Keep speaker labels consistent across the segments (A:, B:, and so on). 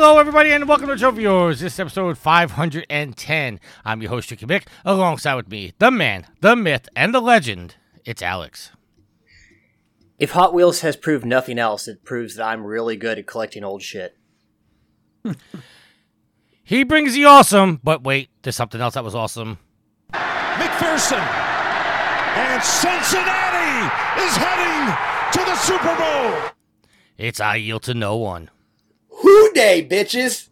A: Hello, everybody, and welcome to Trophy Wars. This is episode 510. I'm your host, Tricky Mick. Alongside with me, the man, the myth, and the legend, it's Alex.
B: If Hot Wheels has proved nothing else, it proves that I'm really good at collecting old shit.
A: He brings the awesome, but wait, there's something else that was awesome.
C: McPherson. And Cincinnati is heading to the Super Bowl.
A: It's I yield to no one.
D: Who Dey, bitches?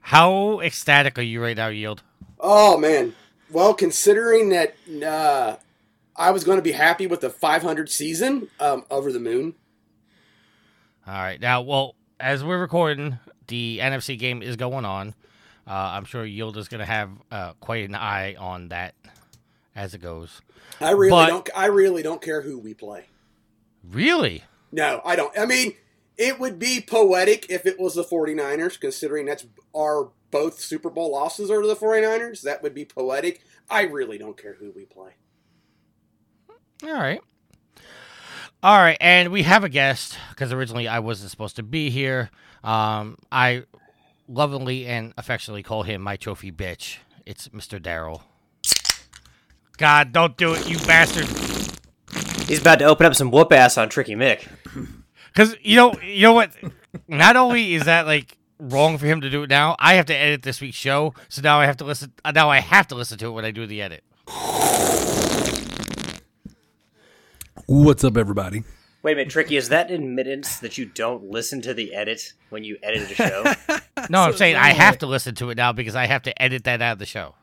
A: How ecstatic are you right now, Yield?
D: Oh man. Well, considering that uh, I was going to be happy with the 500 season, um, over the moon.
A: All right, now, well, as we're recording, the NFC game is going on. Uh, I'm sure Yield is going to have uh, quite an eye on that as it goes.
D: I really
A: But-
D: don't. I really don't care who we play.
A: Really?
D: No, I don't. I mean, it would be poetic if it was the 49ers, considering that's our both Super Bowl losses are to the 49ers. That would be poetic. I really don't care who we play.
A: All right. All right, and we have a guest because originally I wasn't supposed to be here. Um, I lovingly and affectionately call him my trophy bitch. It's Mr. Daryl. God, don't do it, you bastard!
B: He's about to open up some whoop ass on Tricky Mick.
A: Because you know, you know what? Not only is that like wrong for him to do it now, I have to edit this week's show, so now I have to listen. uh, Now I have to listen to it when I do the edit.
E: What's up, everybody?
B: Wait a minute, Tricky, is that an admittance that you don't listen to the edit when you edit a show?
A: No, I'm saying I have to listen to it now because I have to edit that out of the show.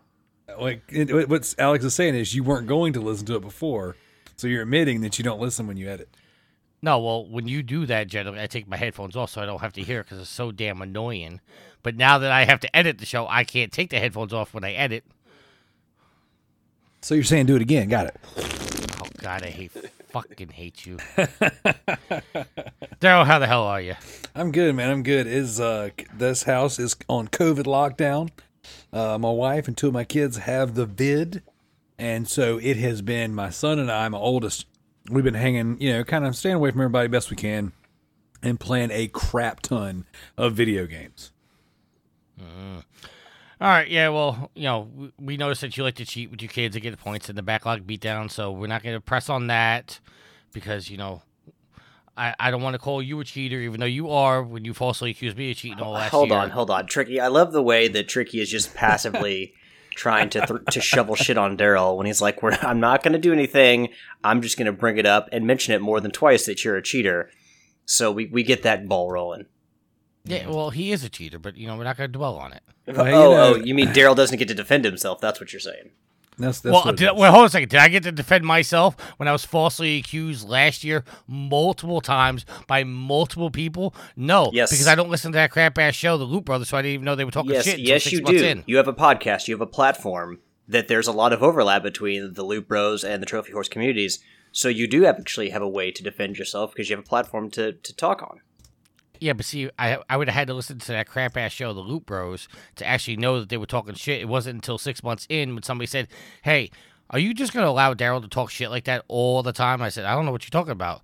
E: Like it, what- what Alex is saying is you weren't going to listen to it before, so you're admitting that you don't listen when you edit.
A: No, well, when you do that, generally, I take my headphones off so I don't have to hear it because it's so damn annoying. But now that I have to edit the show, I can't take the headphones off when I edit.
E: So you're saying do it again? Got it?
A: Oh God, I hate, fucking hate you, Daryl. How the hell are you?
E: I'm good, man. I'm good. Is uh this house is on COVID lockdown? Uh, my wife and two of my kids have the vid, and so it has been my son and I, my oldest. We've been hanging, you know, kind of staying away from everybody best we can, and playing a crap ton of video games.
A: Uh, all right, yeah, well, you know, we- we noticed that you like to cheat with your kids to get points in the backlog beatdown, so we're not going to press on that because, you know, I, I don't want to call you a cheater, even though you are when you falsely accused me of cheating all last
B: hold
A: year.
B: on, hold on, Tricky. I love the way that Tricky is just passively trying to th- to shovel shit on Daryl when he's like, We're, "I'm not going to do anything. I'm just going to bring it up and mention it more than twice that you're a cheater." So we, we get that ball rolling.
A: Yeah, well, he is a cheater, but, you know, we're not going to dwell on it.
E: Well, oh, you
B: oh,
E: know-
B: oh, you mean Daryl doesn't get to defend himself? That's what you're saying.
E: That's, that's
A: well,
E: what
A: did, well, hold on a second. Did I get to defend myself when I was falsely accused last year multiple times by multiple people? No,
B: Yes.
A: because I don't listen to that crap ass show, The Loop Brothers, so I didn't even know they were talking
B: yes,
A: shit. until
B: yes,
A: six
B: you do.
A: In.
B: You have a podcast. You have a platform that there's a lot of overlap between the Loop Bros and the Trophy Wars communities. So you do actually have a way to defend yourself because you have a platform to, to talk on.
A: Yeah, but see, I I would have had to listen to that crap ass show, The Loop Bros, to actually know that they were talking shit. It wasn't until six months in when somebody said, "Hey, are you just gonna allow Daryl to talk shit like that all the time?" I said, "I don't know what you're talking about."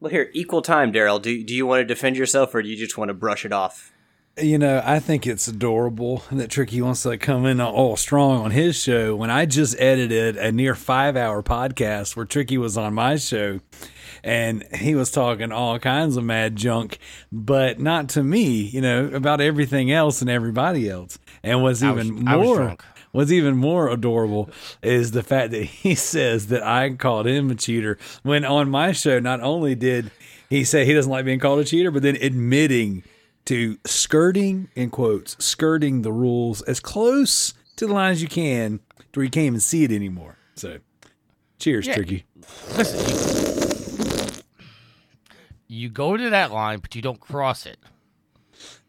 B: Well, here, equal time, Daryl. Do, do you want to defend yourself or do you just want to brush it off?
E: You know, I think it's adorable that Tricky wants to come in all strong on his show when I just edited a near five hour podcast where Tricky was on my show and he was talking all kinds of mad junk, but not to me, you know, about everything else and everybody else. And what's even
A: was
E: more. What's even more adorable is the fact that he says that I called him a cheater when on my show, not only did he say he doesn't like being called a cheater, but then admitting to skirting, in quotes, skirting the rules as close to the line as you can to where you can't even see it anymore. So, cheers,
A: Yeah.
E: Tricky.
A: Listen, You go to that line, but you don't cross it.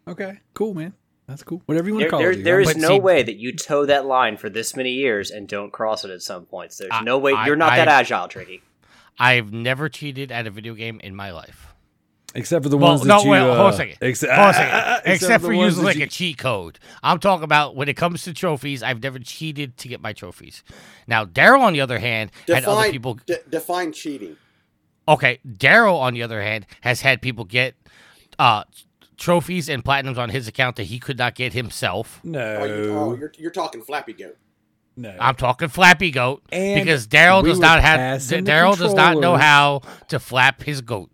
E: Okay, cool, man. That's cool. Whatever you want to call
B: there,
E: it.
B: there is no
A: see-
B: way that you toe that line for this many years and don't cross it at some points. There's
A: I-
B: no way. You're not
A: I-
B: that agile, Tricky.
A: I've never cheated at a video game in my life.
E: except for the
A: Well,
E: ones
A: no,
E: that you.
A: wait, hold
E: uh,
A: on a second.
E: ex-
A: hold on a second.
E: uh,
A: Except,
E: the
A: for
E: ones
A: using like
E: you-
A: a cheat code. I'm talking about when it comes to trophies, I've never cheated to get my trophies. Now, Daryl, on the other hand, had other
D: Define
A: people.
D: de- define cheating.
A: Okay, Daryl, on the other hand, has had people get uh, trophies and platinums on his account that he could not get himself.
D: Oh, you,
E: No,
D: oh you're, you're talking Flappy Goat.
E: no.
A: I'm talking Flappy Goat
E: And
A: because Daryl
E: we
A: does not have Daryl does not know how to flap his goat.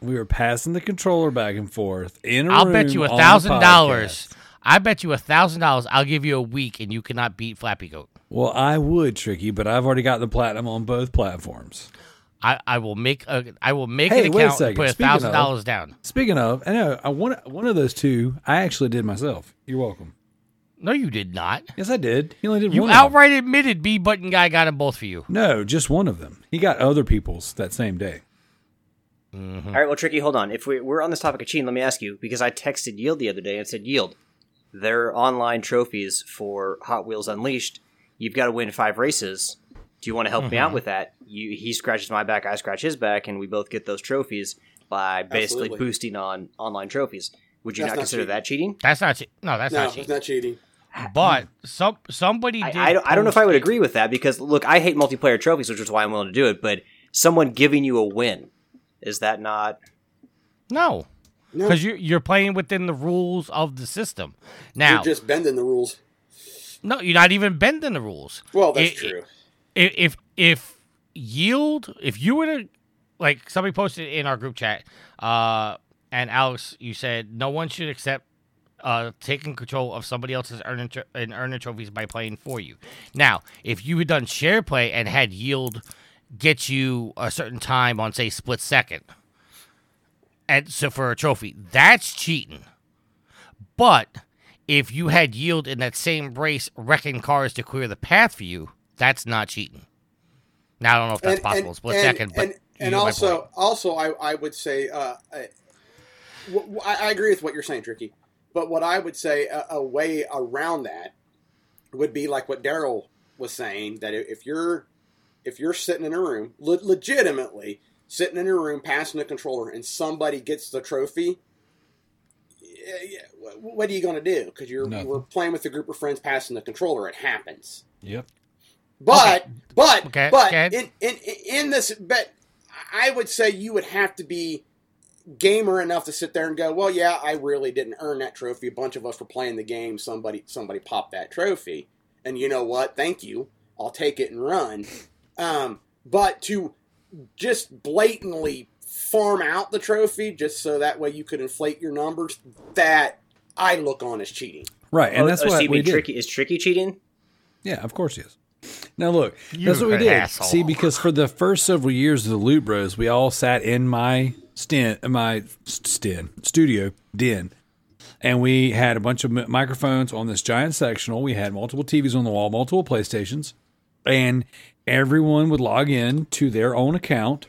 E: we were passing the controller back and forth in a
A: I'll
E: room
A: bet you a thousand dollars.
E: podcast.
A: I bet you a thousand dollars. I'll give you a week and you cannot beat Flappy Goat.
E: Well, I would, Tricky, but I've already got the platinum on both platforms.
A: I, I will make a I will make
E: Hey,
A: an
E: wait a
A: account and put a thousand dollars down.
E: Speaking of, I know I one one of those two I actually did myself. You're welcome.
A: No, you did not.
E: Yes, I did. He only did
A: You
E: one. of them.
A: outright admitted B button guy got them both for you.
E: No, just one of them. He got other people's that same day.
A: Mm-hmm.
B: All right, well, Tricky, hold on. If we, we're on this topic of cheating, let me ask you because I texted Yield the other day and said, Yield, their online trophies for Hot Wheels Unleashed, you've got to win five races. Do you want to help me out mm-hmm. with that? You, he scratches my back, I scratch his back, and we both get those trophies by basically
D: Absolutely.
B: boosting on online trophies. Would you
D: That's
B: not
D: not
B: consider
D: cheating.
B: that cheating?
A: That's not che- no. That's
D: no,
A: not
D: it's
A: cheating.
D: not cheating.
A: But some somebody
B: I,
A: did.
B: I, don't, I don't know if I would agree with that because look, I hate multiplayer trophies, which is why I'm willing to do it. But someone giving you a win is that not?
A: No,
D: No,
A: because you're you're playing within the rules of the system. Now,
D: you're just bending the rules.
A: no, you're not even bending the rules.
D: Well, that's
A: I-
D: true.
A: if if if yield if you were to like somebody posted in our group chat uh and alex you said no one should accept uh taking control of somebody else's earning and earning trophies by playing for you. Now if you had done share play and had yield get you a certain time on say split second and so for a trophy that's cheating. But if you had yield in that same race wrecking cars to clear the path for you that's not cheating now I don't know if that's possible, split second, but
D: and, and also, also, I, I would say, uh, I, w- w- I- I agree with what you're saying, Tricky. But what I would say a, a way around that would be like what Daryl was saying that if you're if you're sitting in a room, le- legitimately sitting in a room, passing the controller, and somebody gets the trophy. yeah, yeah, wh- What are you going to do? Because you're
E: Nothing.
D: we're playing with a group of friends, passing the controller. It happens.
E: Yep.
D: But but
A: Okay,
D: but
A: okay.
D: in, in in this but I would say you would have to be gamer enough to sit there and go, well, yeah, I really didn't earn that trophy. A bunch of us were playing the game. Somebody somebody popped that trophy, and you know what? Thank you. I'll take it and run. Um, but to just blatantly farm out the trophy just so that way you could inflate your numbers, that I look on as cheating.
E: Right, and
B: Oh,
E: that's
B: oh, so
E: what
B: you
E: we
B: mean
E: did.
B: tricky is tricky cheating.
E: Yeah, of course he is. Now look,
A: You
E: that's what we did.
A: asshole.
E: See, because for the first several years of the Loot Bros, we all sat in my sten, uh, my sten studio den, and we had a bunch of microphones on this giant sectional. We had multiple TVs on the wall, multiple PlayStations, and everyone would log in to their own account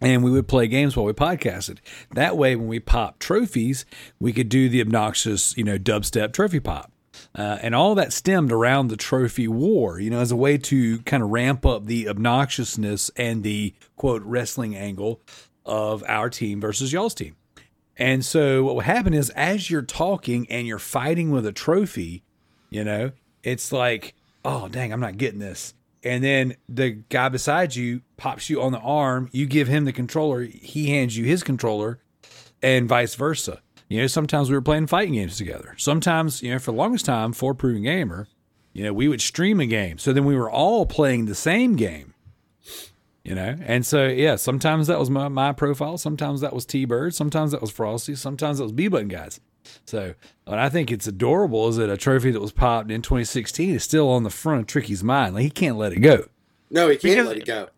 E: and we would play games while we podcasted. That way, when we popped trophies, we could do the obnoxious, you know, dubstep trophy pop. Uh, and all that stemmed around the trophy war, you know, as a way to kind of ramp up the obnoxiousness and the quote wrestling angle of our team versus y'all's team. And so what would happen is as you're talking and you're fighting with a trophy, you know, it's like, oh dang, I'm not getting this. And then the guy beside you pops you on the arm, you give him the controller, he hands you his controller, and vice versa. You know, sometimes we were playing fighting games together. Sometimes, you know, for the longest time, for Proven Gamer, you know, we would stream a game. So then we were all playing the same game. You know, and so yeah, sometimes that was my, my profile, sometimes that was T Bird, sometimes that was Frosty, sometimes that was B Button guys. So what I think it's adorable is that a trophy that was popped in 2016 is still on the front of Tricky's mind. Like he can't let it go.
D: No, he can't
A: Because-
D: let it go.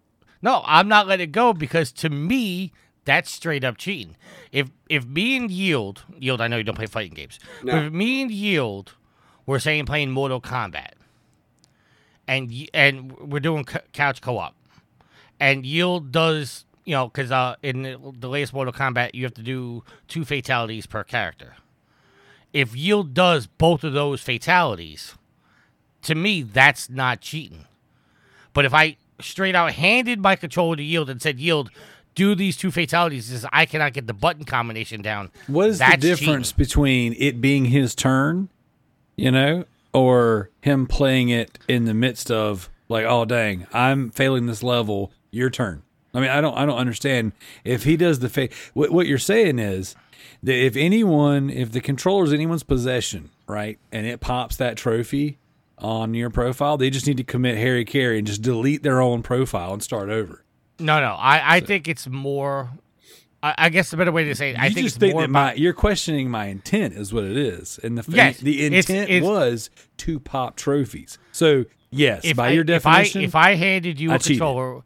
A: No, I'm not letting it go because to me, that's straight up cheating. If if me and Yield, Yield, I know you don't play fighting games,
D: No.
A: but if me and Yield were saying playing Mortal Kombat, and and we're doing couch co-op, and Yield does you know, because uh, in the, the latest Mortal Kombat, you have to do two fatalities per character. If Yield does both of those fatalities, to me, that's not cheating. But if I straight out handed my controller to Yield and said, Yield, do these two fatalities, is I cannot get the button combination down.
E: What is the difference
A: cheating.
E: between it being his turn, you know, or him playing it in the midst of like, oh dang, I'm failing this level, your turn. I mean, I don't, I don't understand if he does the fa- what, what you're saying is that if anyone, if the controller's anyone's possession, right, and it pops that trophy on your profile, they just need to commit Harry Carey and just delete their own profile and start over.
A: No, no. I, I think it's more. I, I guess the better way to say it, I think
E: just
A: it's
E: think
A: more
E: that my you're questioning my intent is what it is, and the
A: Yes,
E: the intent
A: it's-
E: was to pop trophies. So yes, by
A: I,
E: your
A: if I
E: definition,
A: if I handed you a
E: I cheated.
A: controller,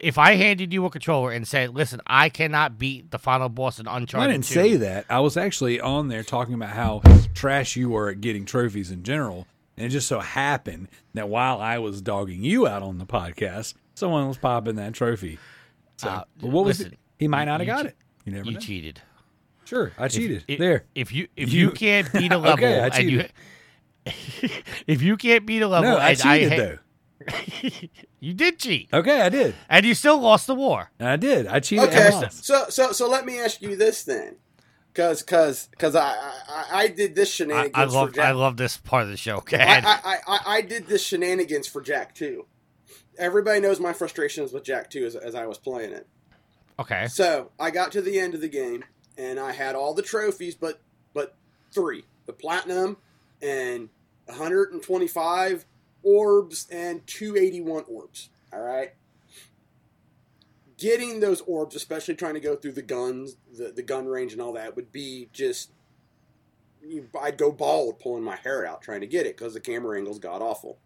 A: if I handed you a controller and said, "Listen, I cannot beat the final boss in Uncharted,"
E: I didn't
A: 2,
E: say that. I was actually on there talking about how trash you were at getting trophies in general, and it just so happened that while I was dogging you out on the podcast, someone was popping that trophy. So,
A: Uh,
E: but what was it? He might not have got
A: che-
E: it. You never
A: You
E: know.
A: cheated.
E: Sure, I cheated.
A: If-
E: there.
A: If you if
E: You-
A: you, can't beat a level,
E: Okay, I
A: and you, if you can't beat a level,
E: No, I
A: and
E: cheated
A: ha-
E: though.
A: you did cheat,
E: Okay, I did.
A: and you still lost the war.
E: I did. I cheated.
D: Okay,
E: and
D: so,
E: lost.
D: so so so let me ask you this then, because because because I, I I did this shenanigans
A: I
D: for
A: love
D: Jack.
A: I love this part of the show. Go
D: I,
A: ahead.
D: I, I, I- I did this shenanigans for Jak 2. Everybody knows my frustrations with Jak 2 as, as I was playing it.
A: okay.
D: So I got to the end of the game and I had all the trophies, but but three: the platinum and 125 orbs and 281 orbs. All right. Getting those orbs, especially trying to go through the guns, the, the gun range, and all that, would be just. You, I'd go bald pulling my hair out trying to get it because the camera angles got awful.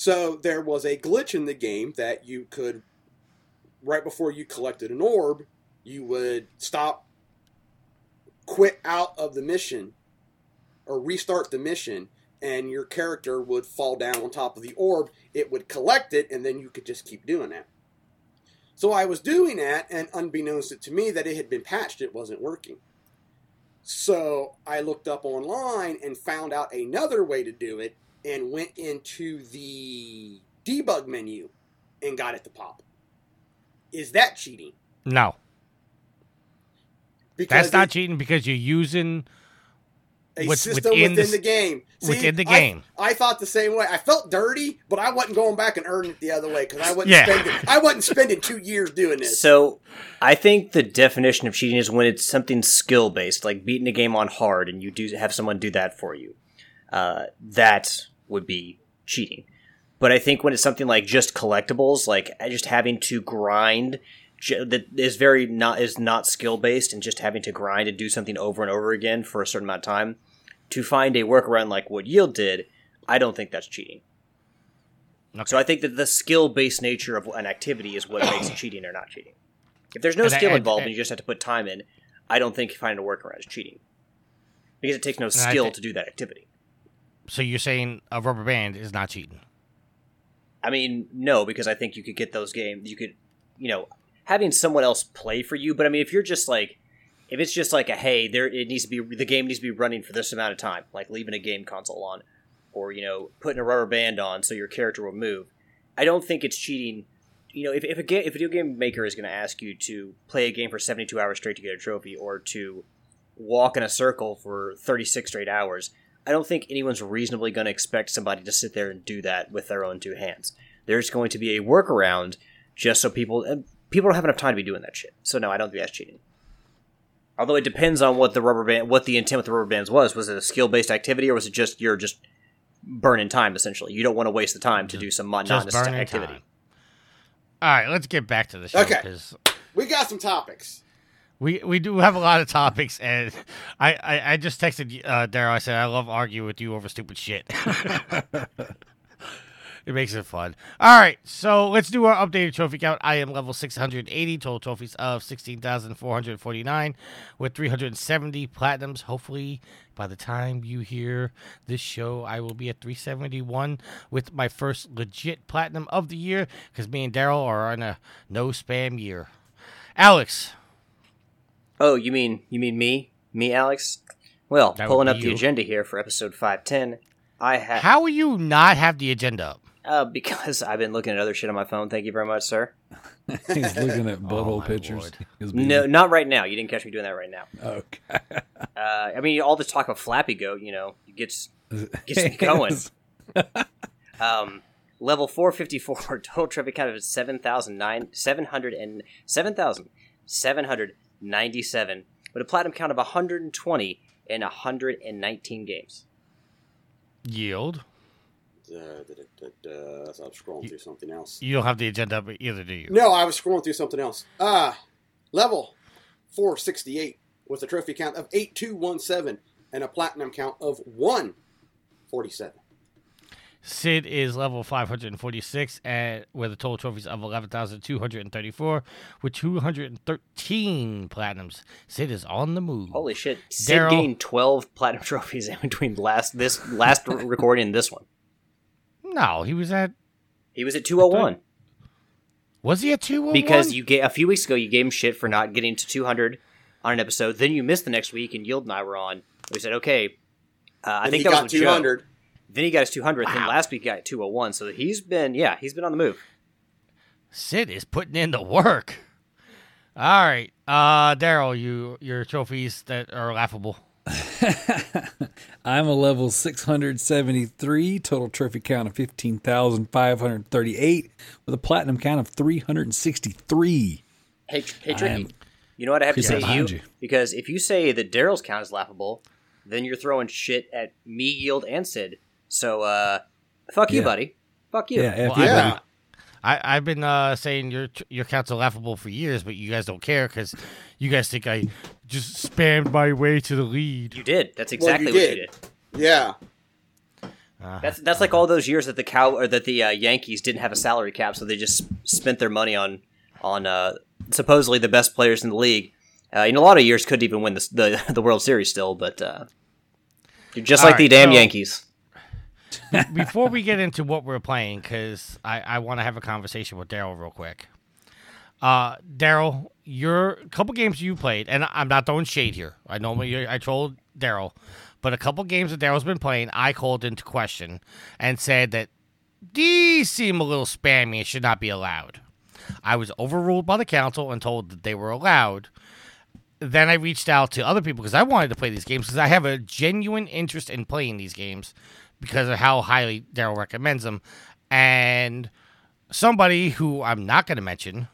D: So there was a glitch in the game that you could right before you collected an orb, you would stop, quit out of the mission, or restart the mission, and your character would fall down on top of the orb. It would collect it, and then you could just keep doing that. So I was doing that, and unbeknownst to me, that it had been patched, it wasn't working. So I looked up online and found out another way to do it, and went into the debug menu and got it to pop. Is that cheating?
A: No,
D: Because
A: that's not
D: it-
A: cheating because you're using
D: a
A: what's
D: system
A: within
D: within,
A: the
D: the,
A: s-
D: game.
A: within the
D: I-
A: game.
D: I, thought the same way. I felt dirty, but I wasn't going back and earning it the other way because I wasn't
A: Yeah.
D: spending. I wasn't spending two years doing this.
B: So I think the definition of cheating is when it's something skill based, like beating a game on hard, and you do have someone do that for you. Uh, that would be cheating. But I think when it's something like just collectibles, like uh, just having to grind, that is very not is not skill based, and just having to grind and do something over and over again for a certain amount of time to find a workaround like what Yield did, I don't think that's cheating. So I think that the skill based nature of an activity is what makes cheating or not cheating. If there's no
A: And I-
B: skill
A: and-
B: involved
A: and-
B: and you just have to put time in, I don't think finding a workaround is cheating. Because it takes no skill to do that activity.
A: So you're saying a rubber band is not cheating?
B: I mean, no, because I think you could get those games. You could, you know, having someone else play for you. But I mean, if you're just like, if it's just like a hey, there it needs to be the game needs to be running for this amount of time, like leaving a game console on, or you know, putting a rubber band on so your character will move. I don't think it's cheating. You know, if if a, ga- if a video game maker is going to ask you to play a game for 72 hours straight to get a trophy, or to walk in a circle for 36 straight hours, I don't think anyone's reasonably going to expect somebody to sit there and do that with their own two hands. There's going to be a workaround just so people and people don't have enough time to be doing that shit. So no, I don't think that's cheating. Although it depends on what the rubber band, what the intent with the rubber bands was. Was it a skill based activity, or was it just you're just burning time? Essentially, you don't want to waste the time to do mm-hmm. some
A: Just
B: monotonous
A: burning
B: activity.
A: time. All right, let's get back to the show
D: Okay.
A: because
D: we got some topics.
A: We we do have a lot of topics, and I I, I just texted uh, Daryl. I said I love arguing with you over stupid shit. it makes it fun. All right, so let's do our updated trophy count. I am level 680, total trophies of 16,449 with 370 platinums. Hopefully, by the time you hear this show, I will be at 371 with my first legit platinum of the year because me and Daryl are on a no spam year. Alex,
B: Oh, you mean you mean me? Me, Alex? Well,
A: That
B: pulling
A: be
B: up the
A: you.
B: agenda here for episode 510, I have
A: how will you not have the agenda up?
B: uh, because I've been looking at other shit on my phone. Thank you very much, sir.
E: He's looking at butthole
A: Oh,
E: pictures.
A: Lord.
E: He was busy.
B: No, not right now. You didn't catch me doing that right now.
E: Okay.
B: Uh, I mean, all this talk of Flappy Goat, you know, gets gets me going. Um, level 454, total trophy count of 7,009 700 and 7,797, with a platinum count of 120 in 119 games.
A: Yield.
D: Uh, da, da, da, da. So I'm scrolling through something else.
A: You don't have the agenda up either, do you?
D: No, I was scrolling through something else. Ah, level 468 with a trophy count of 8217 and a platinum count of 147.
A: Sid is level 546 and with a total trophies of 11,234 with 213 platinums. Sid is on the move.
B: Holy shit! Sid
A: Daryl.
B: gained 12 platinum trophies in between last this last recording and this one.
A: No, he was at.
B: He was at 201
A: Was he at 201?
B: because you get a few weeks ago you gave him shit for not getting to 200 on an episode. Then you missed the next week, and Yield and I were on. We said, okay. Uh, I think
D: he
B: that was
D: got
B: with Joe.
D: 200.
B: Then he got his 200. Then
A: Wow.
B: last week he got 201. So he's been, yeah, he's been on the move.
A: Sid is putting in the work. All right. Uh, Daryl, you your trophies that are laughable.
E: I'm a level 673, total trophy count of 15,538, with a platinum count of 363.
B: Hey, hey,
E: I
B: Tricky. You know what I have to
E: He's
B: say to you?
E: behind you.
B: Because if you say that Daryl's count is laughable, then you're throwing shit at me, Yield, and Sid. So, uh, fuck you,
E: Yeah.
B: buddy. Fuck you.
E: Yeah,
A: Well,
E: you,
D: yeah.
E: buddy.
A: I, I've been uh, saying your your counts are laughable for years, but you guys don't care because you guys think I just spammed my way to the lead.
B: You did. That's
D: Well,
B: exactly
D: you
B: what
D: did.
B: you did.
D: Yeah.
A: Uh,
B: That's that's like all those years that the cow or that the uh, Yankees didn't have a salary cap, so they just spent their money on on uh, supposedly the best players in the league. Uh, in a lot of years, couldn't even win the the, the World Series still, but uh, you're just
A: All
B: like the damn
A: so-
B: Yankees.
A: Before we get into what we're playing, because I, I want to have a conversation with Daryl real quick. Uh, Daryl, your couple games you played, and I'm not throwing shade here. I normally I told Daryl, but a couple games that Daryl's been playing, I called into question and said that these seem a little spammy and should not be allowed. I was overruled by the council and told that they were allowed. Then I reached out to other people because I wanted to play these games because I have a genuine interest in playing these games because of how highly Daryl recommends them. And somebody who I'm not going to mention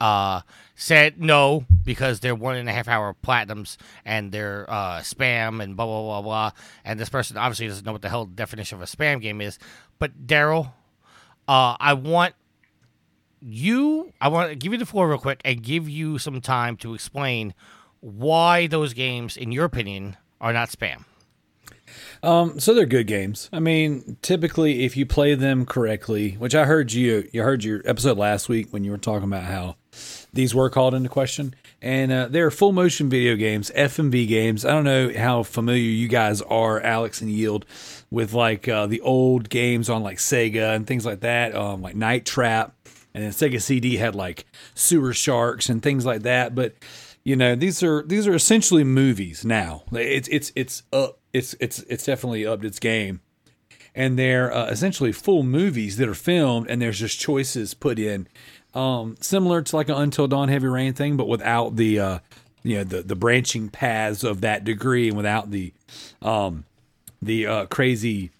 A: uh, said no because they're one and a half hour platinums and they're uh, spam and blah blah blah blah. And this person obviously doesn't know what the hell the definition of a spam game is. But Daryl, uh, I want you. I want to give you the floor real quick and give you some time to explain why those games, in your opinion, are not spam.
E: Um, so they're good games. I mean, typically, if you play them correctly, which I heard you, you heard your episode last week when you were talking about how these were called into question, and uh, they're full motion video games, FMV games. I don't know how familiar you guys are, Alex and Yield, with like uh, the old games on like Sega and things like that, um, like Night Trap, and then Sega CD had like Sewer Sharks and things like that, but you know these are these are essentially movies now it's it's it's up it's it's it's definitely upped its game. And they're uh, essentially full movies that are filmed and there's just choices put in. Um similar to like an until dawn heavy rain thing but without the uh you know the the branching paths of that degree and without the um the uh crazy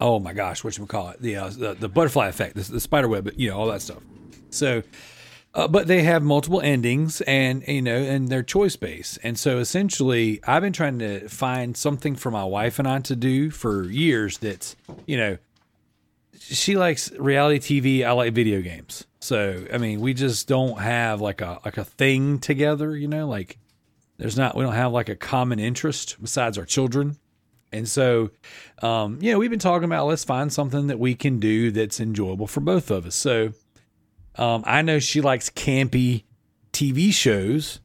E: oh my gosh what you call it the uh the, the butterfly effect the, the spider web you know all that stuff. So uh, but they have multiple endings and you know and they're choice based and so essentially i've been trying to find something for my wife and i to do for years that's you know she likes reality tv i like video games. So i mean we just don't have like a like a thing together you know like there's not we don't have like a common interest besides our children. And so um you know we've been talking about let's find something that we can do that's enjoyable for both of us. So um, I know she likes campy TV shows.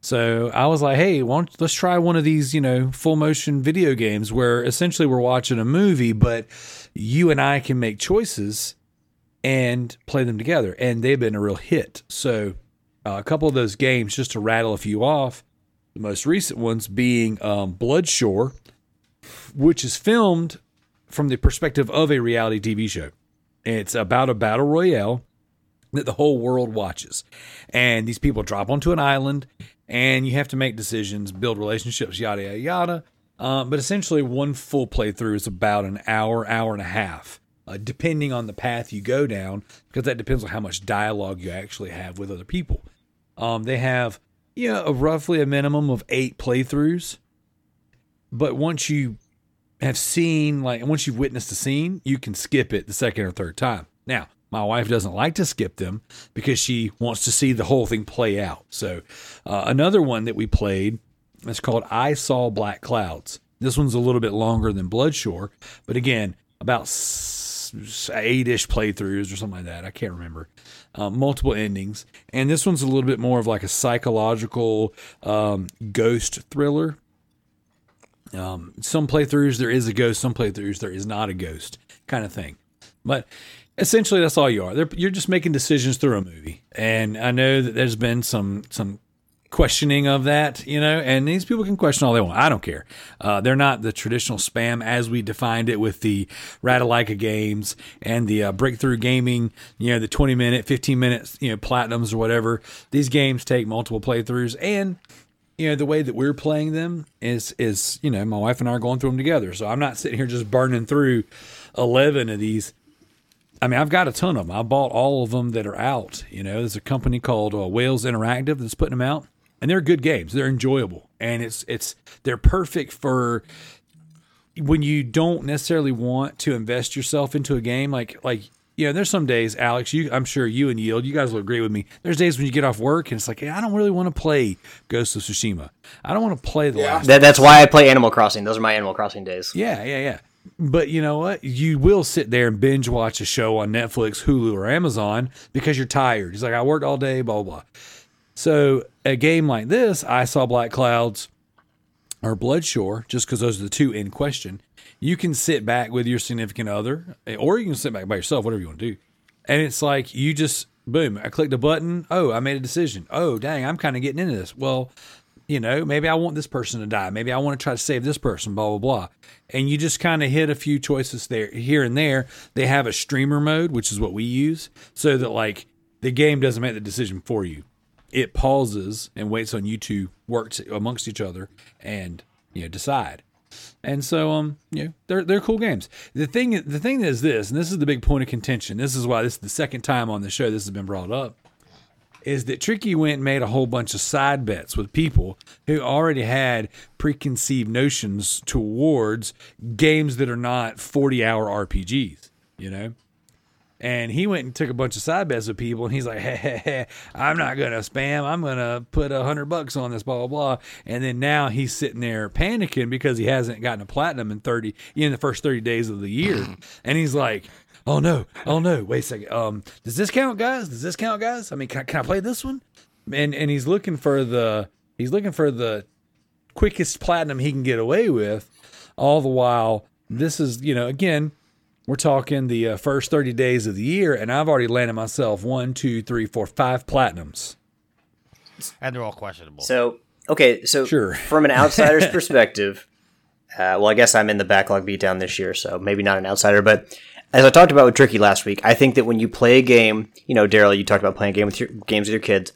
E: So I was like, hey, let's try one of these, you know, full motion video games where essentially we're watching a movie, but you and I can make choices and play them together. And they've been a real hit. So, uh, a couple of those games, just to rattle a few off, the most recent ones being um, Bloodshore, which is filmed from the perspective of a reality TV show. It's about a battle royale that the whole world watches. And these people drop onto an island and you have to make decisions, build relationships, yada, yada, yada. Um, but essentially, one full playthrough is about an hour, hour and a half, uh, depending on the path you go down, because that depends on how much dialogue you actually have with other people. Um, they have, you know, a, roughly a minimum of eight playthroughs. But once you have seen, like, once you've witnessed a scene, you can skip it the second or third time. Now, my wife doesn't like to skip them because she wants to see the whole thing play out. So, uh, another one that we played is called I Saw Black Clouds. This one's a little bit longer than Bloodshore, but again, about eight ish playthroughs or something like that. I can't remember. Uh, multiple endings. And this one's a little bit more of like a psychological um, ghost thriller. Um, some playthroughs there is a ghost, some playthroughs there is not a ghost kind of thing. But essentially that's all you are. They're, you're just making decisions through a movie. And I know that there's been some some questioning of that, you know, and these people can question all they want. I don't care. Uh, they're not the traditional spam as we defined it with the Ratalaika games and the uh, breakthrough gaming, you know, the 20 minute, 15 minutes, you know, platinums or whatever. These games take multiple playthroughs and you know the way that we're playing them is is you know my wife and I are going through them together. So I'm not sitting here just burning through 11 of these I mean, I've got a ton of them. I bought all of them that are out. You know, there's a company called uh, Wales Interactive that's putting them out, and they're good games. They're enjoyable, and it's it's they're perfect for when you don't necessarily want to invest yourself into a game. Like like you know, there's some days, Alex. You, I'm sure you and Yield, you guys will agree with me. There's days when you get off work and it's like, hey, I don't really want to play Ghost of Tsushima. I don't want to play the
D: Yeah.
E: last.
B: That, that's why I play Animal Crossing. Those are my Animal Crossing days.
E: Yeah, yeah, yeah. But you know what? You will sit there and binge watch a show on Netflix, Hulu, or Amazon because you're tired. He's like, I worked all day, blah, blah, blah. So a game like this, I saw Black Clouds or Bloodshore, just because those are the two in question. You can sit back with your significant other, eh, or you can sit back by yourself, whatever you want to do. And it's like you just boom, I clicked a button. Oh, I made a decision. Oh, dang, I'm kind of getting into this. Well, you know, maybe I want this person to die. Maybe I want to try to save this person, blah, blah, blah. And you just kind of hit a few choices there, here and there. They have a streamer mode, which is what we use, so that like the game doesn't make the decision for you. It pauses and waits on you to work amongst each other and, you know, decide. And so, um, you know, they're they're cool games. The thing, the thing is this, and this is the big point of contention. This is why this is the second time on the show this has been brought up is that Tricky went and made a whole bunch of side bets with people who already had preconceived notions towards games that are not 40 hour RPGs, you know? And he went and took a bunch of side bets with people, and he's like, hey, hey, hey, I'm not going to spam. I'm going to put a hundred bucks on this, blah, blah, blah. And then now he's sitting there panicking because he hasn't gotten a platinum in 30, in the first 30 days of the year. and he's like, oh no, oh no, wait a second. Um, does this count, guys? Does this count, guys? I mean, can I, can I play this one? And and he's looking for the he's looking for the quickest platinum he can get away with. All the while, this is you know again, we're talking the uh, first thirty days of the year, and I've already landed myself one, two, three, four, five platinums.
A: and they're all questionable.
B: So okay, so
E: Sure.
B: from an outsider's perspective, uh, well, I guess I'm in the backlog beatdown this year, so maybe not an outsider. But as I talked about with Tricky last week, I think that when you play a game, you know, Daryl, you talked about playing a game with your games with your kids.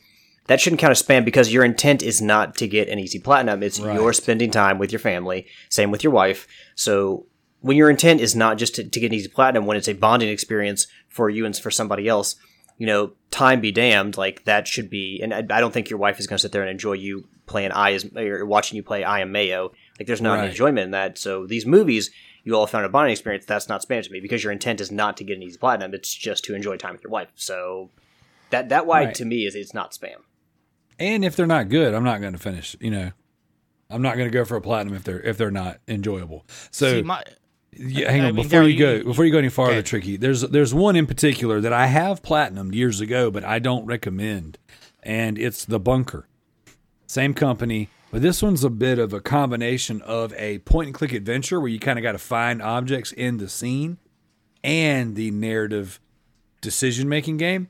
B: That shouldn't count as spam because your intent is not to get an easy platinum. It's you're spending time with your family. Same with your wife. So when your intent is not just to, to get an easy platinum, when it's a bonding experience for you and for somebody else, you know, time be damned. Like that should be, and I, I don't think your wife is going to sit there and enjoy you playing I as or watching you play I am Mayo. Like there's not
E: Right.
B: enjoyment in that. So these movies, you all found a bonding experience. That's not spam to me because your intent is not to get an easy platinum. It's just to enjoy time with your wife. So that that why
E: Right.
B: to me is it's not spam.
E: And if they're not good, I'm not going to finish. You know, I'm not going to go for a platinum if they're if they're not enjoyable. So
A: See, my,
E: Yeah, hang
A: I
E: on.
A: mean,
E: before
A: Daryl,
E: you go, before you go any farther,
A: Okay.
E: tricky. There's there's one in particular that I have platinumed years ago, but I don't recommend, and it's the Bunker. Same company, but this one's a bit of a combination of a point and click adventure where you kind of got to find objects in the scene, and the narrative decision making game.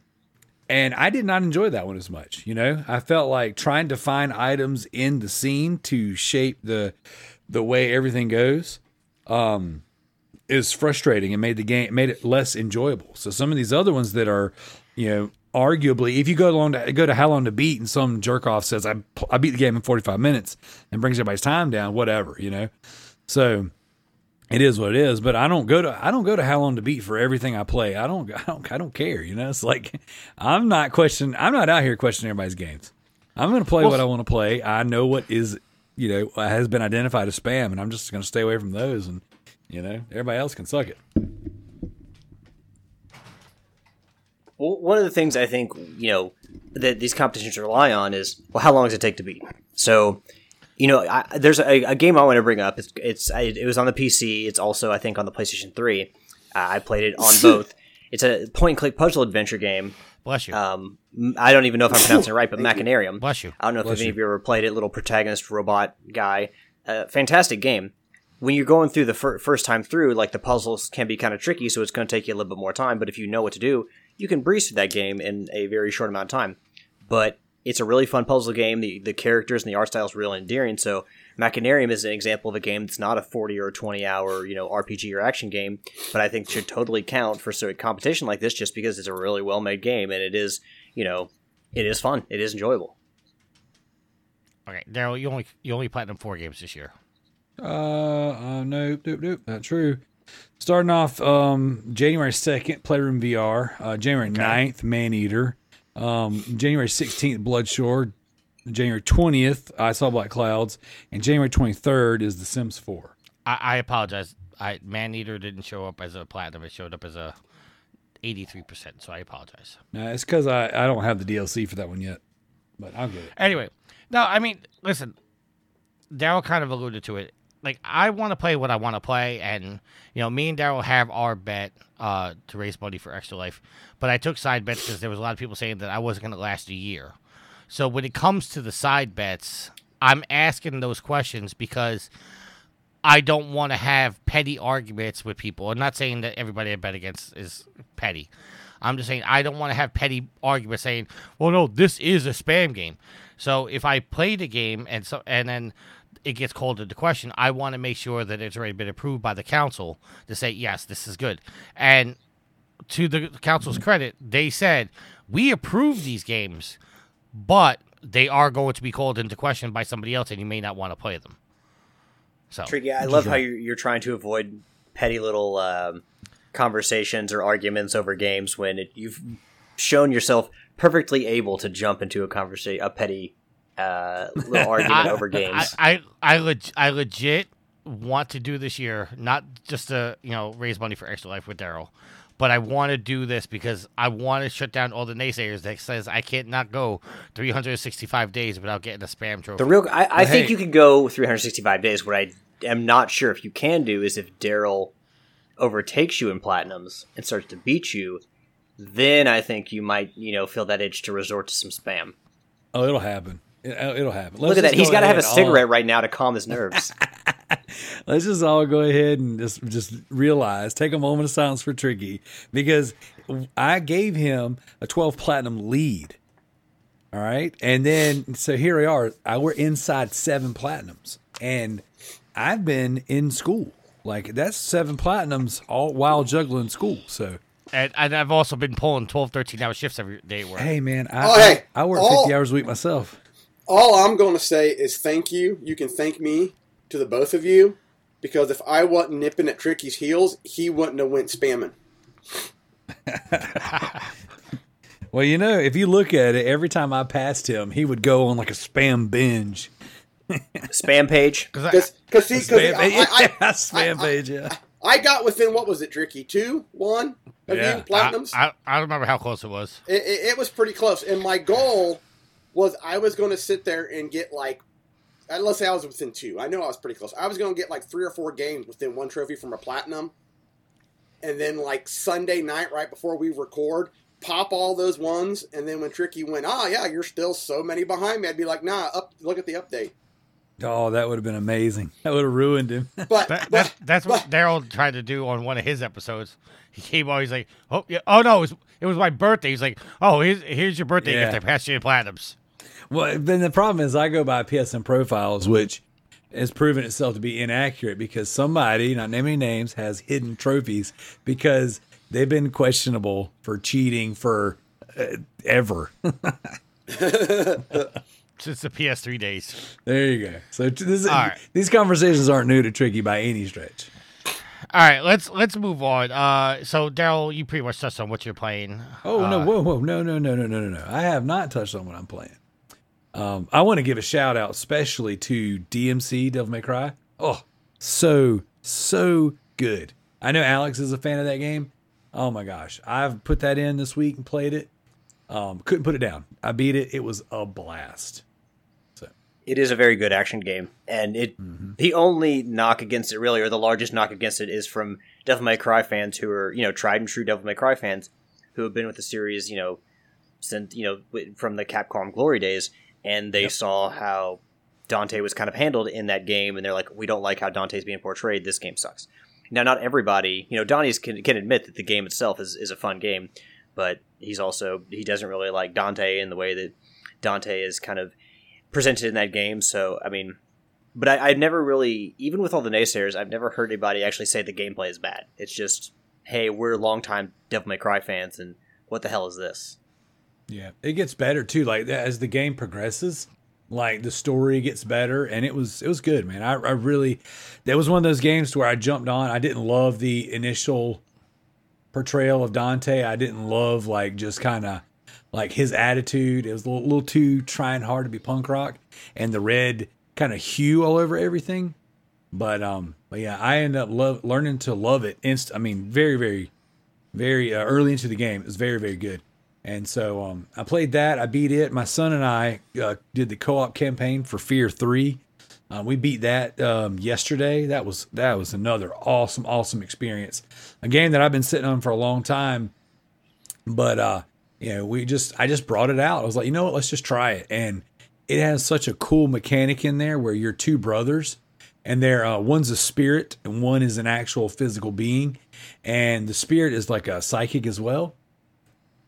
E: And I did not enjoy that one as much. You know, I felt like trying to find items in the scene to shape the the way everything goes um, is frustrating and made the game made it less enjoyable. So some of these other ones that are, you know, arguably, if you go along to go to how long to beat and some jerk off says I I beat the game in 45 minutes and brings everybody's time down, whatever, you know. So it is what it is. But I don't go to I don't go to how long to beat for everything I play. I don't I don't I don't care. You know, it's like I'm not questioning. I'm not out here questioning everybody's games. I'm going to play what I want to play. I know what is you know has been identified as spam, and I'm just going to stay away from those. And you know, everybody else can suck it.
B: Well, one of the things I think you know that these competitions rely on is well, how long does it take to beat? So, you know, I, there's a, a, game I want to bring up. It's, it's I, it was on the PC. It's also I think on the PlayStation Three. Uh, I played it on both. It's a point and click puzzle adventure game.
A: Bless you.
B: Um, I don't even know if I'm pronouncing it right, but Machinarium.
A: Bless you.
B: I don't know
E: Bless
B: if any
E: you.
B: of you ever played it. Little protagonist robot guy. Uh, fantastic game. When you're going through the fir- first time through, like the puzzles can be kind of tricky, so it's going to take you a little bit more time. But if you know what to do, you can breeze through that game in a very short amount of time. But it's a really fun puzzle game. The the characters and the art style is really endearing. So Machinarium is an example of a game that's not a 40 or 20 hour you know RPG or action game, but I think should totally count for so a competition like this just because it's a really well made game and it is you know it is fun. It is enjoyable.
A: Okay, Daryl, you only you only platinum four games this year.
E: Uh, uh nope, nope, nope, not true. Starting off um January 2nd, Playroom VR. Uh, January 9th, Maneater. Um, January 16th, Bloodshore. January 20th, I Saw Black Clouds. And January 23rd is The Sims 4.
A: I, I apologize. I Maneater didn't show up as a platinum. It showed up as a eighty three percent. So I apologize.
E: Now, it's because I, I don't have the DLC for that one yet, but I'll get it.
A: Anyway, no, I mean, listen, Daryl kind of alluded to it. Like, I want to play what I want to play, and you know, me and Daryl have our bet uh, to raise money for Extra Life, but I took side bets because there was a lot of people saying that I wasn't going to last a year. So when it comes to the side bets, I'm asking those questions because I don't want to have petty arguments with people. I'm not saying that everybody I bet against is petty. I'm just saying I don't want to have petty arguments saying, "Well, no, this is a spam game." So if I play the game and so and then it gets called into question, I want to make sure that it's already been approved by the council to say yes, this is good. And to the council's credit, they said we approve these games, but they are going to be called into question by somebody else, and you may not want to play them. So
B: Tricky. I love how you're, trying to avoid petty little um, conversations or arguments over games when it, you've shown yourself perfectly able to jump into a conversation, a petty uh, little argument over games.
A: I I I, leg- I legit want to do this year, not just to you know raise money for Extra Life with Daryl, but I want to do this because I want to shut down all the naysayers that says I can't not go 365 days without getting a spam trophy.
B: The real, I, I think you can go 365 days. What I am not sure if you can do is if Daryl overtakes you in platinums and starts to beat you, then I think you might, you know, feel that itch to resort to some spam.
E: Oh, it'll happen. It, it'll happen.
B: Look at that. He's got to have a cigarette right now to calm his nerves.
E: Let's just all go ahead and just just realize, take a moment of silence for Tricky because I gave him a 12 platinum lead. All right. And then so here we are. I we're inside seven platinums. And I've been in school. Like that's seven platinums all while juggling school. So
A: and, and I've also been pulling 12, 13 hour shifts every day at work.
E: hey man, I
D: Oh, hey,
E: I, I work
D: all-
E: 50 hours a week myself.
D: All I'm going to say is thank you. You can thank me to the both of you because if I wasn't nipping at Tricky's heels, he wouldn't have went spamming.
E: Well, you know, if you look at it, every time I passed him, he would go on like a spam binge.
B: spam page.
A: Because I,
D: Because
E: Spam,
D: I,
E: yeah,
D: I,
E: spam
D: I-
E: page, yeah.
D: I got within what was it, Tricky? Two, one of
E: Yeah.
D: you platinums.
A: I, I, I don't remember how close it was.
D: it, it, it was pretty close. And my goal was I was going to sit there and get like, uh, let's say I was within two. I know I was pretty close. I was going to get like three or four games within one trophy from a platinum. And then like Sunday night, right before we record, pop all those ones. And then when Tricky went, oh yeah, you're still so many behind me, I'd be like, nah, up, look at the update.
E: Oh, that would have been amazing. That would have ruined him.
D: But,
A: That,
D: but
A: that's that's what Daryl tried to do on one of his episodes. He came on. He's like, "Oh yeah, oh no, it was it was my birthday." He's like, "Oh, here's here's your birthday
E: Yeah.
A: gift. I passed you the platinums."
E: Well, then the problem is I go by PSN profiles, which has proven itself to be inaccurate because somebody, not naming names, has hidden trophies because they've been questionable for cheating for uh, ever.
A: Since the PS3 days.
E: there you go. So this is,
A: All right.
E: these conversations aren't new to Tricky by any stretch.
A: All right, let's let's move on. Uh, so Daryl, you pretty much touched on what you're playing.
E: Oh
A: Uh,
E: no! Whoa, whoa! No, no, no, no, no, no, no! I have not touched on what I'm playing. Um, I want to give a shout out, especially to DMC Devil May Cry. Oh, so so good. I know Alex is a fan of that game. Oh my gosh, I've put that in this week and played it. Um, couldn't put it down. I beat it. It was a blast. So.
B: It is a very good action game, and it the only knock against it really, or the largest knock against it, is from Devil May Cry fans who are you know tried and true Devil May Cry fans who have been with the series you know since you know from the Capcom glory days, and they saw how Dante was kind of handled in that game, and they're like, we don't like how Dante's being portrayed. This game sucks. Now, not everybody, you know, Donnie's can, can admit that the game itself is, is a fun game, but he's also he doesn't really like Dante in the way that Dante is kind of presented in that game. So, I mean, but I, I've never really, even with all the naysayers, I've never heard anybody actually say the gameplay is bad. It's just, hey, we're longtime Devil May Cry fans, and what the hell is this?
E: Yeah, it gets better too. Like as the game progresses, like the story gets better, and it was it was good, man. I, I really, that was one of those games where I jumped on. I didn't love the initial portrayal of Dante. I didn't love like just kind of like his attitude. It was a little, little too trying hard to be punk rock, and the red kind of hue all over everything. But um, but yeah, I ended up love learning to love it. Inst, I mean, very very very uh, early into the game. It was very very good. And so um, I played that. I beat it. My son and I uh, did the co-op campaign for Fear Three. Uh, we beat that um, yesterday. That was that was another awesome awesome experience. A game that I've been sitting on for a long time, but uh, you know we just I just brought it out. I was like, you know what? Let's just try it. And it has such a cool mechanic in there where you're two brothers, and they're uh, one's a spirit and one is an actual physical being, and the spirit is like a psychic as well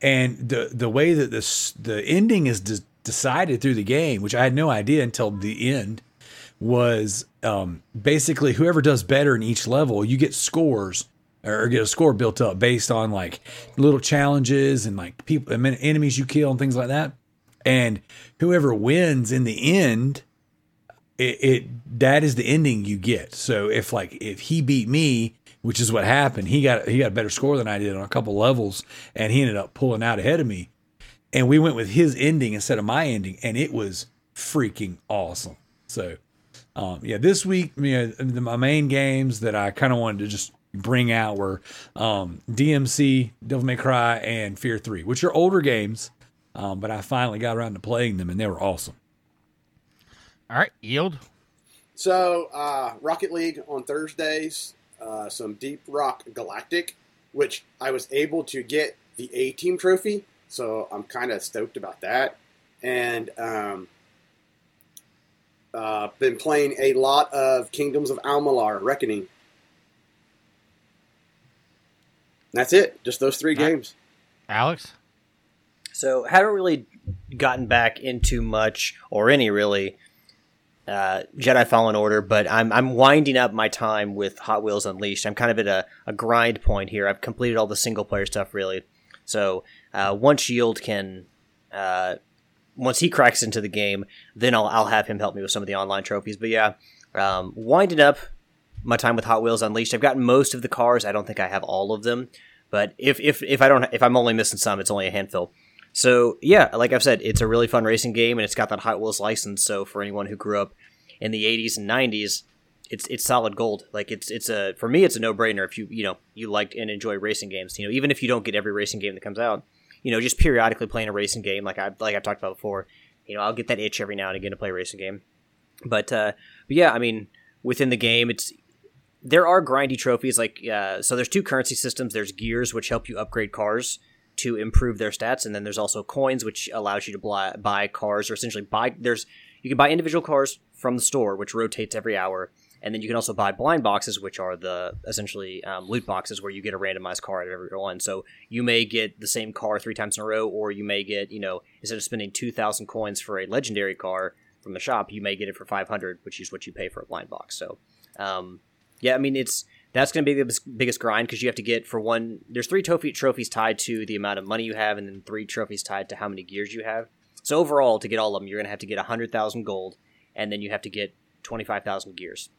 E: and the the way that this the ending is de- decided through the game, which I had no idea until the end, was um, basically whoever does better in each level, you get scores or get a score built up based on like little challenges and like people, enemies you kill and things like that. And whoever wins in the end, it, it that is the ending you get. So if like if he beat me, which is what happened, he got he got a better score than I did on a couple levels, and he ended up pulling out ahead of me. And we went with his ending instead of my ending, and it was freaking awesome. So, um, yeah, this week, you know, the, my main games that I kind of wanted to just bring out were um, DMC, Devil May Cry, and Fear Three, which are older games, um, but I finally got around to playing them, and they were awesome.
A: All right, yield.
D: So, uh, Rocket League on Thursdays, uh, some Deep Rock Galactic, which I was able to get the A Team trophy, so I'm kind of stoked about that. And um, uh, been playing a lot of Kingdoms of Amalur Reckoning. That's it. Just those three
A: Right.
D: games.
A: Alex.
B: So haven't really gotten back into much or any really uh, Jedi Fallen Order, but I'm I'm winding up my time with Hot Wheels Unleashed. I'm kind of at a, a grind point here. I've completed all the single player stuff really. So uh, once Yield can, uh, once he cracks into the game, then I'll I'll have him help me with some of the online trophies. But yeah, um, winding up my time with Hot Wheels Unleashed. I've gotten most of the cars. I don't think I have all of them, but if if if I don't if I'm only missing some, it's only a handful. So yeah, like I've said, it's a really fun racing game, and it's got that Hot Wheels license. So for anyone who grew up in the '80s and '90s, it's it's solid gold. Like it's it's a for me, it's a no brainer if you you know you like and enjoy racing games. You know, even if you don't get every racing game that comes out, you know, just periodically playing a racing game, like I like I've talked about before. You know, I'll get that itch every now and again to play a racing game. But uh, but yeah, I mean, within the game, it's there are grindy trophies like uh, so there's two currency systems there's gears which help you upgrade cars to improve their stats and then there's also coins which allows you to buy, buy cars or essentially buy there's you can buy individual cars from the store, which rotates every hour, and then you can also buy blind boxes, which are the essentially um, loot boxes where you get a randomized car at every one. So you may get the same car three times in a row, or you may get, you know, instead of spending 2,000 coins for a legendary car from the shop, you may get it for 500, which is what you pay for a blind box. So, um, yeah, I mean, it's that's going to be the biggest grind because you have to get for one. There's three trophy trophies tied to the amount of money you have, and then three trophies tied to how many gears you have. So overall, to get all of them, you're going to have to get 100,000 gold, and then you have to get 25,000 gears.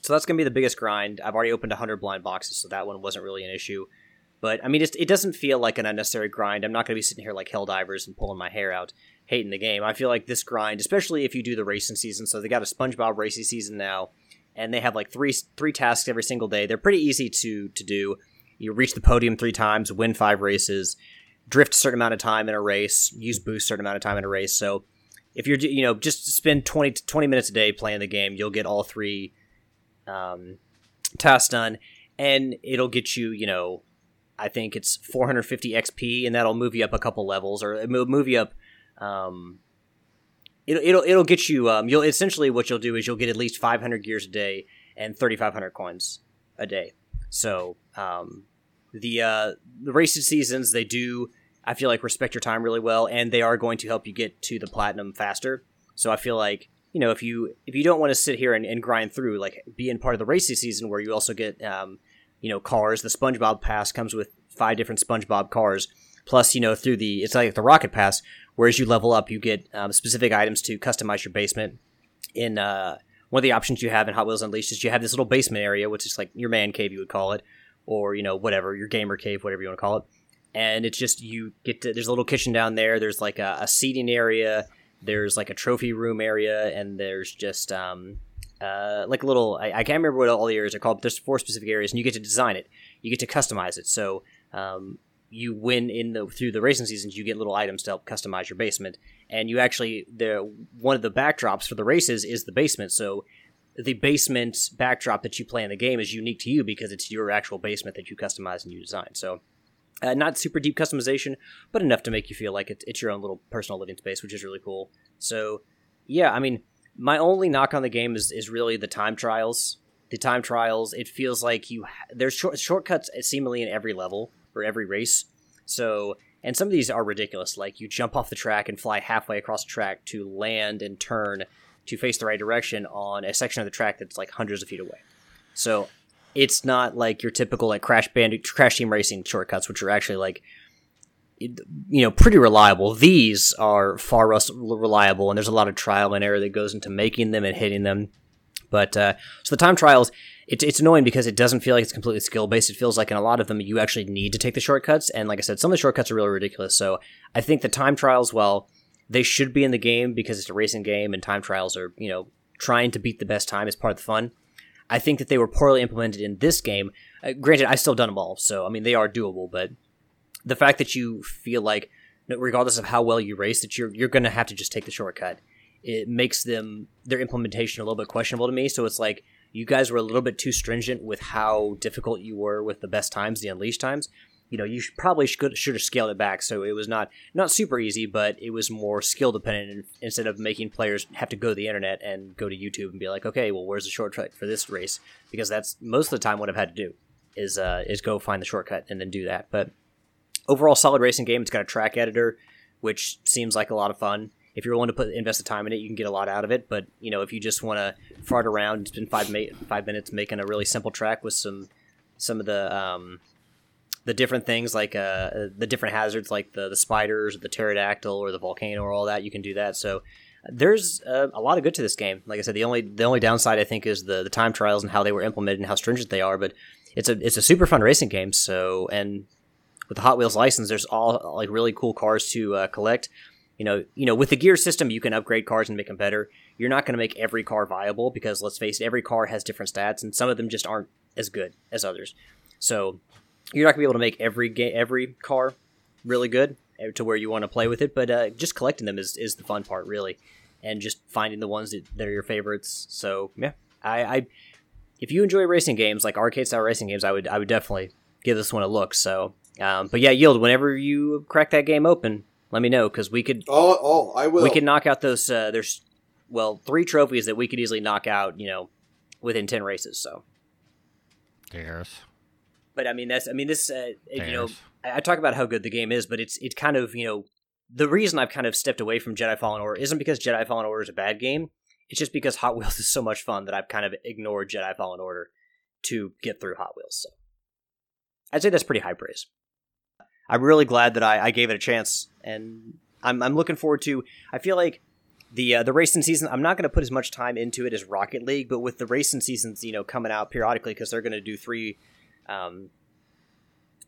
B: So that's going to be the biggest grind. I've already opened 100 blind boxes, so that one wasn't really an issue. But I mean, it doesn't feel like an unnecessary grind. I'm not going to be sitting here like Helldivers and pulling my hair out, hating the game. I feel like this grind, especially if you do the racing season. So they got a SpongeBob racing season now, and they have like three three tasks every single day. They're pretty easy to to do. You reach the podium three times, win five races, drift a certain amount of time in a race, use boost a certain amount of time in a race. So if you're you know just spend 20, 20 minutes a day playing the game, you'll get all three um, tasks done, and it'll get you, you know, I think it's 450 XP, and that'll move you up a couple levels, or move you up. Um, it'll it'll it'll get you. Um, you'll essentially what you'll do is you'll get at least 500 gears a day and 3,500 coins a day. So um, the uh, the racing seasons they do. I feel like respect your time really well, and they are going to help you get to the platinum faster. So I feel like you know if you if you don't want to sit here and, and grind through like being part of the racing season where you also get um, you know cars the spongebob pass comes with five different spongebob cars plus you know through the it's like the rocket pass whereas you level up you get um, specific items to customize your basement in uh, one of the options you have in hot wheels unleashed is you have this little basement area which is like your man cave you would call it or you know whatever your gamer cave whatever you want to call it and it's just you get to there's a little kitchen down there there's like a, a seating area there's like a trophy room area, and there's just um, uh, like a little. I, I, can't remember what all the areas are called. But there's four specific areas, and you get to design it. You get to customize it. So um, you win in the through the racing seasons. You get little items to help customize your basement, and you actually the one of the backdrops for the races is the basement. So the basement backdrop that you play in the game is unique to you because it's your actual basement that you customize and you design. So uh, not super deep customization, but enough to make you feel like it, it's your own little personal living space, which is really cool. So, yeah, I mean, my only knock on the game is, is really the time trials. The time trials, it feels like you ha- there's short, shortcuts seemingly in every level or every race. So, and some of these are ridiculous. Like you jump off the track and fly halfway across the track to land and turn to face the right direction on a section of the track that's like hundreds of feet away. So it's not like your typical like Crash Band, Crash Team Racing shortcuts, which are actually like you know pretty reliable. These are far less reliable, and there's a lot of trial and error that goes into making them and hitting them. But uh, so the time trials, it's it's annoying because it doesn't feel like it's completely skill based. It feels like in a lot of them you actually need to take the shortcuts, and like I said, some of the shortcuts are really ridiculous. So I think the time trials, well, they should be in the game because it's a racing game, and time trials are you know trying to beat the best time is part of the fun. I think that they were poorly implemented in this game. Uh, granted, I've still done them all, so I mean they are doable. But the fact that you feel like, regardless of how well you race, that you're you're going to have to just take the shortcut, it makes them their implementation a little bit questionable to me. So it's like you guys were a little bit too stringent with how difficult you were with the best times, the unleashed times. You know you should, probably should, should have scaled it back so it was not not super easy but it was more skill dependent instead of making players have to go to the internet and go to youtube and be like okay well where's the shortcut for this race? Because that's most of the time what i've had to do is uh, is go find the shortcut and then do that. But overall solid racing game. It's got a track editor which seems like a lot of fun if you're willing to put invest the time in it, you can get a lot out of it. But you know, if you just want to fart around and spend five ma- five minutes making a really simple track with some some of the um, the different things like uh, the different hazards like the the spiders, the pterodactyl, or the volcano, or all that. You can do that. So there's uh, a lot of good to this game. Like I said, the only the only downside I think is the the time trials and how they were implemented and how stringent they are. But it's a it's a super fun racing game. So and with the Hot Wheels license, there's all like really cool cars to uh, collect. You know, you know, with the gear system, you can upgrade cars and make them better. You're not going to make every car viable because let's face it, every car has different stats, and some of them just aren't as good as others. So you're not gonna be able to make every game, every car really good eh, to where you want to play with it, but uh, just collecting them is, is the fun part, really, and just finding the ones that, that are your favorites. So yeah, I, I if you enjoy racing games like arcade style racing games, I would I would definitely give this one a look. So, um, but yeah, yield whenever you crack that game open, let me know because we could.
D: Oh, oh, I will.
B: We could knock out those. Uh, there's well, three trophies that we could easily knock out, you know, within ten races. So,
A: There's.
B: but I mean, that's I mean, this uh, you know, I, I talk about how good the game is, but it's it's kind of you know the reason I've kind of stepped away from Jedi Fallen Order isn't because Jedi Fallen Order is a bad game. It's just because Hot Wheels is so much fun that I've kind of ignored Jedi Fallen Order to get through Hot Wheels. So I'd say that's pretty high praise. I'm really glad that I, I gave it a chance, and I'm I'm looking forward to. I feel like the uh, the racing season. I'm not going to put as much time into it as Rocket League, but with the racing seasons, you know, coming out periodically because they're going to do three, um,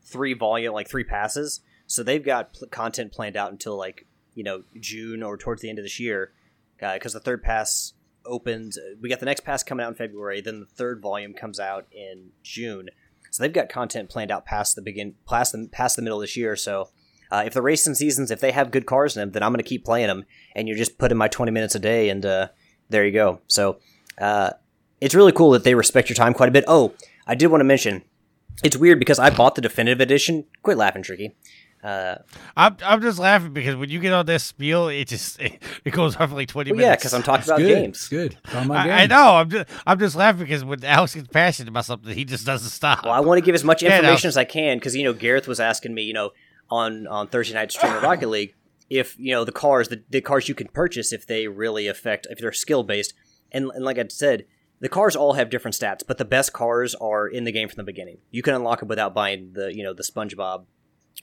B: three volume like three passes. So they've got pl- content planned out until like you know June or towards the end of this year, because the third pass opens. We got the next pass coming out in February. Then the third volume comes out in June. So they've got content planned out past the begin past the past the middle of this year. So uh, if the racing seasons, if they have good cars in them, then I'm going to keep playing them. And you're just putting my 20 minutes a day, and uh, there you go. So uh, it's really cool that they respect your time quite a bit. Oh, I did want to mention, it's weird because I bought the definitive edition. Quit laughing, Tricky. Uh,
A: I'm I'm just laughing because when you get on this spiel, it just it, goes on for like twenty
B: well, yeah,
A: minutes.
B: because I'm talking
E: It's
B: about
E: good.
B: games.
E: Good. It's on
A: I,
E: game.
A: I know. I'm just I'm just laughing because when Alex gets passionate about something, he just doesn't stop.
B: Well, I want to give as much
A: Yeah, no.
B: information as I can because you know Gareth was asking me, you know, on on Thursday night stream of Rocket League, if you know the cars, the, the cars you can purchase, if they really affect, if they're skill based, and, and like I said, the cars all have different stats, but the best cars are in the game from the beginning. You can unlock them without buying the you know the SpongeBob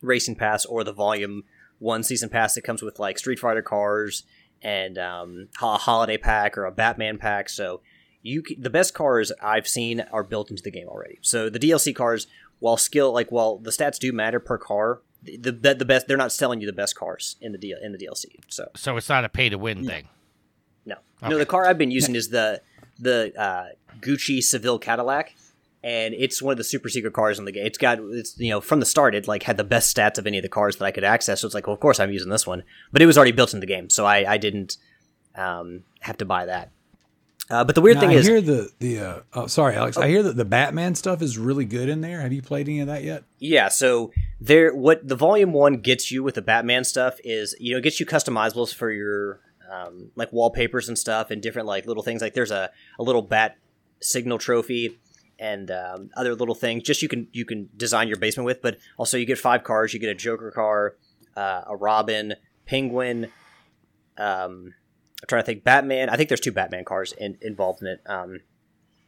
B: Racing Pass or the Volume One Season Pass that comes with like Street Fighter cars and um, a holiday pack or a Batman pack. So you c- the best cars I've seen are built into the game already. So the DLC cars, while skill like while the stats do matter per car, the the, the best they're not selling you the best cars in the deal in the DLC. So
A: so it's not a pay to win thing.
B: no,
A: Okay.
B: no. The car I've been using is the the uh, Gucci Seville Cadillac, and it's one of the super secret cars in the game. It's got it's you know from the start it like had the best stats of any of the cars that I could access. So it's like, well, of course I'm using this one, but it was already built in the game, so I I didn't um, have to buy that. Uh, but the weird
E: Now,
B: thing
E: I
B: is,
E: hear the the uh, oh sorry Alex I hear that the Batman stuff is really good in there. Have you played any of that yet?
B: Yeah, so there what the volume 1 gets you with the Batman stuff is you know, it gets you customizables for your um, like wallpapers and stuff and different like little things like there's a, a little bat signal trophy and um, other little things just you can you can design your basement with but also you get five cars. You get a Joker car uh, a Robin Penguin um, I'm trying to think Batman. I think there's two Batman cars in, involved in it um,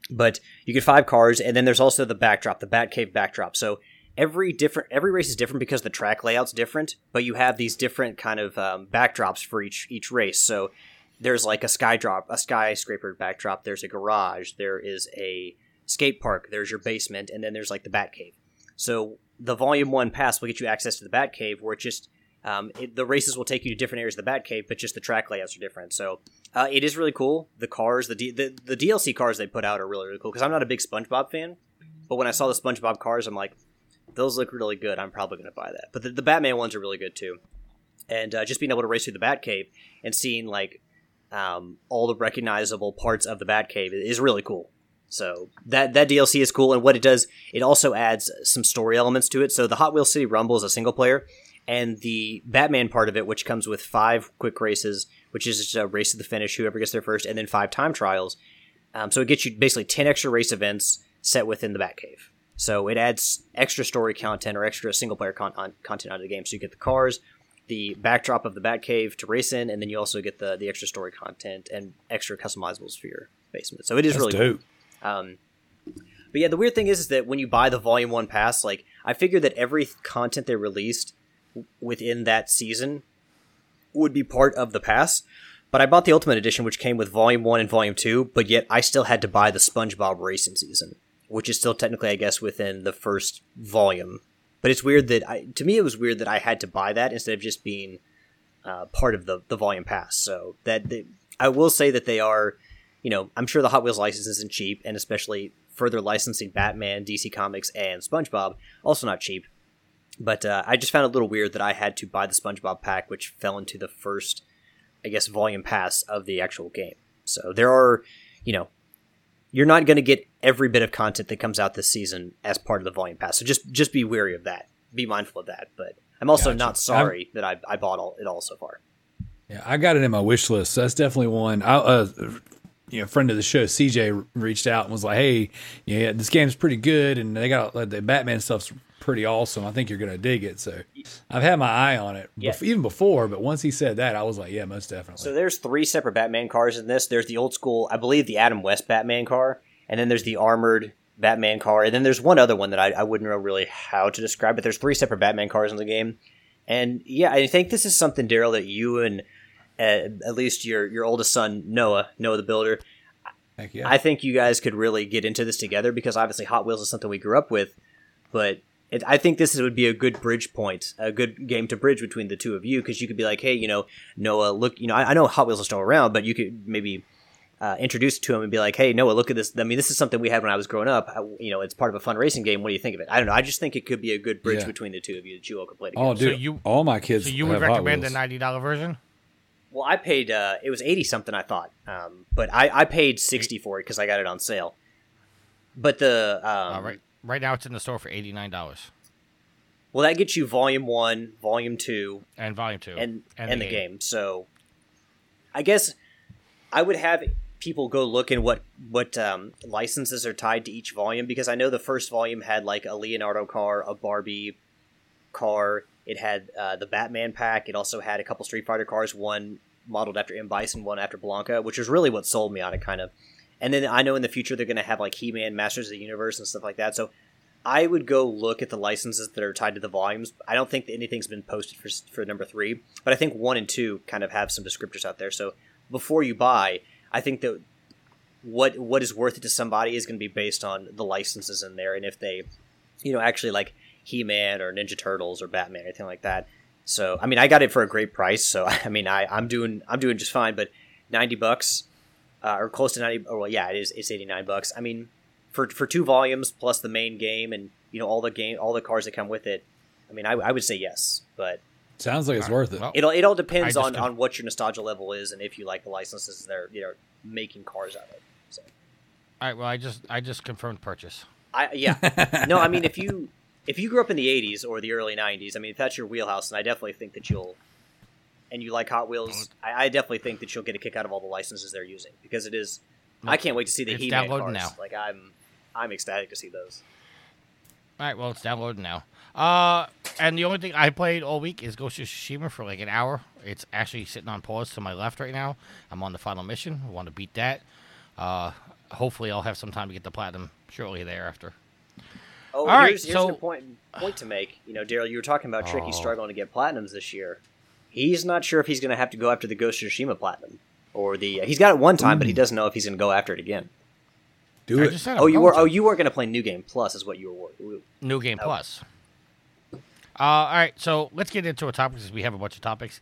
B: but you get five cars and then there's also the backdrop the Batcave backdrop. So every different every race is different because the track layout's different but you have these different kind of um, backdrops for each each race. So there's like a sky drop a skyscraper backdrop there's a garage there is a skate park there's your basement and then there's like the bat cave so the volume one pass will get you access to the bat cave where it just um, it, the races will take you to different areas of the bat cave but just the track layouts are different so uh, it is really cool the cars the, D, the the dlc cars they put out are really really cool because i'm not a big spongebob fan but when i saw the spongebob cars i'm like those look really good. I'm probably going to buy that. But the, the Batman ones are really good too. And uh, just being able to race through the Batcave and seeing like um, all the recognizable parts of the Batcave is really cool. So that that DLC is cool, and what it does, it also adds some story elements to it. So the Hot Wheels City Rumble is a single player, and the Batman part of it, which comes with five quick races, which is just a race to the finish, whoever gets there first, and then five time trials. Um, so it gets you basically ten extra race events set within the Batcave. So it adds extra story content or extra single player con- on- content out of the game. So you get the cars, the backdrop of the Batcave to race in, and then you also get the the extra story content and extra customizables for your basement. So it is
E: That's
B: really cool. Um, but yeah, the weird thing is, is that when you buy the Volume One pass, like I figured that every content they released within that season would be part of the pass. But I bought the Ultimate Edition, which came with Volume One and Volume Two, but yet I still had to buy the SpongeBob Racing season, which is still technically, I guess, within the first volume. But it's weird that I, to me, it was weird that I had to buy that instead of just being uh, part of the the volume pass. So that they, I will say that they are, you know, I'm sure the Hot Wheels license isn't cheap, and especially further licensing Batman, DC Comics, and SpongeBob also not cheap. But uh, I just found it a little weird that I had to buy the SpongeBob pack, which fell into the first, I guess, volume pass of the actual game. So there are, you know, you're not going to get every bit of content that comes out this season as part of the volume pass. So just just be wary of that. Be mindful of that. But I'm also
E: Gotcha.
B: not sorry that I, I bought all it all so far.
E: Yeah, I got it in my wish list. So that's definitely one. I, uh, you know, friend of the show, CJ, reached out and was like, "Hey, yeah, this game's pretty good, and they got like, the Batman stuff's pretty awesome. I think you're gonna dig it." So I've had my eye on it,
B: Yeah.
E: bef- even before. But once he said that, I was like, "Yeah, most definitely."
B: So there's three separate Batman cars in this. There's the old school, I believe, the Adam West Batman car, and then there's the armored Batman car, and then there's one other one that I, I wouldn't know really how to describe. But there's three separate Batman cars in the game, and yeah, I think this is something, Daryl, that you and uh, at least your your oldest son Noah, Noah the Builder,
E: Heck yeah.
B: I think you guys could really get into this together because obviously Hot Wheels is something we grew up with, but it, I think this would be a good bridge point, a good game to bridge between the two of you because you could be like, hey, you know, Noah, look, you know, I, I know Hot Wheels is still around, but you could maybe uh, introduce it to him and be like, hey, Noah, look at this. I mean, this is something we had when I was growing up. I, you know, it's part of a fun racing game. What do you think of it? I don't know. I just think it could be a good bridge
E: Yeah.
B: between the two of you that you all could play together.
E: oh, dude,
A: you-
E: all my kids.
A: So you would
E: have Hot
A: recommend the ninety dollar version?
B: Well, I paid. Uh, it was eighty something, I thought, um, but I, I paid sixty for it because I got it on sale. But the um,
A: Uh, right, right now it's in the store for eighty nine dollars
B: well, that gets you Volume One, Volume Two,
A: and volume two
B: and and, the, game. So, I guess I would have people go look in what what um, licenses are tied to each volume because I know the first volume had like a Leonardo car, a Barbie car. It had uh, the Batman pack. It also had a couple Street Fighter cars, one modeled after M Bison, one after Blanka, which was really what sold me on it, kind of. And then I know in the future they're going to have like He Man, Masters of the Universe, and stuff like that. So I would go look at the licenses that are tied to the volumes. I don't think that anything's been posted for for number three, but I think one and two kind of have some descriptors out there. So before you buy, I think that what what is worth it to somebody is going to be based on the licenses in there, and if they, you know, actually like He Man or Ninja Turtles or Batman or anything like that. So I mean, I got it for a great price. So I mean, I I'm doing I'm doing just fine. But ninety bucks, uh, or close to ninety. Or well, yeah, it is. It's eighty nine bucks. I mean, for for two volumes plus the main game and you know all the game all the cars that come with it. I mean, I, I would say yes, but
E: Sounds like it's worth it.
A: Well,
B: it all it all depends on,
A: con-
B: on what your nostalgia level is and if you like the licenses they're you know making cars out of. So
A: all right. Well, I just I just confirmed purchase.
B: I yeah no I mean if you if you grew up in the '80s or the early '90s, I mean if that's your wheelhouse, and I definitely think that you'll and you like Hot Wheels, I, I definitely think that you'll get a kick out of all the licenses they're using because it is. I can't wait to see the heat.
A: It's
B: He-Man cars.
A: now.
B: Like I'm I'm ecstatic to see those.
A: All right. Well, it's downloaded now. Uh, and the only thing I played all week is Ghost of Tsushima for like an hour. It's actually sitting on pause to my left right now. I'm on the final mission. I want to beat that. Uh, hopefully I'll have some time to get the platinum shortly thereafter.
B: Oh,
A: All right,
B: here's, here's
A: so-
B: a point point to make. You know, Daryl, you were talking about Tricky
A: Oh.
B: struggling to get platinums this year. He's not sure if he's going to have to go after the Ghost of Tsushima platinum or the. He's got it one time, but he doesn't know if he's going to go after it again.
E: Do
A: I
E: it.
A: just
B: Oh, you were. Oh, you weren't going to play New Game Plus, is what you were. wor-
A: New Game
B: Oh.
A: Plus. Uh, all right, so let's get into our topics. 'cause We have a bunch of topics,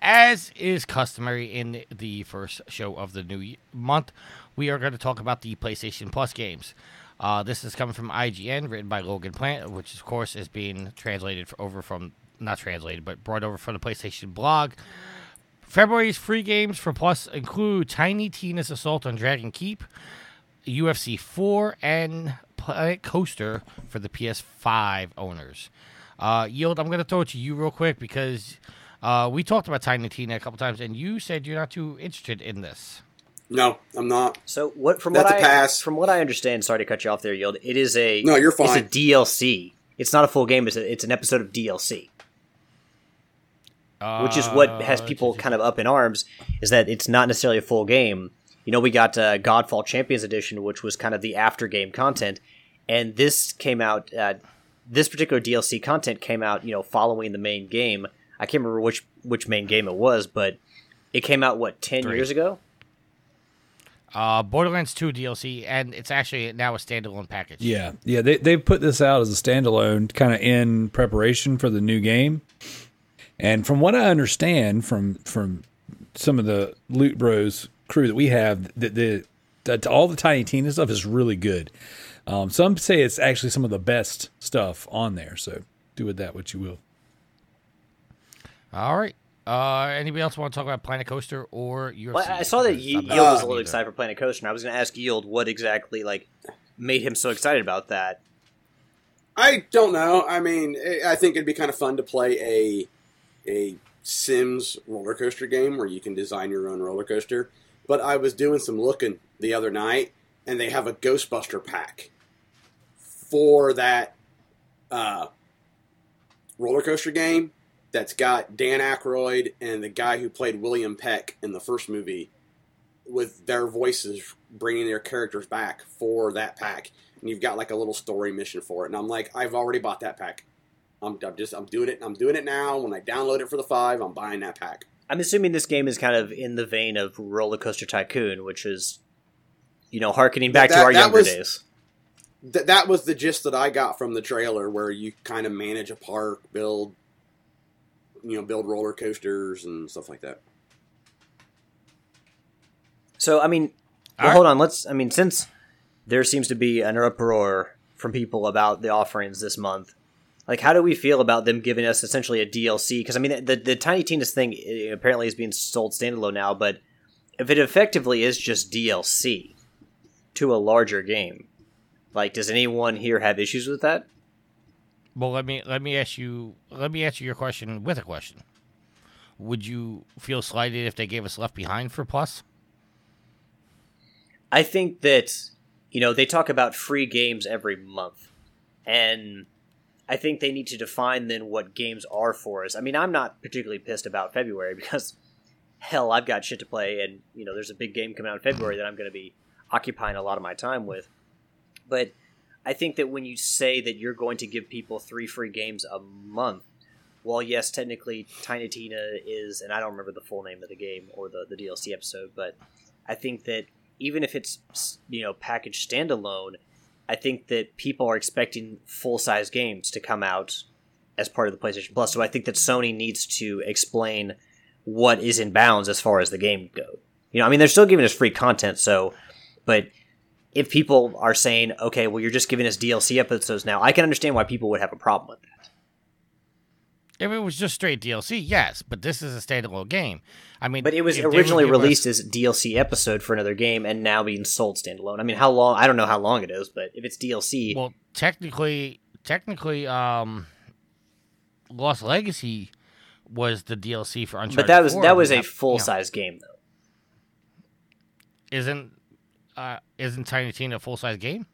A: as is customary in the first show of the new month. We are going to talk about the PlayStation Plus games. Uh, this is coming from IGN, written by Logan Plant, which of course is being translated over from not translated, but brought over from the PlayStation blog. February's free games for Plus include Tiny Tina's Assault on Dragon Keep, UFC 4, and Planet Coaster for the PS5 owners. Uh, Yield, I'm going to throw it to you real quick because uh, we talked about Tiny Tina a couple times, and you said you're not too interested in this.
D: No, I'm not.
B: So what? From
D: That's
B: what
D: a
B: I
D: pass.
B: from what I understand, sorry to cut you off there, Yield. It is a
D: No, you're fine.
B: It's a. DLC. It's not a full game. It's a, it's an episode of DLC. which is what has
A: Uh,
B: people kind of up in arms is that it's not necessarily a full game. You know, we got uh, Godfall Champions Edition, which was kind of the after game content, and this came out. Uh, this particular DLC content came out, you know, following the main game. I can't remember which which main game it was, but it came out what ten
A: Three.
B: years ago.
A: Uh, Borderlands 2 DLC, and it's actually now a standalone package.
E: Yeah, yeah. They they put this out as a standalone, kind of in preparation for the new game. And from what I understand from from some of the Loot Bros crew that we have, that the that all the Tiny Tina stuff is really good. Um, some say it's actually some of the best stuff on there. So do with that what you will.
A: All right. Uh, anybody else want to talk about Planet Coaster or UFC?
B: Well, I saw that
A: Because
B: Ye- Yield was a little excited for Planet Coaster, and I was going to ask Yield what exactly like made him so excited about that.
D: I don't know. I mean, I- I think it'd be kind of fun to play a a Sims roller coaster game where you can design your own roller coaster. But I was doing some looking the other night, and they have a Ghostbuster pack for that uh, roller coaster game that's got Dan Aykroyd and the guy who played William Peck in the first movie with their voices bringing their characters back for that pack. And you've got like a little story mission for it. And I'm like, I've already bought that pack. I'm, I'm just I'm doing it. I'm doing it now. When I download it for the five, I'm buying that pack.
B: I'm assuming this game is kind of in the vein of Roller Coaster Tycoon, which is, you know, harkening back
D: That-
B: to our younger
D: was-
B: days.
D: Th- that was the gist that I got from the trailer, where you kind of manage a park, build, you know, build roller coasters and stuff like that.
B: So, I mean, well,
A: All
B: hold on. Let's. I mean, since there seems to be an uproar from people about the offerings this month, like, how do we feel about them giving us essentially a DLC? Because I mean, the the Tiny Tina's thing eh, apparently is being sold standalone now, but if it effectively is just DLC to a larger game, like, does anyone here have issues with that?
A: Well, let me let me ask you let me answer your question with a question. Would you feel slighted if they gave us Left Behind for Plus?
B: I think that you know they talk about free games every month, and I think they need to define then what games are for us. I mean, I'm not particularly pissed about February because hell, I've got shit to play, and you know, there's a big game coming out in February that I'm going to be occupying a lot of my time with. But I think that when you say that you're going to give people three free games a month, well, yes, technically Tiny Tina is, and I don't remember the full name of the game or the, the DLC episode, but I think that even if it's you know packaged standalone, I think that people are expecting full size games to come out as part of the PlayStation Plus. So I think that Sony needs to explain what is in bounds as far as the game go. You know, I mean, they're still giving us free content, so but if people are saying, okay, well, you're just giving us DLC episodes now, I can understand why people would have a problem with that.
A: If it was just straight DLC, yes, but this is a standalone game. I mean,
B: But it was
A: if they would
B: originally
A: give us-
B: released as DLC episode for another game and now being sold standalone. I mean, how long? I don't know how long it is, but if it's DLC,
A: Well, technically, technically, um, Lost Legacy was the DLC for Uncharted.
B: but that was
A: 4,
B: that was a full size game though.
A: Isn't uh, isn't Tiny Tina a full size game?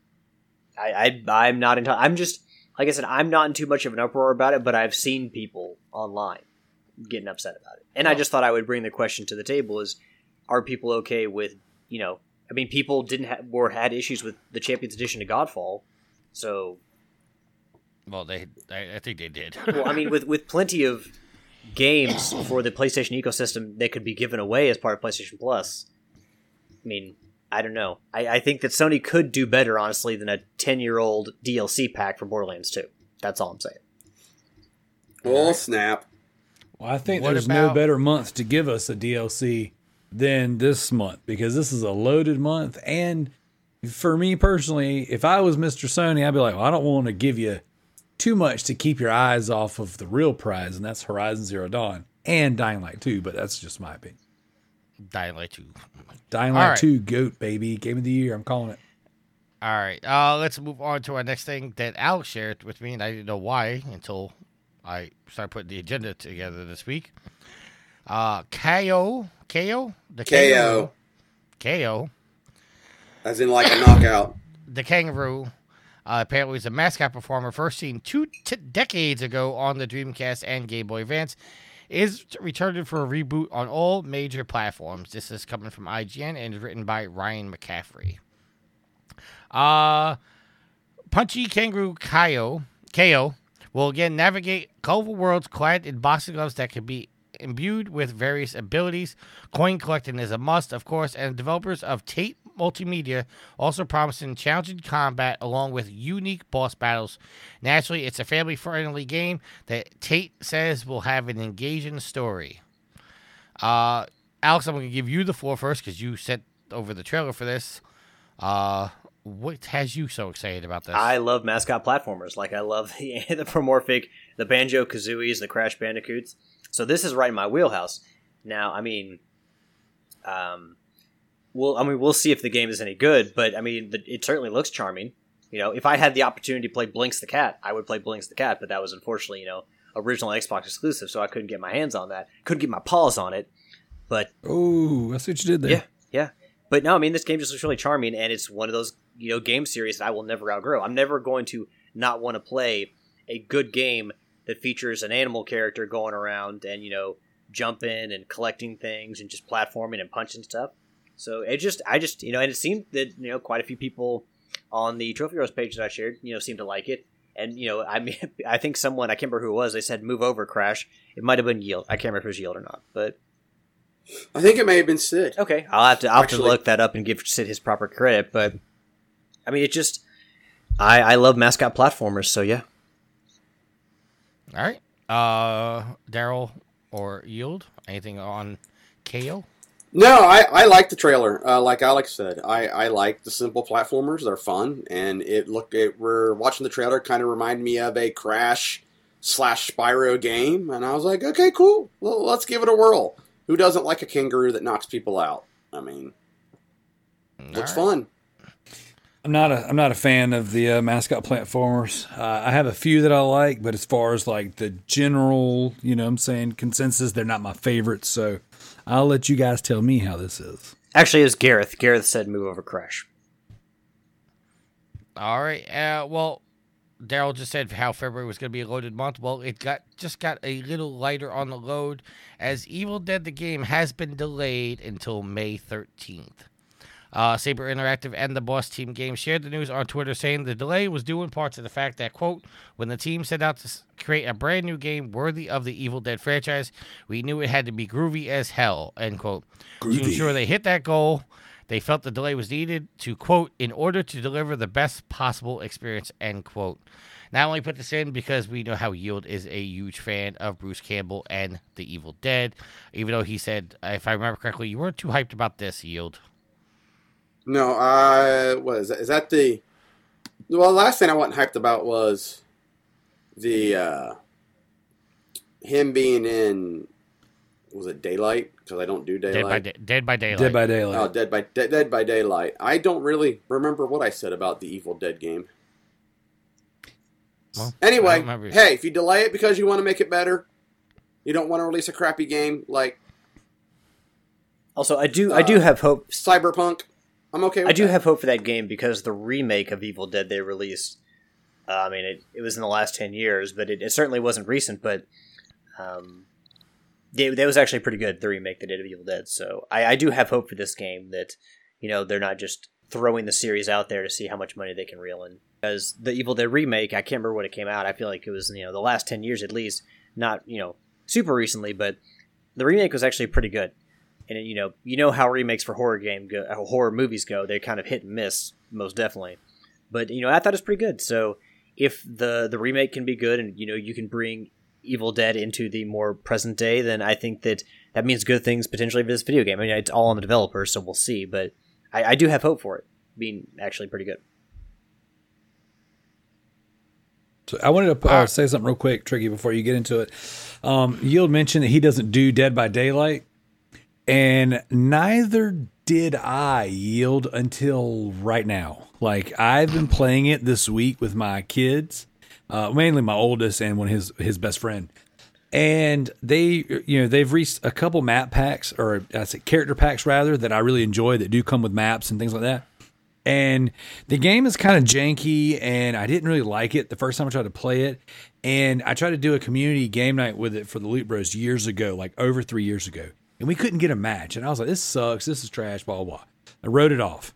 B: I, I I'm not in. I'm just like I said. I'm not in too much of an uproar about it, but I've seen people online getting upset about it, and I just thought I would bring the question to the table: is are people okay with you know? I mean, people didn't have or had issues with the Champions Edition to Godfall, so
A: Well, they, I, I think they did.
B: well, I mean, with with plenty of games for the PlayStation ecosystem that could be given away as part of PlayStation Plus. I mean, I don't know. I, I think that Sony could do better, honestly, than a ten year old DLC pack for Borderlands Two. That's all I'm saying.
D: Oh snap!
E: Well, I think
A: What
E: there's no better month to give us a DLC than this month because this is a loaded month. And for me personally, if I was Mr. Sony, I'd be like, well, I don't want to give you too much to keep your eyes off of the real prize, and that's Horizon Zero Dawn and Dying Light 2, but that's just my opinion.
A: Dying Light 2.
E: Dying
A: All
E: Light
A: right.
E: 2, GOAT, baby. Game of the year. I'm calling it.
A: All right, uh, let's move on to our next thing that Alex shared with me, and I didn't know why until I started putting the agenda together this week. Uh, KO, KO, the
D: KO.
A: KO,
D: As in like a knockout.
A: the kangaroo. Uh, apparently, is a mascot platformer first seen two t- decades ago on the Dreamcast and Game Boy Advance. Is returning for a reboot on all major platforms. This is coming from IGN and is written by Ryan McCaffrey. Uh, Punchy Kangaroo Kaio, KO will again navigate colorful worlds clad in boxing gloves that can be imbued with various abilities. Coin collecting is a must, of course, and developers of Tate Multimedia also promising challenging combat along with unique boss battles. Naturally, it's a family friendly game that Tate says will have an engaging story. Uh, Alex, I'm going to give you the floor first because you sent over the trailer for this. Uh, what has you so excited about this?
B: I love mascot platformers. Like I love the anthropomorphic, the Banjo Kazooies, the Crash Bandicoots. So this is right in my wheelhouse. Now, I mean, um, well, I mean, we'll see if the game is any good, but I mean, it certainly looks charming. You know, if I had the opportunity to play Blinx the cat, I would play Blinx the cat, but that was unfortunately, you know, original Xbox exclusive, so I couldn't get my hands on that. Couldn't get my paws on it. But
E: Oh, I see what you did there.
B: yeah, yeah. But no, I mean this game just looks really charming, and it's one of those you know game series that I will never outgrow. I'm never going to not want to play a good game that features an animal character going around and you know jumping and collecting things and just platforming and punching stuff. So it just, I just, you know, and it seemed that you know quite a few people on the Trophy Heroes page that I shared, you know, seemed to like it. And you know, I mean, I think someone I can't remember who it was. They said move over, Crash. It might have been Yield. I can't remember if it was Yield or not, but
D: I think it may have been Sid.
B: Okay, I'll have to I'll have to look that up and give Sid his proper credit. But I mean, it just I I love mascot platformers, so yeah.
A: All right. Uh, Daryl or Yield? Anything on KO?
D: No, I, I like the trailer. Uh, like Alex said, I, I like the simple platformers. They're fun, and it looked. It, we're watching the trailer. Kind of reminded me of a Crash slash Spyro game, and I was like, okay, cool. Well, let's give it a whirl. Who doesn't like a kangaroo that knocks people out? I mean, looks
A: All right.
D: fun.
E: I'm not a I'm not a fan of the uh, mascot platformers. Uh, I have a few that I like, but as far as like the general, you know, what I'm saying consensus, they're not my favorites. So I'll let you guys tell me how this is.
B: Actually, it was Gareth. Gareth said move over, Crash.
A: All right. Uh, well, Daryl just said how February was going to be a loaded month. Well, it got just got a little lighter on the load as Evil Dead the game has been delayed until May 13th. Uh, Saber Interactive and the Boss Team game shared the news on Twitter, saying the delay was due in part to the fact that, quote, when the team set out to create a brand new game worthy of the Evil Dead franchise, we knew it had to be groovy as hell, end quote. To ensure they hit that goal, they felt the delay was needed to, quote, in order to deliver the best possible experience, end quote. Not only put this in because we know how Yield is a huge fan of Bruce Campbell and The Evil Dead, even though he said, if I remember correctly, you weren't too hyped about this, Yield.
D: No, I what is that? Is that the? Well, the last thing I wasn't hyped about was the uh, him being in. Was it Daylight? Because I don't do
A: Dead by,
D: Daylight.
A: Dead by Daylight.
E: Dead by Daylight.
D: Oh, Dead by Dead, Dead by Daylight. I don't really remember what I said about the Evil Dead game.
A: Well,
D: Anyway, hey, if you delay it because you want to make it better, you don't want to release a crappy game like
B: Also, I do I do have hope.
D: Cyberpunk. I'm okay. With
B: I do
D: that.
B: have hope for that game because the remake of Evil Dead they released. Uh, I mean, it, it was in the last ten years, but it, it certainly wasn't recent. But um, it, that was actually pretty good. The remake they did of Evil Dead. So I, I do have hope for this game that you know they're not just throwing the series out there to see how much money they can reel in. Because the Evil Dead remake, I can't remember when it came out. I feel like it was you know the last ten years at least, not you know super recently, but the remake was actually pretty good. And you know, you know how remakes for horror game go, horror movies go. They're kind of hit and miss, most definitely. But you know, I thought it was pretty good. So if the the remake can be good, and you know, you can bring Evil Dead into the more present day, then I think that that means good things potentially for this video game. I mean, it's all on the developer, so we'll see. But I, I do have hope for it being actually pretty good.
E: So I wanted to uh, say something real quick, Tricky, before you get into it. Um, Yield mentioned that he doesn't do Dead by Daylight, and neither did I Yield until right now. Like I've been playing it this week with my kids, uh, mainly my oldest and one of his his best friend. And they, you know, they've reached a couple map packs or I say character packs rather that I really enjoy that do come with maps and things like that and the game is kind of janky and i didn't really like it the first time i tried to play it and i tried to do a community game night with it for the loot bros years ago like over three years ago and we couldn't get a match. And i was like this sucks. This is trash blah blah blah. I wrote it off.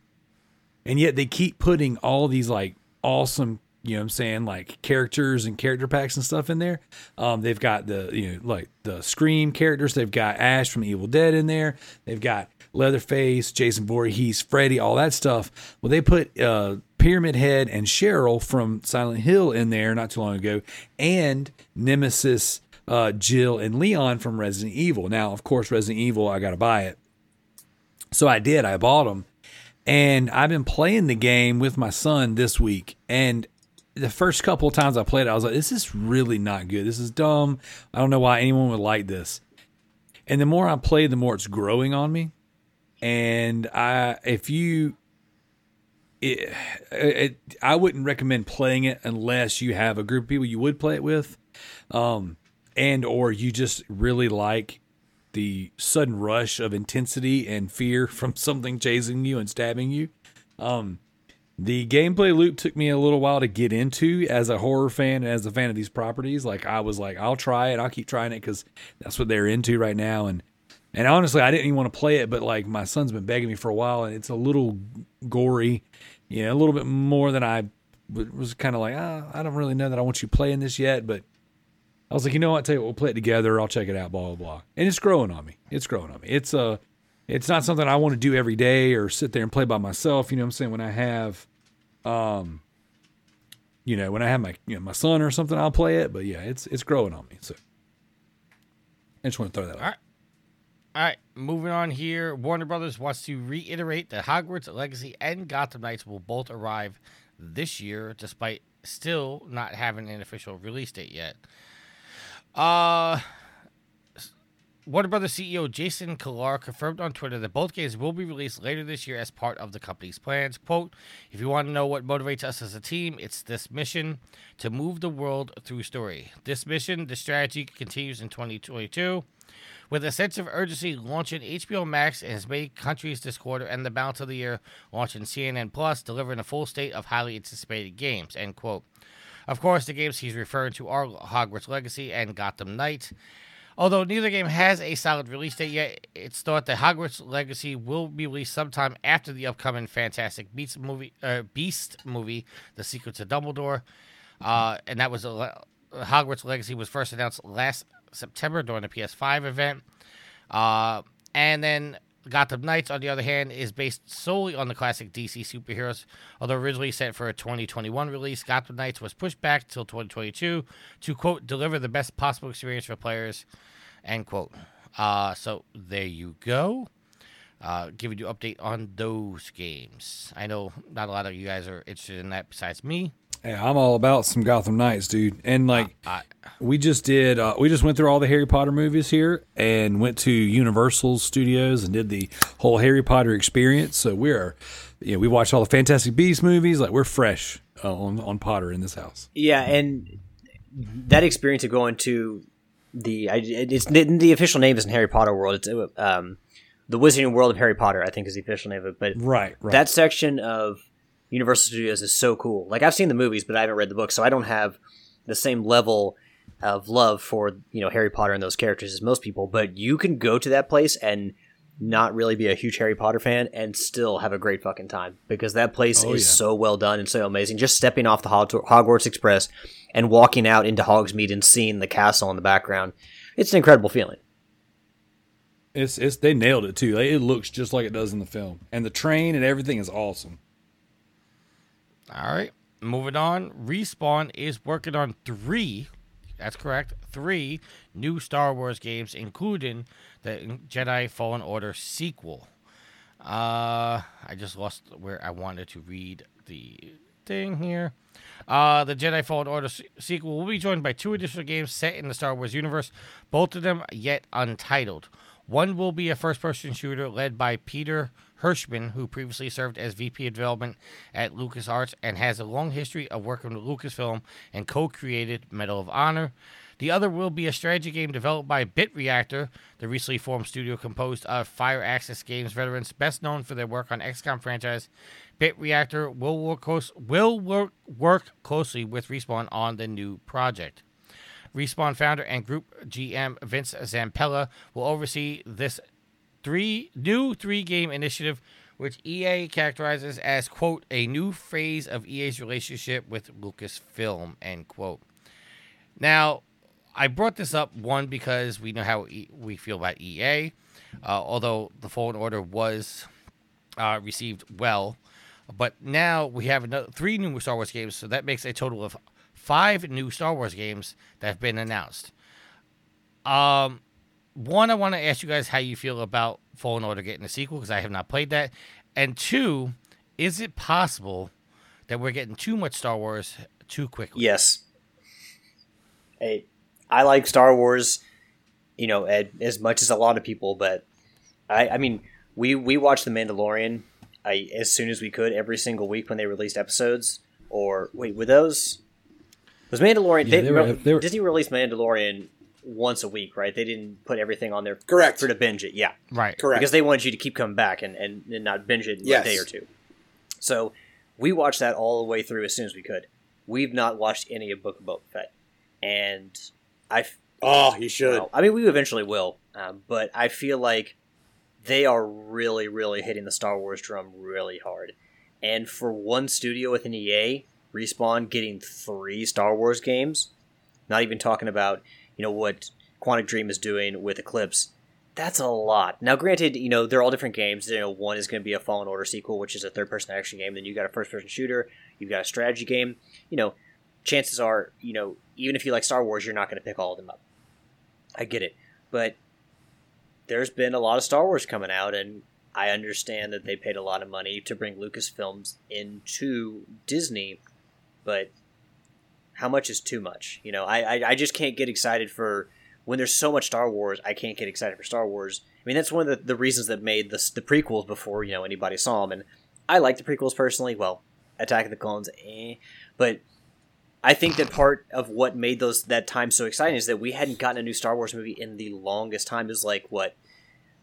E: And yet they keep putting all these like awesome you know what i'm saying like characters and character packs and stuff in there. Um, they've got the you know like the scream characters. They've got ash from evil dead in there. They've got leatherface jason Voorhees, freddy all that stuff. Well they put uh, pyramid head and cheryl from silent hill in there not too long ago. And nemesis uh, jill and leon from resident evil now of course resident evil i gotta buy it so i did i bought them and I've been playing the game with my son this week. And the first couple of times I played it, I was like, this is really not good. This is dumb. I don't know why anyone would like this. And the more I play, the more it's growing on me. And I, if you, it, it, I wouldn't recommend playing it unless you have a group of people you would play it with. Um, and or you just really like the sudden rush of intensity and fear from something chasing you and stabbing you. Um, the gameplay loop took me a little while to get into as a horror fan and as a fan of these properties. Like I was like, I'll try it. I'll keep trying it because that's what they're into right now. And and honestly, I didn't even want to play it, but like my son's been begging me for a while, and it's a little gory, you know, a little bit more than I was kind of like, ah, I don't really know that I want you playing this yet, but I was like, you know what? Tell you what, we'll play it together. I'll check it out. Blah blah blah. And it's growing on me. It's growing on me. It's a, uh, it's not something I want to do every day or sit there and play by myself. You know what I'm saying? When I have, um, you know, when I have my you know my son or something, I'll play it. But yeah, it's it's growing on me. So I just want to throw that out.
A: All right. All right, moving on here. Warner Brothers wants to reiterate that Hogwarts Legacy and Gotham Knights will both arrive this year, despite still not having an official release date yet. Uh, Warner Brothers CEO Jason Kilar confirmed on Twitter that both games will be released later this year as part of the company's plans. Quote, if you want to know what motivates us as a team, it's this mission to move the world through story. This mission, the strategy continues in 2022. With a sense of urgency launching HBO Max in as many countries this quarter and the balance of the year launching CNN Plus, delivering a full state of highly anticipated games. End quote. Of course, the games he's referring to are Hogwarts Legacy and Gotham Knight. Although neither game has a solid release date yet, it's thought that Hogwarts Legacy will be released sometime after the upcoming Fantastic Beasts movie, uh, Beast movie, The Secrets of Dumbledore, uh, and that was a, Hogwarts Legacy was first announced last September during the PS5 event, uh, and then Gotham Knights, on the other hand, is based solely on the classic DC superheroes. Although originally set for a 2021 release, Gotham Knights was pushed back till 2022 to quote deliver the best possible experience for players, end quote. Uh, so there you go. Uh, giving you update on those games. I know not a lot of you guys are interested in that besides me.
E: Hey, I'm all about some Gotham Knights, dude. And like, uh, we just did, uh, we just went through all the Harry Potter movies here and went to Universal Studios and did the whole Harry Potter experience. So we're, you know, we watched all the Fantastic Beasts movies. Like, we're fresh uh, on on Potter in this house.
B: Yeah, and that experience of going to the, it's the official name is in Harry Potter world. It's um, the Wizarding World of Harry Potter. I think is the official name of it. But
E: right, right.
B: that section of Universal Studios is so cool. Like I've seen the movies, but I haven't read the book, so I don't have the same level of love for you know Harry Potter and those characters as most people. But you can go to that place and not really be a huge Harry Potter fan and still have a great fucking time because that place oh, is yeah. so well done and so amazing. Just stepping off the Hogwarts Express and walking out into Hogsmeade and seeing the castle in the background, it's an incredible feeling.
E: It's it's they nailed it too. It looks just like it does in the film, and the train and everything is awesome.
A: All right, moving on. Respawn is working on three. That's correct. Three new Star Wars games, including the Jedi Fallen Order sequel. Uh, I just lost where I wanted to read the thing here. Uh, the Jedi Fallen Order sequel will be joined by two additional games set in the Star Wars universe, both of them yet untitled. One will be a first person shooter led by Peter Hirschmann, who previously served as VP of Development at LucasArts and has a long history of working with Lucasfilm and co created Medal of Honor. The other will be a strategy game developed by Bit Reactor, the recently formed studio composed of Firaxis Games veterans best known for their work on XCOM franchise. Bit Reactor will work, close, will work, work closely with Respawn on the new project. Respawn founder and group GM Vince Zampella will oversee this three new three game initiative, which EA characterizes as quote a new phase of EA's relationship with Lucasfilm end quote. Now, I brought this up one because we know how we feel about EA, uh, although the Fallen Order was uh, received well, but now we have another three new Star Wars games, so that makes a total of five new Star Wars games that have been announced. Um, one, I want to ask you guys how you feel about Fallen Order getting a sequel because I have not played that. And two, is it possible that we're getting too much Star Wars too quickly?
B: Yes. Hey, I like Star Wars, you know, as much as a lot of people, but I, I mean, we we watched The Mandalorian I, as soon as we could every single week when they released episodes. Or wait, were those was Mandalorian? Yeah, they, they, were, they were, Disney released Mandalorian once a week, right? They didn't put everything on there
D: Correct.
B: for to binge it. Yeah,
A: Right.
D: Correct.
B: because they wanted you to keep coming back and, and, and not binge it in
D: Yes.
B: a day or two. So we watched that all the way through as soon as we could. We've not watched any of Book of Boba Fett, and I
D: oh, you should.
B: no. I mean, we eventually will, um, but I feel like they are really, really hitting the Star Wars drum really hard. And for one studio with an EA, Respawn getting three Star Wars games, not even talking about you know what Quantic Dream is doing with Eclipse. That's a lot. Now, granted, you know they're all different games. You know, one is going to be a Fallen Order sequel, which is a third-person action game. Then you got a first-person shooter. You've got a strategy game. You know, chances are, you know, even if you like Star Wars, you're not going to pick all of them up. I get it, but there's been a lot of Star Wars coming out, and I understand that they paid a lot of money to bring Lucasfilms into Disney, but how much is too much? You know, I, I I just can't get excited for when there's so much Star Wars. I can't get excited for Star Wars. I mean, that's one of the, the reasons that made the the prequels before you know anybody saw them, and I like the prequels personally. Well, Attack of the Clones, eh, but I think that part of what made those that time so exciting is that we hadn't gotten a new Star Wars movie in the longest time. Was like what,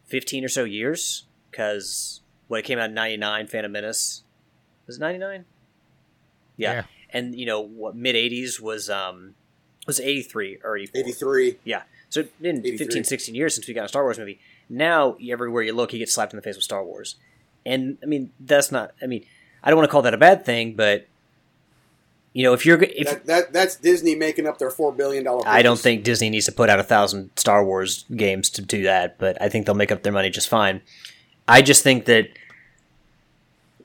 B: fifteen or so years? Because when it came out in '99, Phantom Menace was it '99? Yeah.
A: Yeah.
B: And you know what mid '80s was um was '83 or '84.
D: 83.
B: yeah. So been 15, 16 years since we got a Star Wars movie. Now everywhere you look, you get slapped in the face with Star Wars, and I mean that's not. I mean I don't want to call that a bad thing, but you know if you're if
D: That, that That's Disney making up their $4 billion
B: I don't think Disney needs to put out a thousand Star Wars games to do that, but I think they'll make up their money just fine. I just think that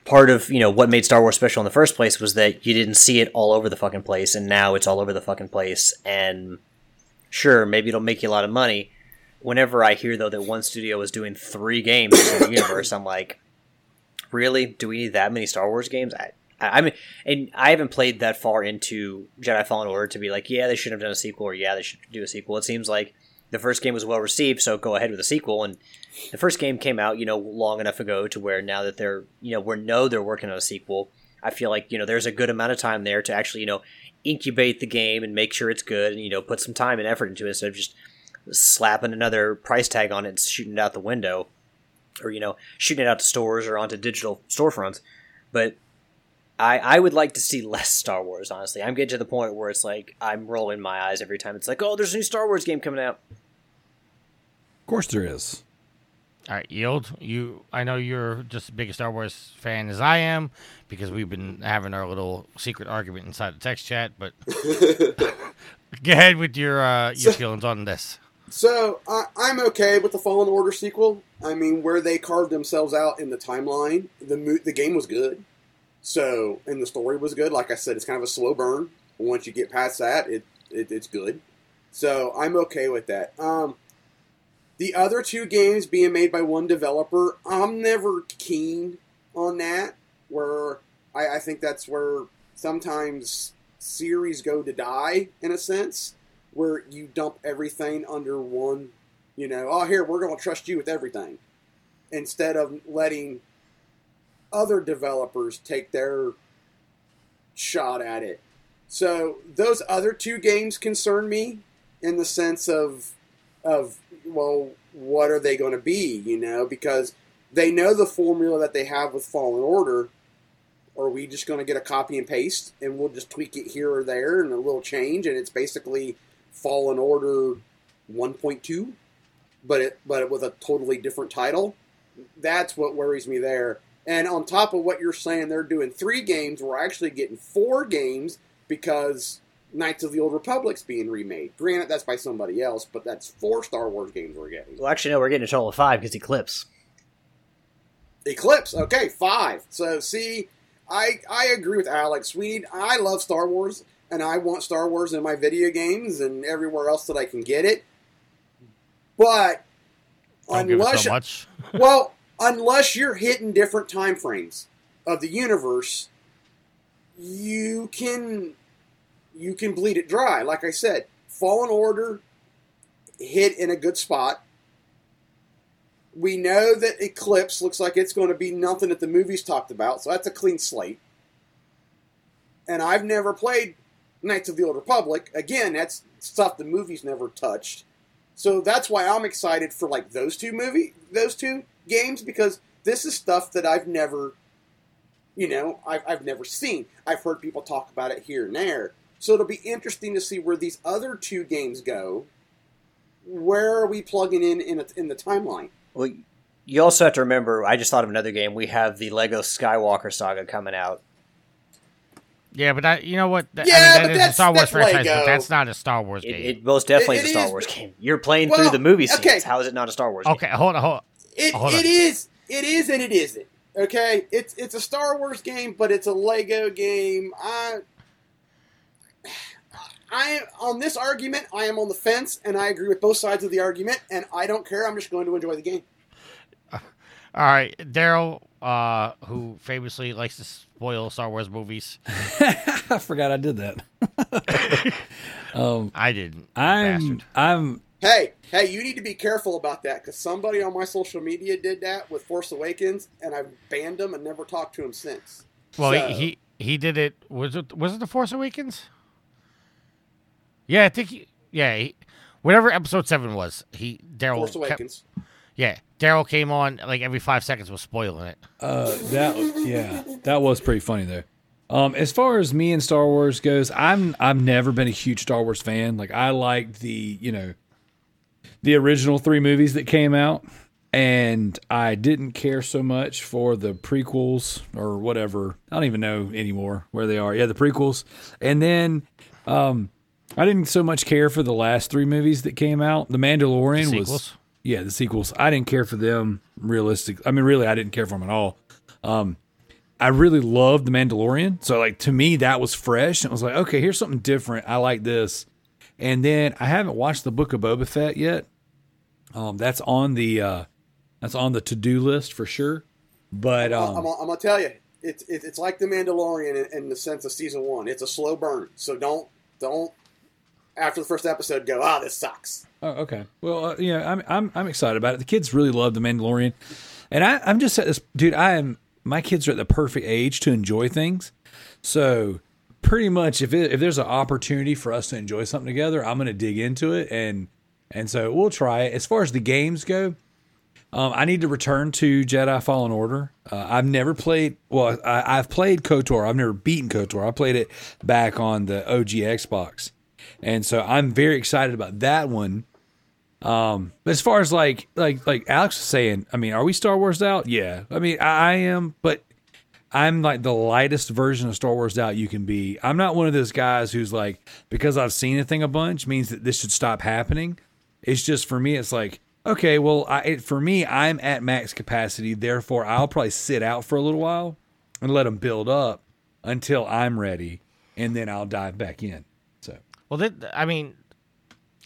B: part of you know what made Star Wars special in the first place was that you didn't see it all over the fucking place, and now it's all over the fucking place. And sure, maybe it'll make you a lot of money. Whenever I hear though that one studio is doing three games in the universe, I'm like, really? Do we need that many Star Wars games? I, I mean, and I haven't played that far into Jedi Fallen Order to be like, yeah, they should have done a sequel, or yeah, they should do a sequel. It seems like the first game was well received, so go ahead with a sequel. And the first game came out, you know, long enough ago to where now that they're, you know, we know they're working on a sequel. I feel like you know there's a good amount of time there to actually, you know, incubate the game and make sure it's good, and you know, put some time and effort into it instead of just slapping another price tag on it and shooting it out the window, or you know, shooting it out to stores or onto digital storefronts. But I, I would like to see less Star Wars, honestly. I'm getting to the point where it's like I'm rolling my eyes every time it's like, oh, there's a new Star Wars game coming out.
E: Of course there is.
A: All right, yield. You, I know you're just as big a Star Wars fan as I am because we've been having our little secret argument inside the text chat. But go ahead with your uh, your feelings on this.
D: So I I'm okay with the Fallen Order sequel. I mean, where they carved themselves out in the timeline, the mo- the game was good. So and the story was good. Like I said, it's kind of a slow burn. Once you get past that, it, it it's good. So I'm okay with that. Um, the other two games being made by one developer, I'm never keen on that. Where I, I think that's where sometimes series go to die in a sense where you dump everything under one, you know, oh, here, we're going to trust you with everything. Instead of letting other developers take their shot at it. So those other two games concern me in the sense of, of well, what are they going to be, you know, because they know the formula that they have with Fallen Order. Are we just going to get a copy and paste and we'll just tweak it here or there and a little change and it's basically Fallen Order 1.2, but it but with a totally different title. That's what worries me there. And on top of what you're saying, they're doing three games. We're actually getting four games because Knights of the Old Republic's being remade. Granted, that's by somebody else, but that's four Star Wars games we're getting.
B: Well, actually, no, we're getting a total of five because Eclipse.
D: Eclipse, okay, five. So see, I I agree with Alex. We need. I love Star Wars, and I want Star Wars in my video games and everywhere else that I can get it. But
A: Don't give it
D: unless
A: so much.
D: well, unless you're hitting different time frames of the universe, you can you can bleed it dry. Like I said, Fallen Order hit in a good spot. We know that Eclipse looks like it's going to be nothing that the movies talked about, so that's a clean slate. And I've never played Knights of the Old Republic. Again, that's stuff the movies never touched. So that's why I'm excited for like those two movie, those two games because this is stuff that I've never, you know, I've, I've never seen. I've heard people talk about it here and there. So it'll be interesting to see where these other two games go. Where are we plugging in in, a, in the timeline?
B: Well, you also have to remember. I just thought of another game. We have the Lego Skywalker Saga coming out.
A: Yeah, but that you know what? That,
D: Yeah,
A: I mean, that
D: but
A: is a
D: that's-
A: Star Wars
D: that's
A: franchise,
D: Lego.
A: but that's not a Star Wars game.
B: it most definitely
D: It-
B: is a Star
D: is-
B: Wars game. You're playing
D: Well,
B: through the movie scenes.
D: okay.
B: How is it not a Star Wars
A: okay,
B: game?
A: hold on, hold on.
D: It,
A: Hold
D: it
A: on.
D: is it is and it isn't. Okay, it's it's a Star Wars game, but it's a Lego game. I I on this argument, I am on the fence, and I agree with both sides of the argument, and I don't care. I'm just going to enjoy the game.
A: All right, Daryl, uh, who famously likes to spoil Star Wars movies.
E: I forgot I did that.
A: um, I didn't.
E: I'm
A: bastard.
E: I'm
D: Hey, hey, you need to be careful about that because somebody on my social media did that with Force Awakens, and I've banned him and never talked to him since.
A: Well,
D: So-
A: he, he he did it. Was it was it the Force Awakens? Yeah, I think. He, yeah, he, whatever episode seven was, he Daryl.
D: Force
A: kept-
D: Awakens.
A: yeah, Daryl came on like every five seconds was spoiling it.
E: uh that yeah that was pretty funny though. Um, as far as me and Star Wars goes, I'm I've never been a huge Star Wars fan. Like I liked the you know the original three movies that came out, and I didn't care so much for the prequels or whatever. I don't even know anymore where they are. Yeah, the prequels, and then um, I didn't so much care for the last three movies that came out. The Mandalorian
A: The
E: was yeah, the sequels. I didn't care for them realistic. I mean, really, I didn't care for them at all. Um, I really loved the Mandalorian, so like to me that was fresh. And I was like, okay, here's something different. I like this. And then I haven't watched the Book of Boba Fett yet. Um, that's on the uh, that's on the to do list for sure. But
D: I'm,
E: um,
D: I'm, I'm gonna tell you, it's it, it's like the Mandalorian in, in the sense of season one. It's a slow burn, so don't don't after the first episode go, ah, this sucks.
E: Oh, okay. Well, uh, yeah, I'm I'm I'm excited about it. The kids really love the Mandalorian, and I I'm just at this dude. I am my kids are at the perfect age to enjoy things, so pretty much if it, if there's an opportunity for us to enjoy something together, I'm gonna dig into it and and so we'll try it. As far as the games go, um, I need to return to Jedi Fallen Order. Uh, I've never played. Well, I, I've played Kotor. I've never beaten Kotor. I played it back on the OG Xbox, and so I'm very excited about that one. Um, as far as like like like Alex was saying, I mean, are we Star Wars out? Yeah, I mean, I, I am, but I'm like the lightest version of Star Wars out you can be. I'm not one of those guys who's like because I've seen a thing a bunch means that this should stop happening. It's just for me, it's like okay, well, I, it, for me, I'm at max capacity. Therefore, I'll probably sit out for a little while and let them build up until I'm ready, and then I'll dive back in. So
A: Well, that, I mean,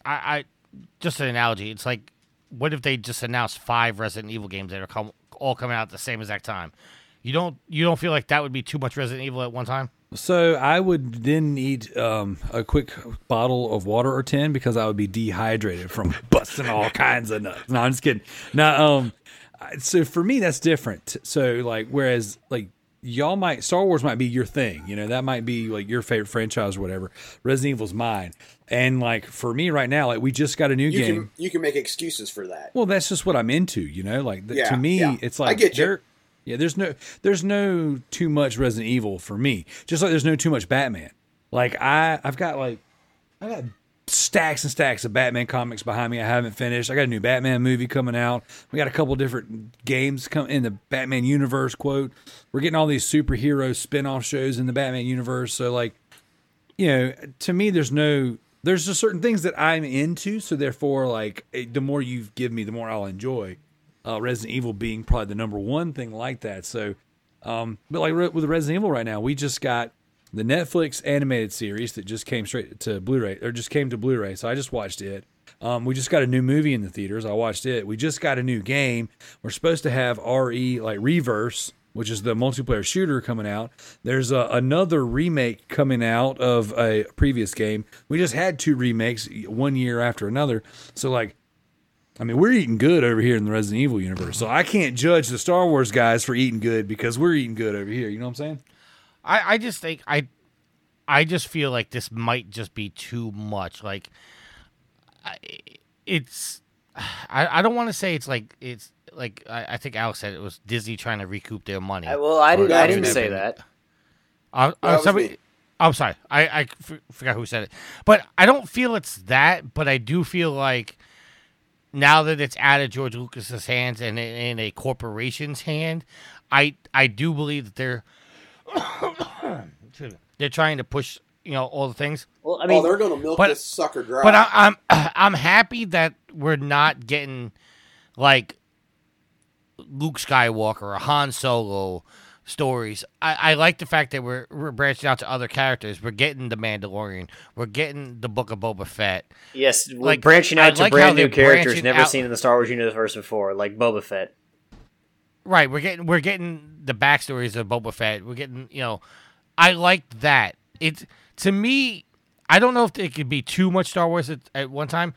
A: I, I just an analogy. It's like, what if they just announced five Resident Evil games that are all coming out at the same exact time? You don't you don't feel like that would be too much Resident Evil at one time?
E: So I would then need um, a quick bottle of water or ten because I would be dehydrated from busting all kinds of nuts. No, I'm just kidding. Now, um, so for me that's different. So like, whereas like y'all might Star Wars might be your thing, you know, that might be like your favorite franchise or whatever. Resident Evil's mine, and like for me right now, like we just got a new
D: You
E: game.
D: can you can make excuses for that.
E: Well, that's just what I'm into, you know. Like th-
D: Yeah,
E: to me,
D: yeah.
E: it's
D: I get you.
E: Yeah, there's no, there's no too much Resident Evil for me. Just like there's no too much Batman. Like I, I've got like, I got stacks and stacks of Batman comics behind me. I haven't finished. I got a new Batman movie coming out. We got a couple different games come in the Batman universe. Quote, we're getting all these superhero spin-off shows in the Batman universe. So like, you know, to me, there's no, there's just certain things that I'm into. So therefore, like, the more you give me, the more I'll enjoy. Uh, Resident Evil being probably the number one thing like that. So, um, but like with Resident Evil right now, we just got the Netflix animated series that just came straight to Blu-ray or just came to Blu-ray. So I just watched it. Um, we just got a new movie in the theaters. I watched it. We just got a new game. We're supposed to have RE like Reverse, which is the multiplayer shooter coming out. There's a, another remake coming out of a previous game. We just had two remakes one year after another. So like I mean, we're eating good over here in the Resident Evil universe. So I can't judge the Star Wars guys for eating good because we're eating good over here. You know what I'm saying?
A: I, I just think I I just feel like this might just be too much. Like, I, it's. I, I don't want to say it's like it's like I, I think Alex said it was Disney trying to recoup their money.
B: I, well, I didn't.
D: that
B: I didn't say that.
A: Uh, uh,
D: was
A: somebody. I'm sorry. I, I f- forgot who said it. But I don't feel it's that, but I do feel like now that it's out of George Lucas's hands and in, in a corporation's hand, I I do believe that they're they're trying to push, you know, all the things.
B: Well, I
D: oh,
B: mean,
D: they're going to milk
A: but-
D: this sucker dry.
A: But I, I'm I'm happy that we're not getting like Luke Skywalker or Han Solo stories. I, I like the fact that we're we're branching out to other characters. We're getting the Mandalorian. We're getting the Book of Boba Fett.
B: yes, we're
A: like,
B: branching
A: I
B: out to
A: like
B: brand new characters never
A: out-
B: seen in the Star Wars universe before, like Boba Fett.
A: Right, we're getting we're getting the backstories of Boba Fett. We're getting you know, I like that. It to me, I don't know if it could be too much Star Wars at, at one time,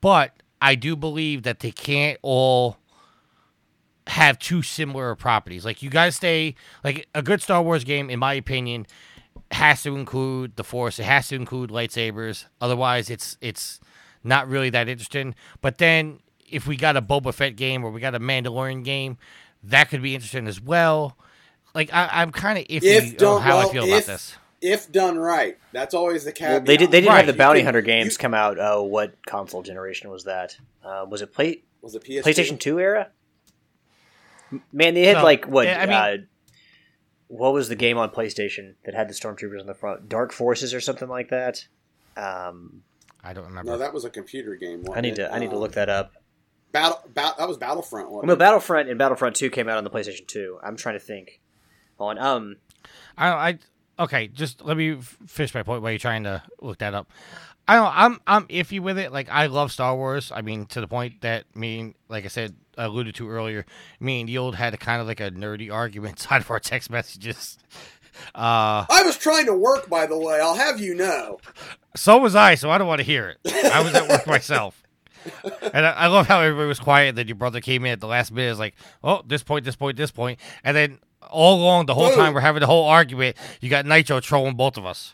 A: but I do believe that they can't all have two similar properties. Like you guys stay like a good Star Wars game, in my opinion, has to include the Force. It has to include lightsabers. Otherwise, it's it's not really that interesting. But then if we got a Boba Fett game or we got a Mandalorian game, that could be interesting as well. Like I, I'm kind of iffy
D: If
A: on
D: done
A: how I feel
D: if-
A: about this.
D: if done right, that's always the
B: Well,
D: caveat.
B: they did. They did
A: Right.
B: have the Bounty
D: can-
B: Hunter games
D: you-
B: come out. Oh, what console generation was that? Uh, was it play,
D: Was it PS2?
B: PlayStation Two era? M- Man, they had
A: So,
B: like what?
A: yeah, I mean-
B: uh, what was the game on PlayStation that had the stormtroopers on the front? Dark Forces or something like that. Um,
A: I don't remember.
D: No, that was a computer game.
B: I need
D: it?
B: to. I need to
D: Um,
B: look that up.
D: Battle, ba- that was Battlefront. Wasn't
B: Well,
D: it?
B: Battlefront and Battlefront Two came out on the PlayStation Two. I'm trying to think. On um,
A: I, I okay. Just let me f- finish my point while you're trying to look that up. I don't. I'm I'm iffy with it. Like I love Star Wars. I mean, to the point that me, and- like I said, I alluded to earlier, me and Yield had a kind of like a nerdy argument inside of our text messages. Uh,
D: I was trying to work, by the way. I'll have you know.
A: so was I. So I don't want to hear it. I was at work myself. And I, I love how everybody was quiet. And Then your brother came in at the last minute. Is like, oh, this point, this point, this point. and then all along the whole time we're having the whole argument, you got Nitro trolling both of us.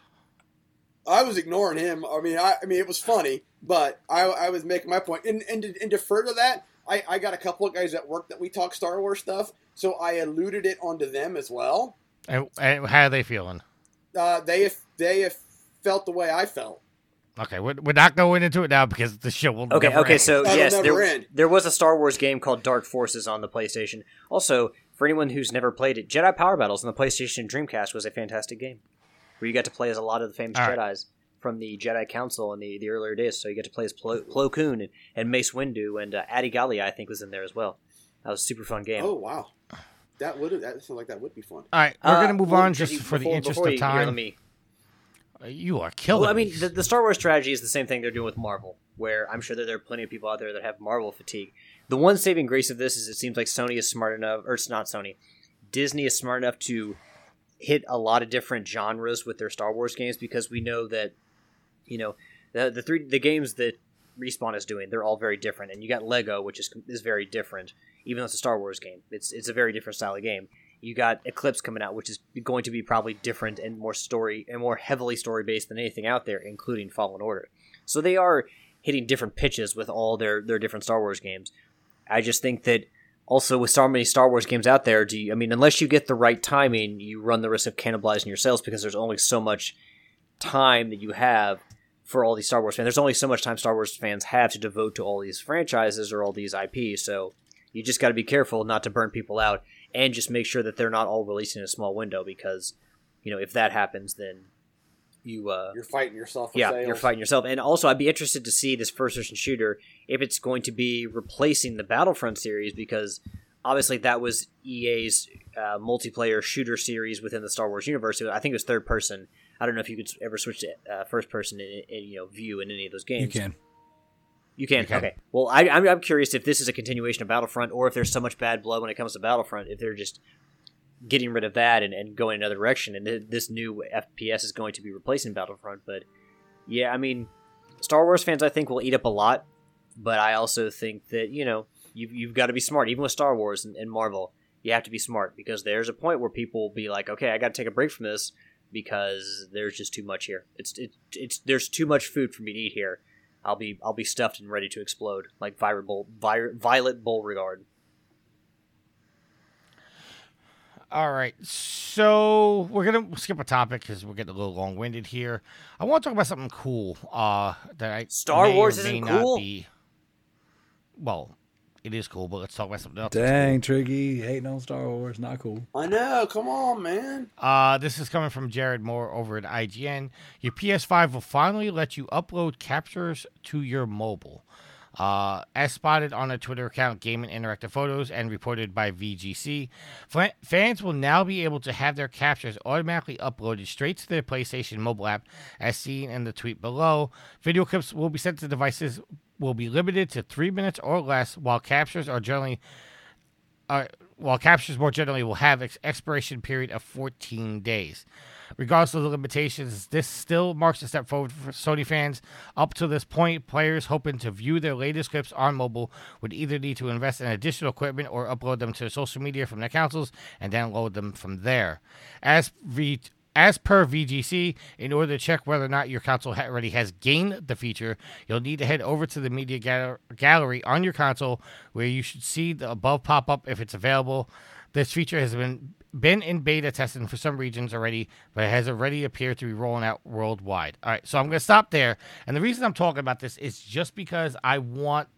D: I was ignoring him. I mean, I, I mean, it was funny, but I, I was making my point. And, and, to, and to further that, I, I got a couple of guys at work that we talk Star Wars stuff, so I alluded it onto them as well.
A: And, and how are they feeling?
D: Uh, they have, they have felt the way I felt.
A: Okay, we're, we're not going into it now because the show will.
B: Okay,
A: never
B: okay,
A: end.
B: so
D: That'll
B: yes,
D: never
B: there,
D: end.
B: there was a Star Wars game called Dark Forces on the PlayStation. Also, for anyone who's never played it, Jedi Power Battles on the PlayStation Dreamcast was a fantastic game, where you got to play as a lot of the famous
A: All right.
B: Jedi's from the Jedi Council in the, the earlier days. So you get to play as Plo, Plo Koon and, and Mace Windu, and uh, Adi Gallia, I think, was in there as well. That was a super fun game.
D: Oh wow, that would that sounds like that would be fun.
A: all right, we're
B: Uh,
A: gonna move
B: well,
A: on just
B: Tricky,
A: for the interest of
B: you- here,
A: time.
B: let me-
A: Uh, you are killing.
B: Well, I mean,
A: me.
B: the, the Star Wars strategy is the same thing they're doing with Marvel, where I'm sure that there are plenty of people out there that have Marvel fatigue. The one saving grace of this is it seems like Sony is smart enough, or it's not Sony, Disney is smart enough to hit a lot of different genres with their Star Wars games because we know that, you know, the the three the games that Respawn is doing, they're all very different, and you got Lego, which is is very different, even though it's a Star Wars game. It's it's a very different style of game. You got Eclipse coming out, which is going to be probably different and more story and more heavily story based than anything out there, including Fallen Order. So they are hitting different pitches with all their their different Star Wars games. I just think that also with so many Star Wars games out there, do you, I mean unless you get the right timing, you run the risk of cannibalizing your sales because there's only so much time that you have for all these Star Wars fans. There's only so much time Star Wars fans have to devote to all these franchises or all these IPs. So you just got to be careful not to burn people out and just make sure that they're not all released in a small window because you know if that happens then you uh
D: You're fighting yourself.
B: Yeah
D: sales.
B: you're fighting yourself and also i'd be interested to see this first person shooter if it's going to be replacing the battlefront series because obviously that was ea's uh, multiplayer shooter series within the star wars universe i think it was third person i don't know if you could ever switch to uh, first person in, in you know view in any of those
E: You
B: games
E: can.
B: you can.
A: You can.
B: Okay. Well, I, I'm, I'm curious if this is a continuation of Battlefront or if there's so much bad blood when it comes to Battlefront, if they're just getting rid of that and, and going another direction, and th- this new FPS is going to be replacing Battlefront. But yeah, I mean, Star Wars fans, I think, will eat up a lot. But I also think that you know you've, you've got to be smart, even with Star Wars and, and Marvel. You have to be smart because there's a point where people will be like, okay, I got to take a break from this. Because there's just too much here. It's it, it's there's too much food for me to eat here. I'll be I'll be stuffed and ready to explode like Violet Bull, Violet Beauregarde.
A: All right, so we're gonna skip a topic because we're getting a little long-winded here. I want to talk about something cool. Uh, that I
B: Star Wars isn't cool?
A: Be, well, it is cool, but let's talk about something else. that's
E: Dang, Tricky, hating on Star Wars, not cool.
D: I know. Come on, man.
A: Uh, this is coming from Jared Moore over at IGN. Your PS5 will finally let you upload captures to your mobile. Uh, as spotted on a Twitter account, Game and Interactive Photos, and reported by VGC, fans will now be able to have their captures automatically uploaded straight to their PlayStation mobile app, as seen in the tweet below. Video clips will be sent to devices will be limited to three minutes or less, while captures are generally uh, while captures more generally will have ex- expiration period of 14 days. Regardless of the limitations, this still marks a step forward for Sony fans. Up to this point, players hoping to view their latest clips on mobile would either need to invest in additional equipment or upload them to social media from their consoles and download them from there. As v- as per VGC, in order to check whether or not your console already has gained the feature, you'll need to head over to the media gal- gallery on your console, where you should see the above pop up if it's available. This feature has been been in beta testing for some regions already, but it has already appeared to be rolling out worldwide. All right, so I'm going to stop there. And the reason I'm talking about this is just because I want.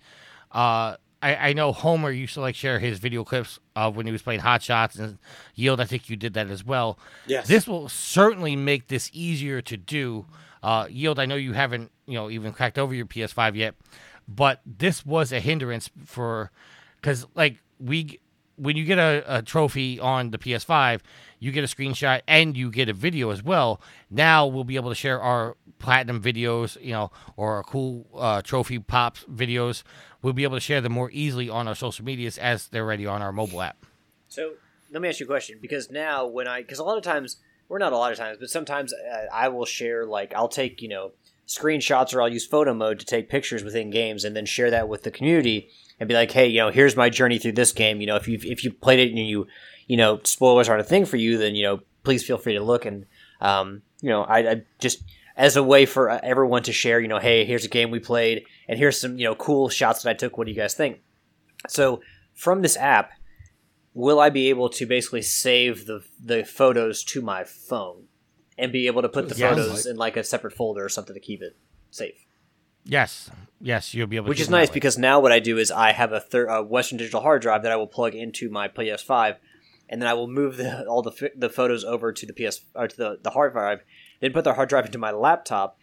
A: Uh, I, I know Homer used to like share his video clips of when he was playing Hot Shots and Yield. I think you did that as well.
D: Yes.
A: This will certainly make this easier to do. Uh, Yield, I know you haven't, you know, even cracked over your PS5 yet, but this was a hindrance for, because like we, when you get a, a trophy on the PS5, you get a screenshot and you get a video as well. Now we'll be able to share our platinum videos, you know, or our cool uh, trophy pops videos. We'll be able to share them more easily on our social medias as they're ready on our mobile app.
B: So let me ask you a question because now when I because a lot of times or not a lot of times but sometimes uh, I will share like I'll take you know screenshots or I'll use photo mode to take pictures within games and then share that with the community and be like hey you know here's my journey through this game you know if you if you played it and you you know spoilers aren't a thing for you then you know please feel free to look and um you know I, I just as a way for uh, everyone to share you know hey here's a game we played and here's some you know cool shots that I took what do you guys think so from this app will I be able to basically save the the photos to my phone and be able to put the
A: Yes.
B: photos in like a separate folder or something to keep it safe?
A: Yes, yes, you'll be able.
B: Which
A: to
B: is
A: do it that
B: nice
A: way.
B: because now what I do is I have a, thir- a Western Digital hard drive that I will plug into my PS5, and then I will move the, all the fi- the photos over to the PS or to the, the hard drive, then put the hard drive into my laptop,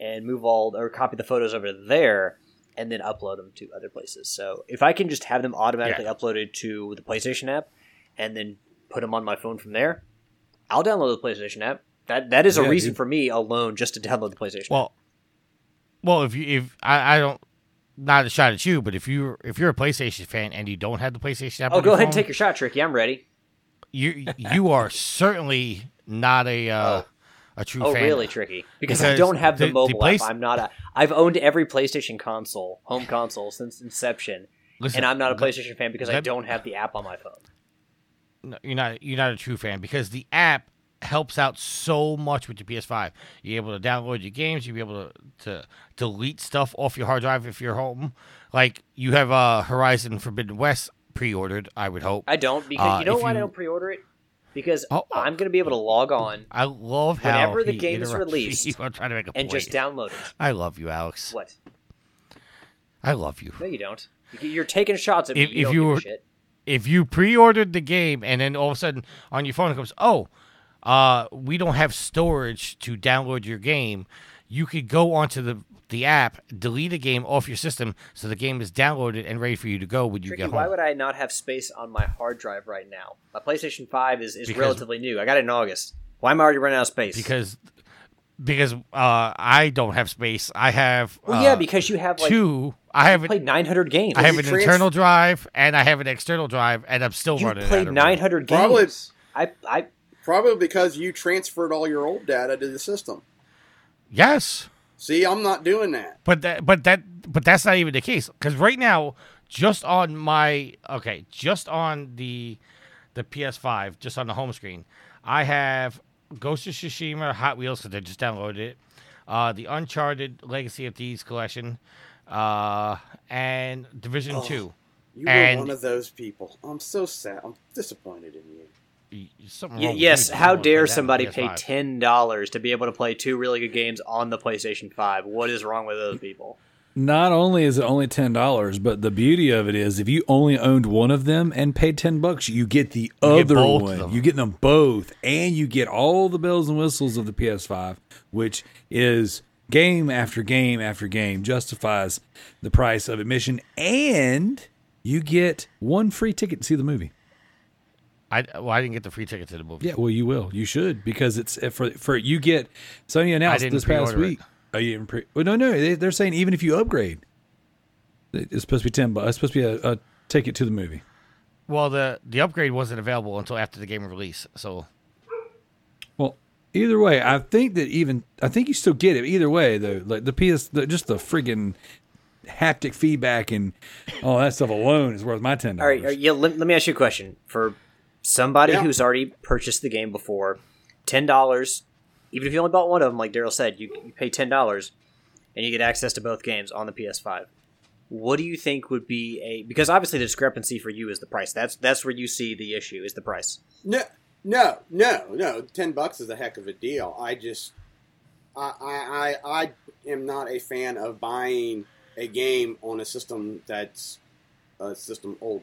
B: and move all or copy the photos over there, and then upload them to other places. So if I can just have them automatically uploaded to the PlayStation app, and then put them on my phone from there, I'll download the PlayStation app. That that is a reason
E: dude.
B: for me alone just to download the PlayStation. app.
A: Well, well, if you if I, I don't not a shot at you, but if you if you're a PlayStation fan and you don't have the PlayStation app,
B: oh, go ahead and take your shot, Tricky. I'm ready.
A: you you are certainly not a uh, a true
B: Oh,
A: fan.
B: really tricky? Because, I don't have the,
A: the- the
B: mobile
A: place-
B: app. I'm not a. I've owned every PlayStation console, home console, since inception,
A: Listen,
B: and I'm not a
A: let-
B: PlayStation fan because I don't have the app on my phone.
A: no, you're not you're not a true fan because the app helps out so much with your PS5. You're able to download your games. You'll be able to, to delete stuff off your hard drive if you're home. Like you have uh, Horizon Forbidden West pre-ordered. I would hope.
B: I don't because
A: Uh,
B: you know why I don't pre-order it? Because
A: Oh.
B: I'm going to be able to log on
A: I love how
B: Whenever the game is released
A: you. I'm trying to make a
B: and
A: point.
B: just download it.
A: I love you, Alex.
B: What?
A: I love you.
B: No, you don't. You- You're taking shots at me.
A: If-
B: you
A: if you were-. If you pre-ordered the game and then all of a sudden on your phone it comes, oh, uh, we don't have storage to download your game, you could go onto the the app, delete a game off your system, so the game is downloaded and ready for you to go when you
B: Tricky,
A: get
B: why would I not have space on my hard drive right now? My PlayStation 5 is, is
A: Because-
B: relatively new. I got it in August. Why am I already running out of space?
A: because because uh, I don't have space. I have
B: well,
A: uh,
B: yeah, because you have like
A: two. I have
B: played 900 games.
A: I have an
D: trans-
A: internal drive and I have an external drive, and I'm still
B: you
A: running. out
B: played
A: of room.
B: 900 games.
D: Probably-
B: I I
D: Probably because you transferred all your old data to the system.
A: Yes.
D: See, I'm not doing that.
A: But that, but that, but that's not even the case. Because right now, just on my okay, just on the the PS5, just on the home screen, I have Ghost of Tsushima Hot Wheels because I just downloaded it. Uh, the Uncharted Legacy of Thieves collection, uh, and Division
D: Oh.
A: Two.
D: You were one of those people. I'm so sad. I'm disappointed in you.
A: Y- Something
B: Y-
A: wrong
B: yes,
A: me,
B: how dare somebody pay ten dollars to be able to play two really good games on the PlayStation Five? What is wrong with those people?
E: Not only is it only ten dollars, but the beauty of it is if you only owned one of them and paid ten bucks, you get the
A: get
E: other
A: both of
E: one.
A: them.
E: You get them both, and you get all the bells and whistles of the PS5, which is game after game after game justifies the price of admission, and you get one free ticket to see the movie.
A: I well, I didn't get the free ticket to the movie.
E: Yeah, well, you will. You should because it's uh, for for you get. Sony announced
A: didn't
E: this past
A: pre-order it.
E: week. Oh, you didn't pre? Well, no, no. They, they're saying even if you upgrade, it's supposed to be ten bucks. It's supposed to be a, a ticket to the movie.
A: Well, the the upgrade wasn't available until after the game release. So
E: Well, either way, I think that even I think you still get it. Either way, though, like the PS, the, just the friggin' haptic feedback and all that stuff alone is worth my ten
B: All right,
E: dollars.
B: uh, yeah. Let, let me ask you a question. For somebody
D: Yeah.
B: who's already purchased the game before, ten dollars, even if you only bought one of them, like Daryl said, you, you pay ten dollars, and you get access to both games on the PS5. What do you think would be a? Because obviously the discrepancy for you is the price. That's that's where you see the issue is the price.
D: No, no, no, no. Ten bucks is a heck of a deal. I just, I, I, I, I am not a fan of buying a game on a system that's a system old.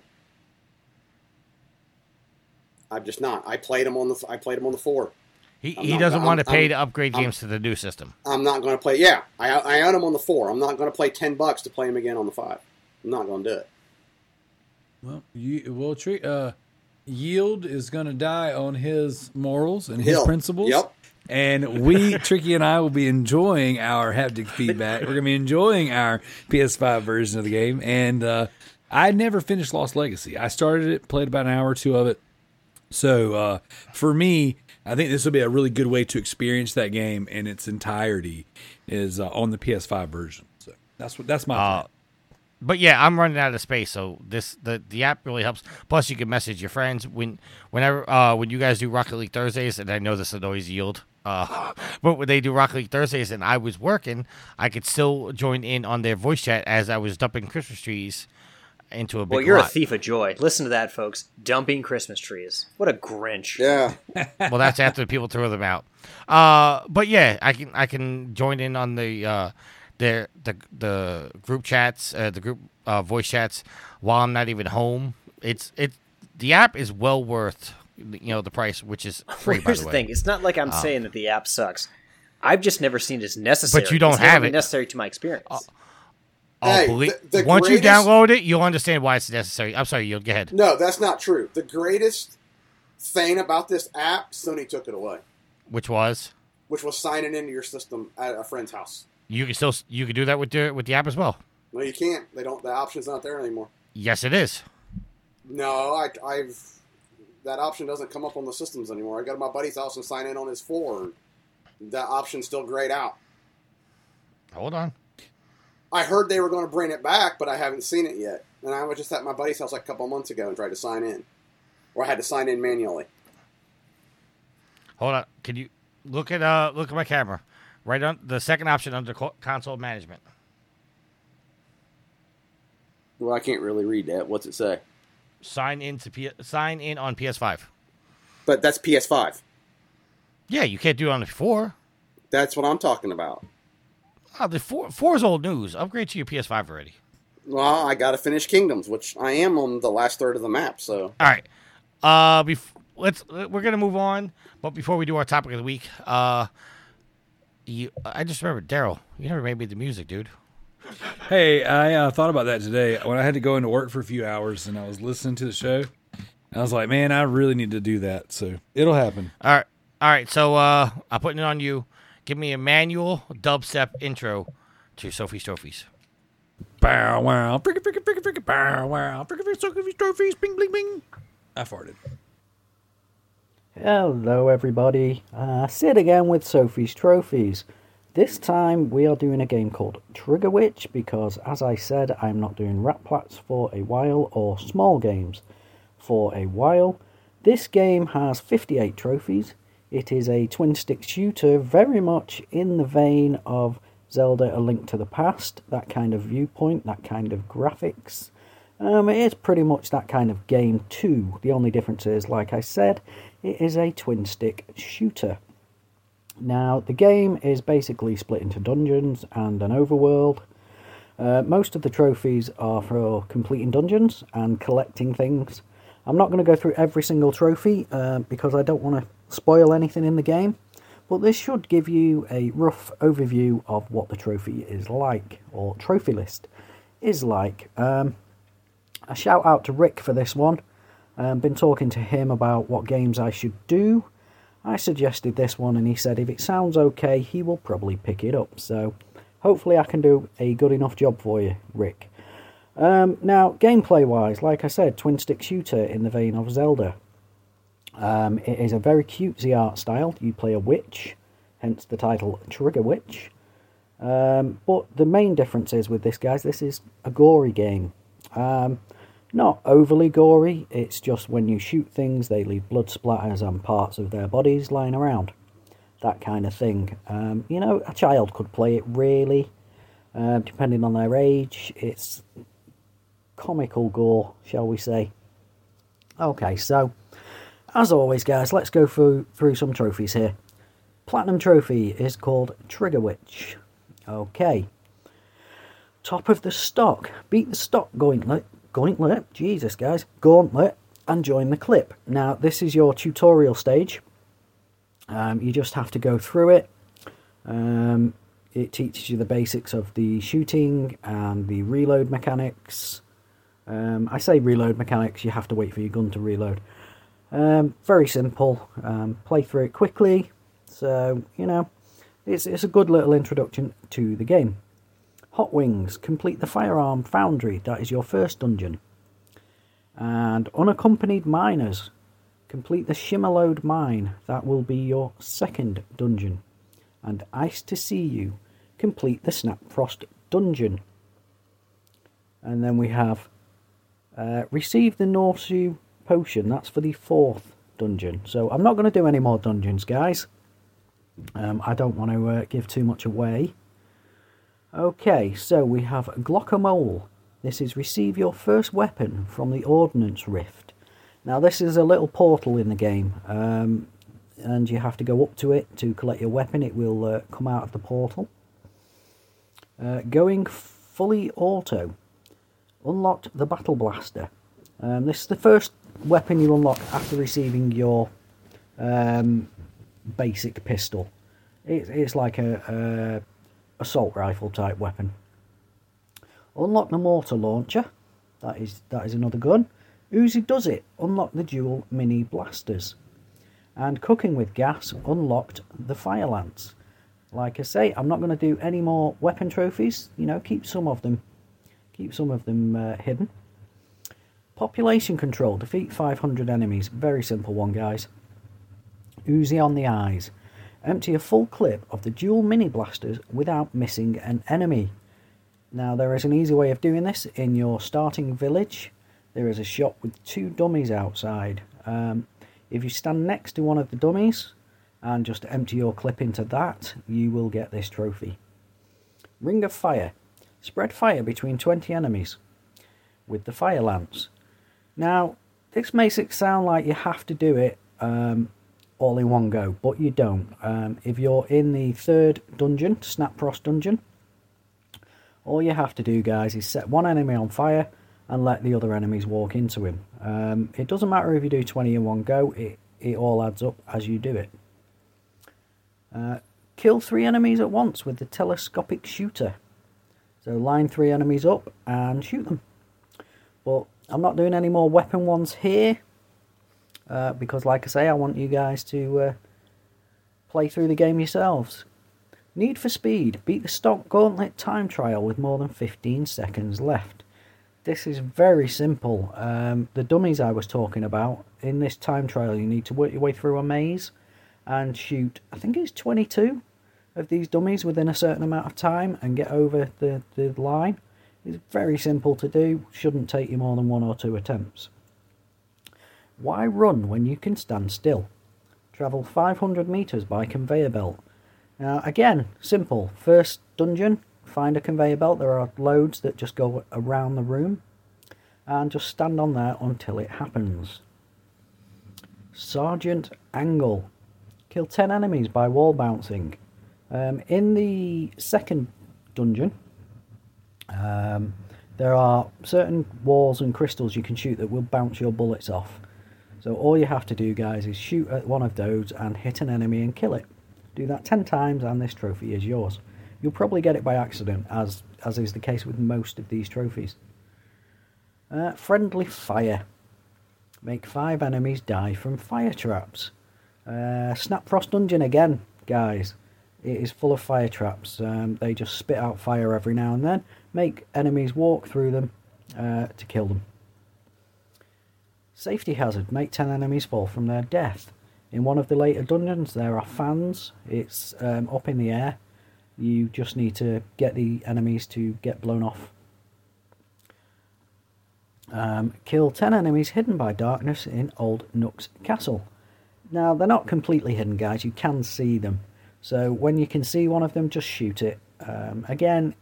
D: I'm just not. I played them on the. I played them on the four.
A: he,
D: I'm
A: he
D: not-
A: doesn't
D: I'm-
A: want to pay
D: I'm-
A: to upgrade
D: I'm-
A: games to the new system.
D: I'm not going to play. Yeah, I, I own them on the four. I'm not going to play ten bucks to play them again on the five. I'm not going to do it.
E: Well, you well, treat uh, yield is going to die on his morals and his
D: Hill.
E: principles.
D: Yep.
E: And we, Tricky and I, will be enjoying our haptic feedback. We're going to be enjoying our PS5 version of the game. And uh, I never finished Lost Legacy. I started it, played about an hour or two of it. So uh, for me, I think this will be a really good way to experience that game in its entirety is uh, on the PS5 version. So that's what that's my
A: Uh. But yeah, I'm running out of space, so this the, the app really helps. Plus, you can message your friends when whenever uh, when you guys do Rocket League Thursdays, and I know this annoys Yield, uh, but when they do Rocket League Thursdays and I was working, I could still join in on their voice chat as I was dumping Christmas trees into a big
B: Well, you're a thief of joy. Listen to that, folks. Dumping Christmas trees. What a Grinch.
D: Yeah.
A: well, that's after people throw them out. Uh, but yeah, I can I can join in on the uh, the the the group chats, uh, the group uh, voice chats while I'm not even home. It's it the app is well worth you know the price, which is free
B: Well,
A: by
B: here's
A: the
B: the
A: way.
B: thing. It's not like I'm saying that the app sucks. I've just never seen it as necessary.
A: But you don't
B: It's
A: have it.
B: necessary to my experience.
A: Oh,
D: Hey,
A: belie-
D: the- the
A: once you download it, you'll understand why it's necessary. I'm sorry, you'll go ahead.
D: No, that's not true. The greatest thing about this app, Sony took it away,
A: Which was
D: which was signing into your system at a friend's house.
A: you can still you can do that with the with the app as well.
D: No, you can't. They don't. The option's not there anymore.
A: Yes, it is.
D: No, I, I've that option doesn't come up on the systems anymore. I go to my buddy's house and sign in on his four. That option's still grayed out.
A: Hold on.
D: I heard they were going to bring it back, but I haven't seen it yet. And I was just at my buddy's house like a couple months ago and tried to sign in, or I had to sign in manually.
A: Hold on. Can you look at uh look at my camera? Right on the second option under console management.
D: Well, I can't really read that. What's it say?
A: Sign in to P- sign in on PS5.
D: But that's PS5.
A: Yeah, you can't do it on the four.
D: That's what I'm talking about.
A: Oh, the four four is old news. Upgrade to your PS5 already.
D: Well, I got to finish Kingdoms, which I am on the last third of the map. So
A: All right. Uh, bef- let's we're gonna move on, but before we do our topic of the week, uh, you I just remember Daryl. You never made me the music, dude.
E: Hey, I uh, thought about that today when I had to go into work for a few hours and I was listening to the show. I was like, man, I really need to do that. So it'll happen.
A: All right, all right. So uh, I'm putting it on you. Give me a manual dubstep intro to Sophie's Trophies.
E: Bow wow, fricka fricka fricka fricka bow wow, fricka fricka Sophie's trophies, bing bling bing. I farted.
F: Hello, everybody. Uh, Sid again with Sophie's Trophies. This time we are doing a game called Trigger Witch because, as I said, I'm not doing Rat Plats for a while or small games for a while. This game has 58 trophies. It is a twin stick shooter, very much in the vein of Zelda A Link to the Past, that kind of viewpoint, that kind of graphics. Um, it is pretty much that kind of game too. The only difference is, like I said, it is a twin stick shooter. Now, the game is basically split into dungeons and an overworld. Uh, most of the trophies are for completing dungeons and collecting things. I'm not going to go through every single trophy uh, because I don't want to spoil anything in the game, but this should give you a rough overview of what the trophy is like, or trophy list is like. Um, a shout out to Rick for this one. Um, been talking to him about what games I should do. I suggested this one, and he said if it sounds okay, he will probably pick it up. So hopefully, I can do a good enough job for you, Rick. Um, now, gameplay wise, like I said, twin stick shooter in the vein of Zelda. Um, it is a very cutesy art style. You play a witch, hence the title Trigger Witch. Um, but the main difference is with this, guys, this is a gory game. Um, not overly gory, it's just when you shoot things, they leave blood splatters and parts of their bodies lying around. That kind of thing. Um, you know, a child could play it really, uh, depending on their age. It's comical gore, shall we say. Okay, so as always, guys, let's go through, through some trophies here. Platinum trophy is called Trigger Witch. Okay. Top of the stock. Beat the stock gauntlet. Gauntlet? Jesus, guys. Gauntlet. And join the clip. Now, this is your tutorial stage. Um, you just have to go through it. Um, it teaches you the basics of the shooting and the reload mechanics. Um, I say reload mechanics, you have to wait for your gun to reload. Um, very simple. Um, play through it quickly. So, you know, it's, it's a good little introduction to the game. Hot Wings, complete the Firearm Foundry, that is your first dungeon. And Unaccompanied Miners, complete the Shimmerlode Mine, that will be your second dungeon. And Ice to See You, complete the Snapfrost Dungeon. And then we have uh, Receive the Norsu Potion, that's for the fourth dungeon. So I'm not going to do any more dungeons, guys. Um, I don't want to uh, give too much away. Okay, so we have Glockamole. This is receive your first weapon from the Ordnance Rift. Now this is a little portal in the game, um, and you have to go up to it to collect your weapon. It will uh, come out of the portal. Uh, going fully auto. Unlocked the Battle Blaster. Um, this is the first weapon you unlock after receiving your um, basic pistol. It, it's like a, a assault rifle type weapon. Unlock the mortar launcher. That is that is another gun. Uzi does it. Unlock the dual mini blasters. And cooking with gas unlocked the fire lance. Like I say, I'm not going to do any more weapon trophies. You know, keep some of them, keep some of them uh, hidden. Population control. Defeat 500 enemies. Very simple one, guys. Uzi on the eyes. Empty a full clip of the dual mini blasters without missing an enemy. Now, there is an easy way of doing this. In your starting village, there is a shop with two dummies outside. Um, if you stand next to one of the dummies and just empty your clip into that, you will get this trophy. Ring of Fire. Spread fire between 20 enemies with the fire lance. Now, this makes it sound like you have to do it um, all in one go, but you don't. Um, if you're in the third dungeon, Snap Snapfrost dungeon, all you have to do, guys, is set one enemy on fire and let the other enemies walk into him. Um, it doesn't matter if you do 20 in one go, it, it all adds up as you do it. Uh, kill three enemies at once with the telescopic shooter. So line three enemies up and shoot them. But I'm not doing any more weapon ones here. Uh, because like I say, I want you guys to uh, play through the game yourselves. Need for Speed. Beat the stock gauntlet time trial with more than 15 seconds left. This is very simple. Um, the dummies I was talking about, in this time trial you need to work your way through a maze and shoot, I think it's 22 of these dummies within a certain amount of time and get over the, the line. It's very simple to do, shouldn't take you more than one or two attempts. Why run when you can stand still? Travel 500 meters by conveyor belt. Now, again, simple. First dungeon, find a conveyor belt. There are loads that just go around the room. And just stand on there until it happens. Sergeant Angle. Kill 10 enemies by wall bouncing. Um, in the second dungeon, um, there are certain walls and crystals you can shoot that will bounce your bullets off. So all you have to do, guys, is shoot at one of those and hit an enemy and kill it. Do that 10 times and this trophy is yours. You'll probably get it by accident, as, as is the case with most of these trophies. Uh, friendly Fire. Make five enemies die from fire traps. Uh, Snapfrost Dungeon again, guys. It is full of fire traps. Um, they just spit out fire every now and then. Make enemies walk through them uh, to kill them. Safety hazard. Make 10 enemies fall from their death. In one of the later dungeons, there are fans. It's um, up in the air. You just need to get the enemies to get blown off. Um, kill 10 enemies hidden by darkness in Old Nook's castle. Now, they're not completely hidden, guys. You can see them. So when you can see one of them, just shoot it. Um, again,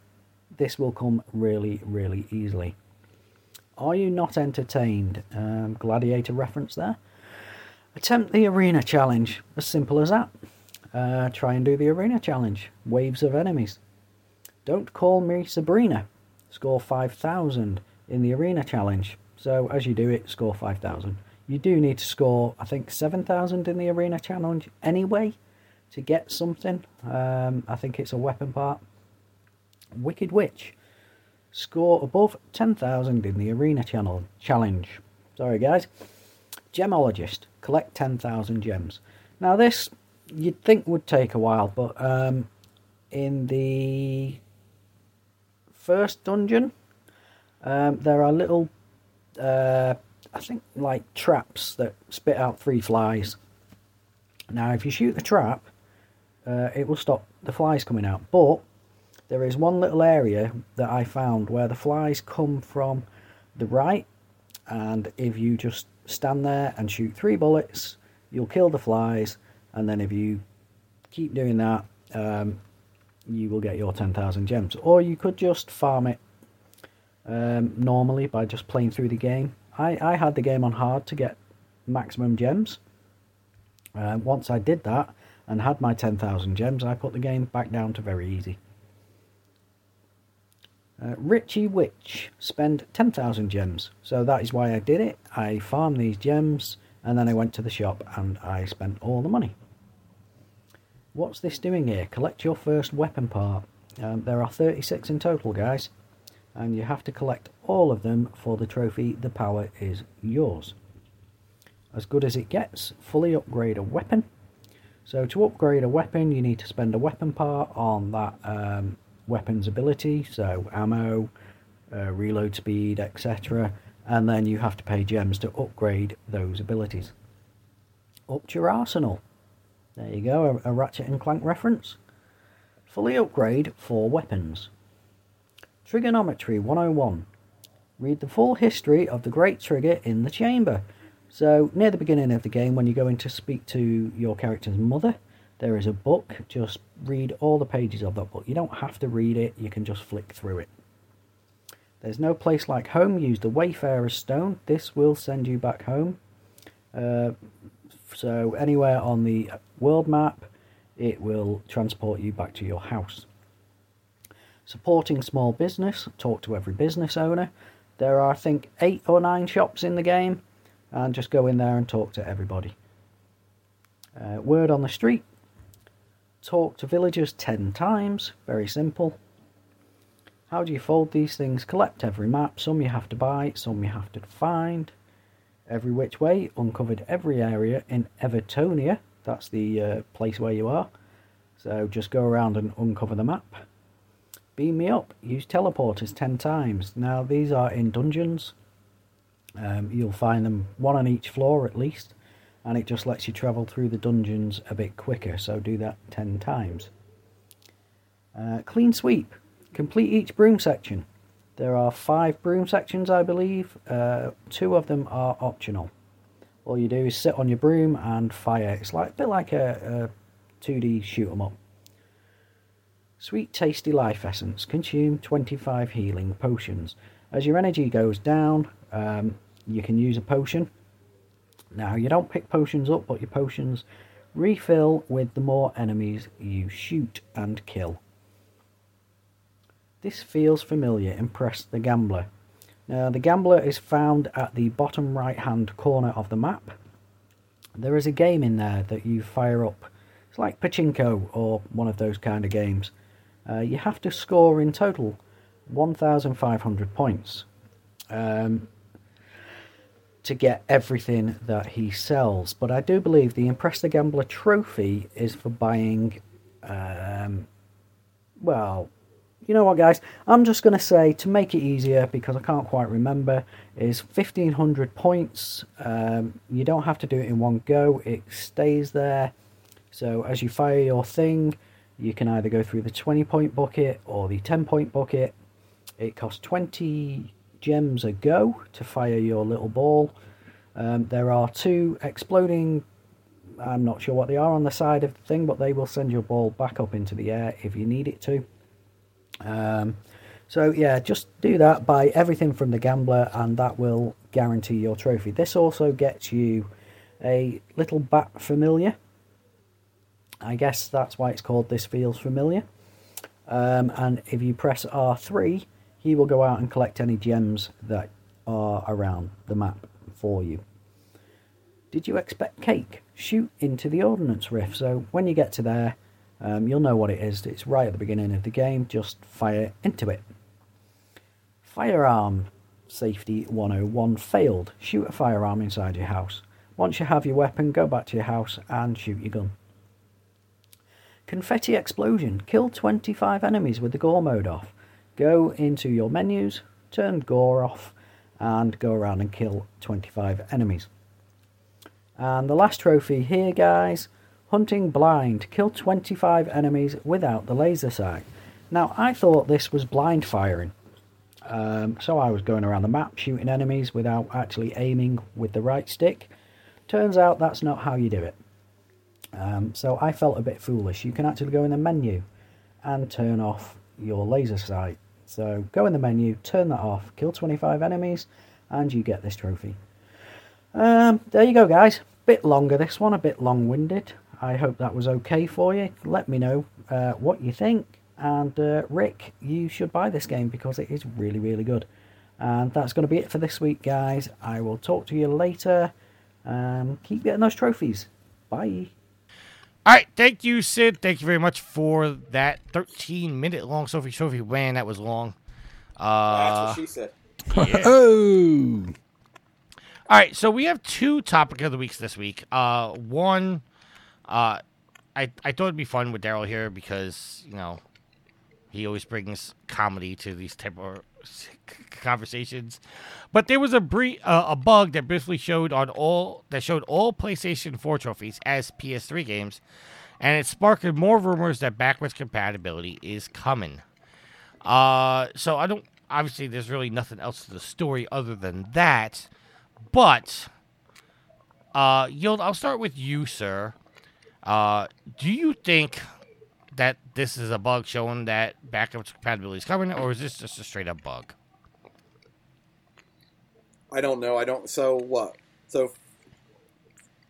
F: this will come really, really easily. Are you not entertained? Um, gladiator reference there. Attempt the arena challenge. As simple as that. Uh, try and do the arena challenge. Waves of enemies. Don't call me Sabrina. Score 5,000 in the arena challenge. So as you do it, score 5,000. You do need to score, I think, 7,000 in the arena challenge anyway to get something. Um, I think it's a weapon part. Wicked Witch. Score above 10,000 in the arena channel challenge. Sorry, guys. Gemologist. Collect 10,000 gems. Now, this you'd think would take a while, but um, in the first dungeon, um, there are little, uh, I think, like traps that spit out three flies. Now, if you shoot the trap, uh, it will stop the flies coming out. But there is one little area that I found where the flies come from the right, and if you just stand there and shoot three bullets, you'll kill the flies, and then if you keep doing that, um, you will get your 10,000 gems. Or you could just farm it um, normally by just playing through the game. I, I had the game on hard to get maximum gems. Uh, once I did that and had my 10,000 gems, I put the game back down to very easy. Uh, Richie Witch, spend 10,000 gems. So that is why I did it. I farmed these gems and then I went to the shop and I spent all the money. What's this doing here? Collect your first weapon part. Um, there are 36 in total, guys, and you have to collect all of them for the trophy. The power is yours. As good as it gets, fully upgrade a weapon. So to upgrade a weapon, you need to spend a weapon part on that um, weapon's ability, so ammo, uh, reload speed, etc. And then you have to pay gems to upgrade those abilities. Up to your arsenal. There you go, a, a Ratchet and Clank reference. Fully upgrade four weapons. Trigonometry 101. Read the full history of the Great Trigger in the chamber. So, near the beginning of the game, when you go in to speak to your character's mother, there is a book. Just read all the pages of that book. You don't have to read it, you can just flick through it. There's no place like home. Use the Wayfarer's Stone. This will send you back home. Uh, so, anywhere on the world map, it will transport you back to your house. Supporting small business. Talk to every business owner. There are, I think, eight or nine shops in the game and just go in there and talk to everybody. Uh, word on the street talk to villagers 10 times, very simple. How do you fold these things? Collect every map, some you have to buy, some you have to find. Every which way, uncovered every area in Evertonia, that's the uh, place where you are. So just go around and uncover the map. Beam me up, use teleporters 10 times. Now these are in dungeons, um, you'll find them one on each floor at least, and it just lets you travel through the dungeons a bit quicker, so do that 10 times. Uh, clean sweep. Complete each broom section. There are five broom sections, I believe. Uh, two of them are optional. All you do is sit on your broom and fire. It's like a bit like a, a 2D shoot 'em up. Sweet tasty life essence. Consume 25 healing potions. As your energy goes down, um, you can use a potion. Now, you don't pick potions up, but your potions refill with the more enemies you shoot and kill. This feels familiar, impressed the gambler. Now, the gambler is found at the bottom right hand corner of the map. There is a game in there that you fire up. It's like Pachinko or one of those kind of games. Uh, you have to score in total 1,500 points um, to get everything that he sells. But I do believe the Impress the Gambler trophy is for buying, um, well, you know what, guys? I'm just going to say to make it easier because I can't quite remember is 1500 points. Um, you don't have to do it in one go, it stays there. So as you fire your thing, you can either go through the 20 point bucket or the 10 point bucket. It costs 20 gems a go to fire your little ball. Um, there are two exploding, I'm not sure what they are on the side of the thing, but they will send your ball back up into the air if you need it to. Um, so yeah, just do that. Buy everything from the gambler, and that will guarantee your trophy. This also gets you a little bat familiar. I guess that's why it's called This Feels Familiar. Um, and if you press R3, he will go out and collect any gems that are around the map for you. Did you expect cake? Shoot into the ordnance rift. So when you get to there, um, you'll know what it is. It's right at the beginning of the game. Just fire into it. Firearm safety 101 failed. Shoot a firearm inside your house. Once you have your weapon, go back to your house and shoot your gun. Confetti explosion. Kill 25 enemies with the gore mode off. Go into your menus, turn gore off, and go around and kill 25 enemies. And the last trophy here, guys Hunting blind. Kill 25 enemies without the laser sight. Now, I thought this was blind firing. Um, so I was going around the map shooting enemies without actually aiming with the right stick. Turns out that's not how you do it. Um, so I felt a bit foolish. You can actually go in the menu and turn off your laser sight. So go in the menu, turn that off, kill 25 enemies, and you get this trophy. Um, there you go, guys. Bit longer this one, a bit long winded. I hope that was okay for you. Let me know uh, what you think. And uh, Rick, you should buy this game because it is really, really good. And that's going to be it for this week, guys. I will talk to you later. Um, keep getting those trophies. Bye.
A: All right, thank you, Sid. Thank you very much for that 13 minute long Sophie Sophie Man, that was long.
D: That's
A: Uh,
D: what she said.
E: Oh,
A: All right, so we have two topic of the weeks this week. Uh, one, uh, I I thought it'd be fun with Daryl here because you know he always brings comedy to these type of conversations. But there was a bre- uh, a bug that briefly showed on all that showed all PlayStation 4 trophies as PS3 games, and it sparked more rumors that backwards compatibility is coming. Uh, so I don't. Obviously, there's really nothing else to the story other than that. But, uh, Yield, I'll start with you, sir. Uh, do you think that this is a bug showing that backwards compatibility is coming, or is this just a straight up bug?
D: I don't know. I don't. So what? So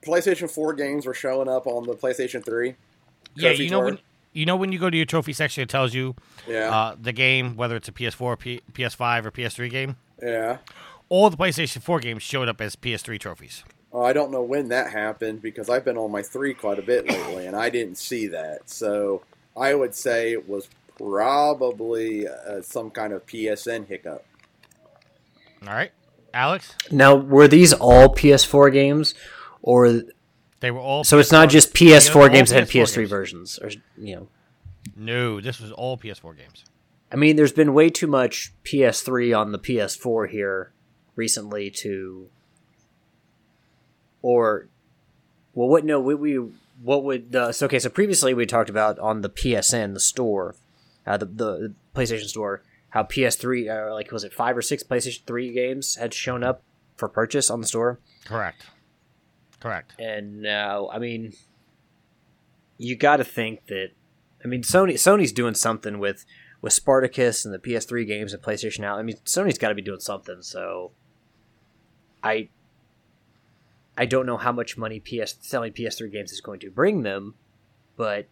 D: PlayStation 4 games were showing up on the PlayStation 3.
A: Yeah, you know
D: tour?
A: when you know when you go to your trophy section, it tells you
D: Yeah.
A: uh, the game, whether it's a PS4, P- PS5, or PS3 game.
D: yeah.
A: All the PlayStation 4 games showed up as PS3 trophies.
D: Oh, I don't know when that happened because I've been on my 3 quite a bit lately and I didn't see that. So I would say it was probably uh, some kind of PSN hiccup.
A: All right, Alex,
B: Now, were these all PS4 games, or
A: they were all.
B: so it's not
A: PS4
B: just
A: they were
B: PS4
A: all
B: games that had
A: PS4
B: PS3
A: games.
B: versions, or you know?
A: No, this was all PS4 games.
B: I mean, there's been way too much PS3 on the PS4 here recently to, or, well, what? No, we, we what would uh, so okay? So previously we talked about on the PSN, the store, uh, the, the PlayStation Store, how PS3, uh, like was it five or six PlayStation 3 games had shown up for purchase on the store?
A: Correct. Correct.
B: And now, I mean, you got to think that. I mean, Sony Sony's doing something with with Spartacus and the PS3 games and PlayStation Now. I mean, Sony's got to be doing something. So, I I don't know how much money PS selling PS3 games is going to bring them, but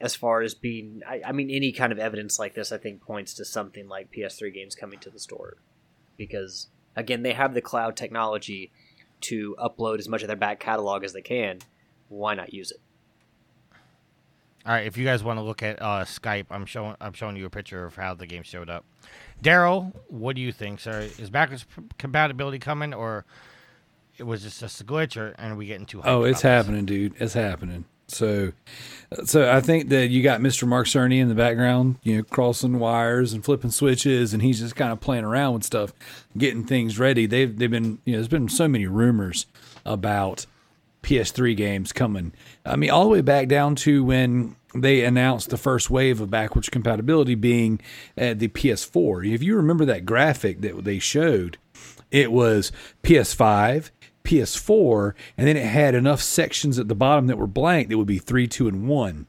B: as far as being, I, I mean, any kind of evidence like this, I think points to something like PS3 games coming to the store, because again, they have the cloud technology to upload as much of their back catalog as they can. Why not use it?
A: All right, if you guys want to look at uh, Skype, I'm showing I'm showing you a picture of how the game showed up. Daryl, what do you think, sir? Is backwards compatibility coming, or it was just just a glitch, or and are we getting too? hyped
E: Oh, it's
A: about this?
E: happening, dude. It's happening. So, so I think that you got Mr. Mark Cerny in the background, you know, crossing wires and flipping switches, and he's just kind of playing around with stuff, getting things ready. They've they've been, you know, there's been so many rumors about PS3 games coming. I mean, all the way back down to when they announced the first wave of backwards compatibility being at the PS4. If you remember that graphic that they showed, it was PS5, PS4, and then it had enough sections at the bottom that were blank that would be 3, 2, and 1.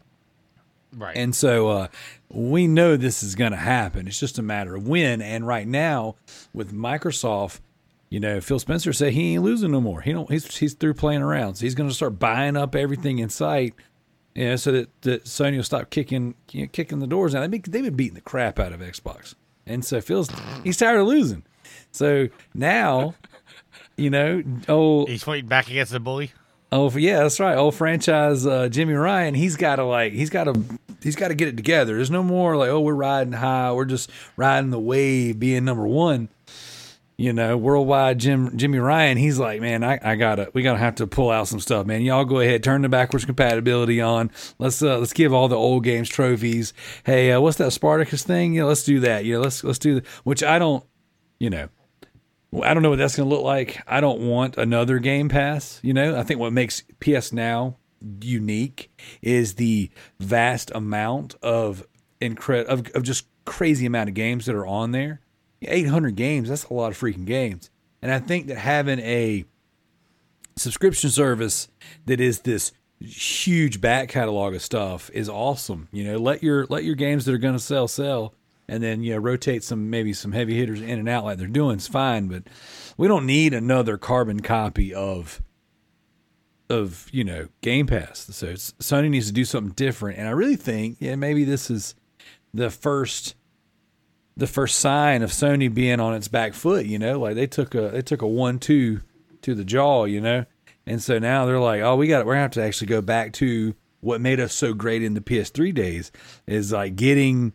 A: Right.
E: And so uh, we know this is going to happen. It's just a matter of when. And right now, with Microsoft, you know, Phil Spencer said he ain't losing no more. He don't. He's he's through playing around. So he's going to start buying up everything in sight. You know, so that, that Sony will stop kicking you know, kicking the doors out. They've been, they've been beating the crap out of Xbox, and so Phil's he's tired of losing. So now, you know, oh
A: He's fighting back against the bully.
E: Oh yeah, that's right. Old franchise uh, Jimmy Ryan. He's got to like he's got to he's got to get it together. There's no more like oh we're riding high. We're just riding the wave, being number one. You know, worldwide Jim Jimmy Ryan. He's like, man, I, I gotta we gotta have to pull out some stuff, man. Y'all go ahead, turn the backwards compatibility on. Let's uh, let's give all the old games trophies. Hey, uh, what's that Spartacus thing? Yeah, let's do that. Yeah, let's let's do that. Which I don't, you know. I don't know what that's going to look like. I don't want another Game Pass. You know, I think what makes PS Now unique is the vast amount of incre- of, of just crazy amount of games that are on there. 800 games, that's a lot of freaking games. And I think that having a subscription service that is this huge back catalog of stuff is awesome. You know, let your let your games that are going to sell sell and then you know rotate some maybe some heavy hitters in and out like they're doing is fine, but we don't need another carbon copy of of you know Game Pass. So Sony needs to do something different, and I really think yeah maybe this is the first the first sign of Sony being on its back foot. You know, like they took a they took a one two to the jaw. You know, and so now they're like, oh, we got we're gonna have to actually go back to what made us so great in the PS3 days is like getting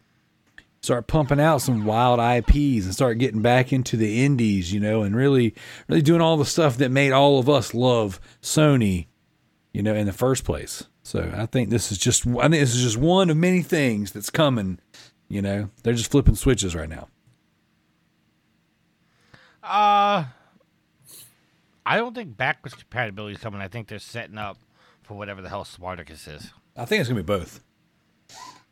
E: start pumping out some wild IPs and start getting back into the indies, you know, and really, really doing all the stuff that made all of us love Sony, you know, in the first place. So I think this is just, I think this is just one of many things that's coming. You know, they're just flipping switches right now.
A: Uh, I don't think backwards compatibility is coming. I think they're setting up for whatever the hell Spartacus is.
E: I think it's gonna be both.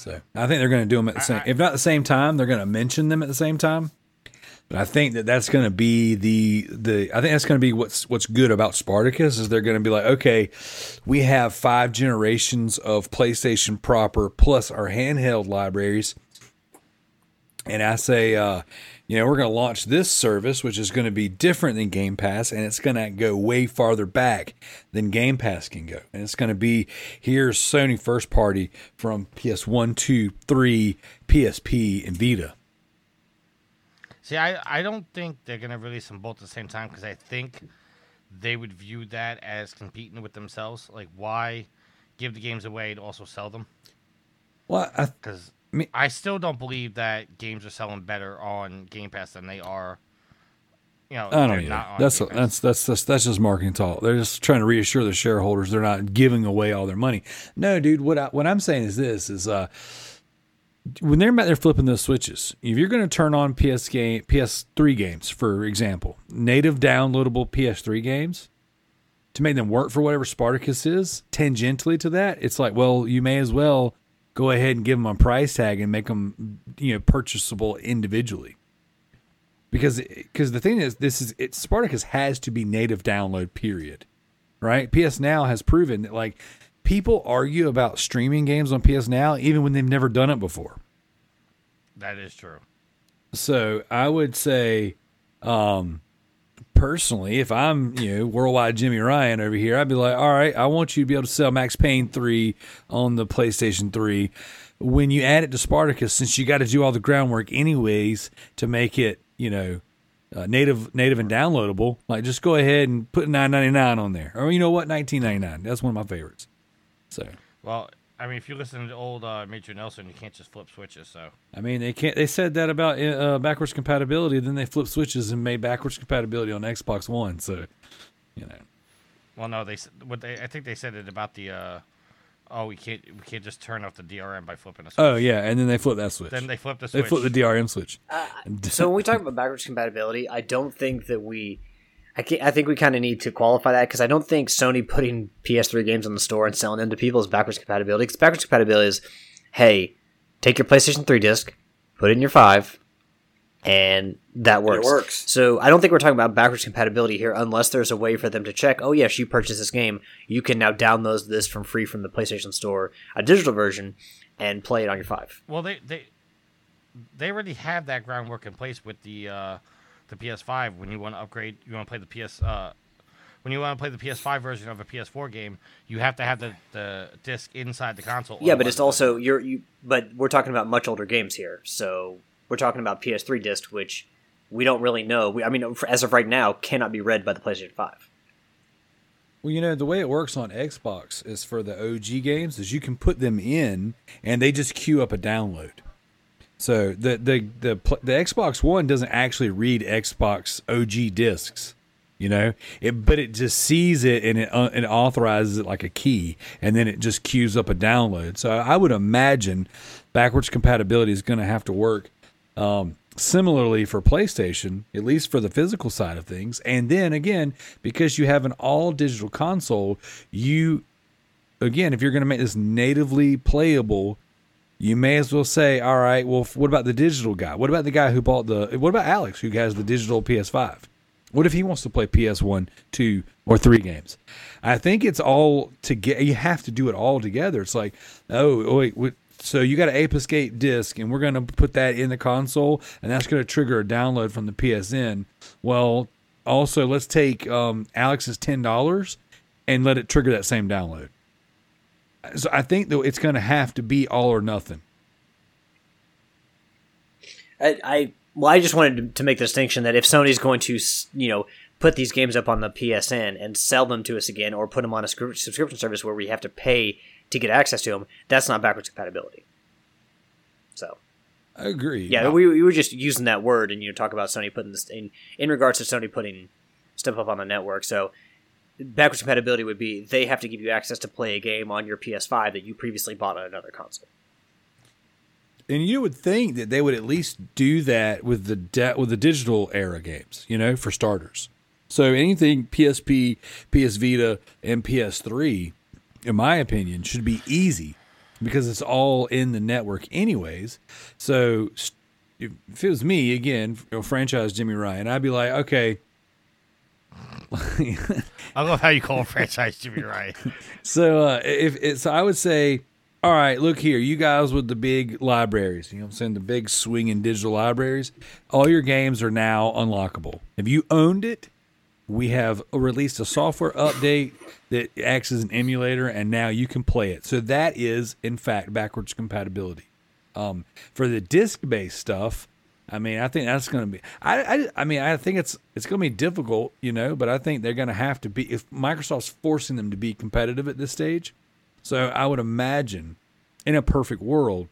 E: So I think they're gonna do them at the same, if not the same time, they're gonna mention them at the same time. But I think that that's going to be the the I think that's going to be what's what's good about Spartacus is they're going to be like okay, we have five generations of PlayStation proper plus our handheld libraries, and I say uh, you know we're going to launch this service which is going to be different than Game Pass and it's going to go way farther back than Game Pass can go, and it's going to be here's Sony first party from PS one, two, three, PSP, and Vita.
A: See, I, I don't think they're gonna release them both at the same time because I think they would view that as competing with themselves. Like, why give the games away to also sell them?
E: Well, I,
A: Because
E: I
A: I still don't believe that games are selling better on Game Pass than they are. You know,
E: I don't either. That's
A: Pass.
E: that's that's that's that's just marketing talk. They're just trying to reassure the shareholders they're not giving away all their money. No, dude. What I, what I'm saying is this: is uh, when they're they're flipping those switches. If you're going to turn on PS game, PS3 games, for example, native downloadable PS3 games, to make them work for whatever Spartacus is, tangentially to that, it's like, well, you may as well go ahead and give them a price tag and make them, you know, purchasable individually because because the thing is this is it Spartacus has to be native download period right? PS Now has proven that like people argue about streaming games on PS Now even when they've never done it before.
A: That is true.
E: So I would say, um, personally, if I'm you know worldwide Jimmy Ryan over here, I'd be like, all right, I want you to be able to sell Max Payne three on the PlayStation three. When you add it to Spartacus, since you got to do all the groundwork anyways to make it, you know, uh, native native and downloadable, like just go ahead and put nine ninety nine on there, or you know what, nineteen ninety nine. That's one of my favorites. So
A: Well, I mean, if you listen to old uh, Major Nelson, you can't just flip switches. So
E: I mean, they can't. They said that about uh, backwards compatibility. Then they flipped switches and made backwards compatibility on Xbox One. So, you know,
A: Well, no, they what they I think they said it about the uh, oh we can't we can't just turn off the DRM by flipping a switch.
E: oh yeah, and then they flipped that switch.
A: Then they flipped the
E: they
A: switch.
E: flipped the DRM switch.
B: So when we talk about backwards compatibility, I don't think that we. I, can I think we kind of need to qualify that because I don't think Sony putting PS3 games on the store and selling them to people is backwards compatibility. Because backwards compatibility is, hey, take your PlayStation 3 disc, put it in your 5, and that works.
D: It works.
B: So I don't think we're talking about backwards compatibility here unless there's a way for them to check, oh, yes, you purchased this game. You can now download this from free from the PlayStation Store, a digital version, and play it on your 5.
A: Well, they they they already have that groundwork in place with the uh, the PS5. When you want to upgrade, you want to play the PS. Uh, when you want to play the PS5 version of a PS4 game, you have to have the, the disc inside the console.
B: Yeah, but it's also you're you. But we're talking about much older games here, so we're talking about PS3 disc, which we don't really know. We, I mean, as of right now, cannot be read by the PlayStation Five.
E: Well, you know the way it works on Xbox is for the OG games is you can put them in and they just queue up a download. So the the the the Xbox One doesn't actually read Xbox OG discs, you know. It but it just sees it and it uh, authorizes it like a key, and then it just queues up a download. So I would imagine backwards compatibility is going to have to work um, similarly for PlayStation, at least for the physical side of things. And then again, because you have an all digital console, you again, if you're going to make this natively playable, you may as well say, all right, well, what about the digital guy? What about the guy who bought the, what about Alex who has the digital PS5? What if he wants to play PS1, 2, or 3 games? I think it's all to get, you have to do it all together. It's like, oh, wait, so you got an Ape Escape disc, and we're going to put that in the console, and that's going to trigger a download from the PSN. Well, also, let's take um, Alex's $10 and let it trigger that same download. So I think though it's going to have to be all or nothing.
B: I, I well, I just wanted to, make the distinction that if Sony's going to, you know, put these games up on the PSN and sell them to us again, or put them on a scri- subscription service where we have to pay to get access to them, that's not backwards compatibility. So
E: I agree.
B: yeah, we, we were just using that word, and you know, talk about Sony putting this in in regards to Sony putting stuff up on the network. So backwards compatibility would be they have to give you access to play a game on your PS5 that you previously bought on another console.
E: and you would think that they would at least do that with the de- with the digital era games, you know, for starters. So anything PSP, PS Vita, and PS3, in my opinion, should be easy because it's all in the network anyways. So if it was me again, you know, franchise Jimmy Ryan, I'd be like, okay.
A: I love how you call him franchise Jimmy Ryan.
E: So uh, if so, I would say, all right, look here, you guys with the big libraries, you know, what I'm saying the big swinging digital libraries, all your games are now unlockable. If you owned it, we have released a software update that acts as an emulator, and now you can play it. So that is, in fact, backwards compatibility. Um, for the disc-based stuff, I mean, I think that's going to be. I, I, I mean, I think it's it's going to be difficult, you know. But I think they're going to have to be if Microsoft's forcing them to be competitive at this stage. So I would imagine, in a perfect world,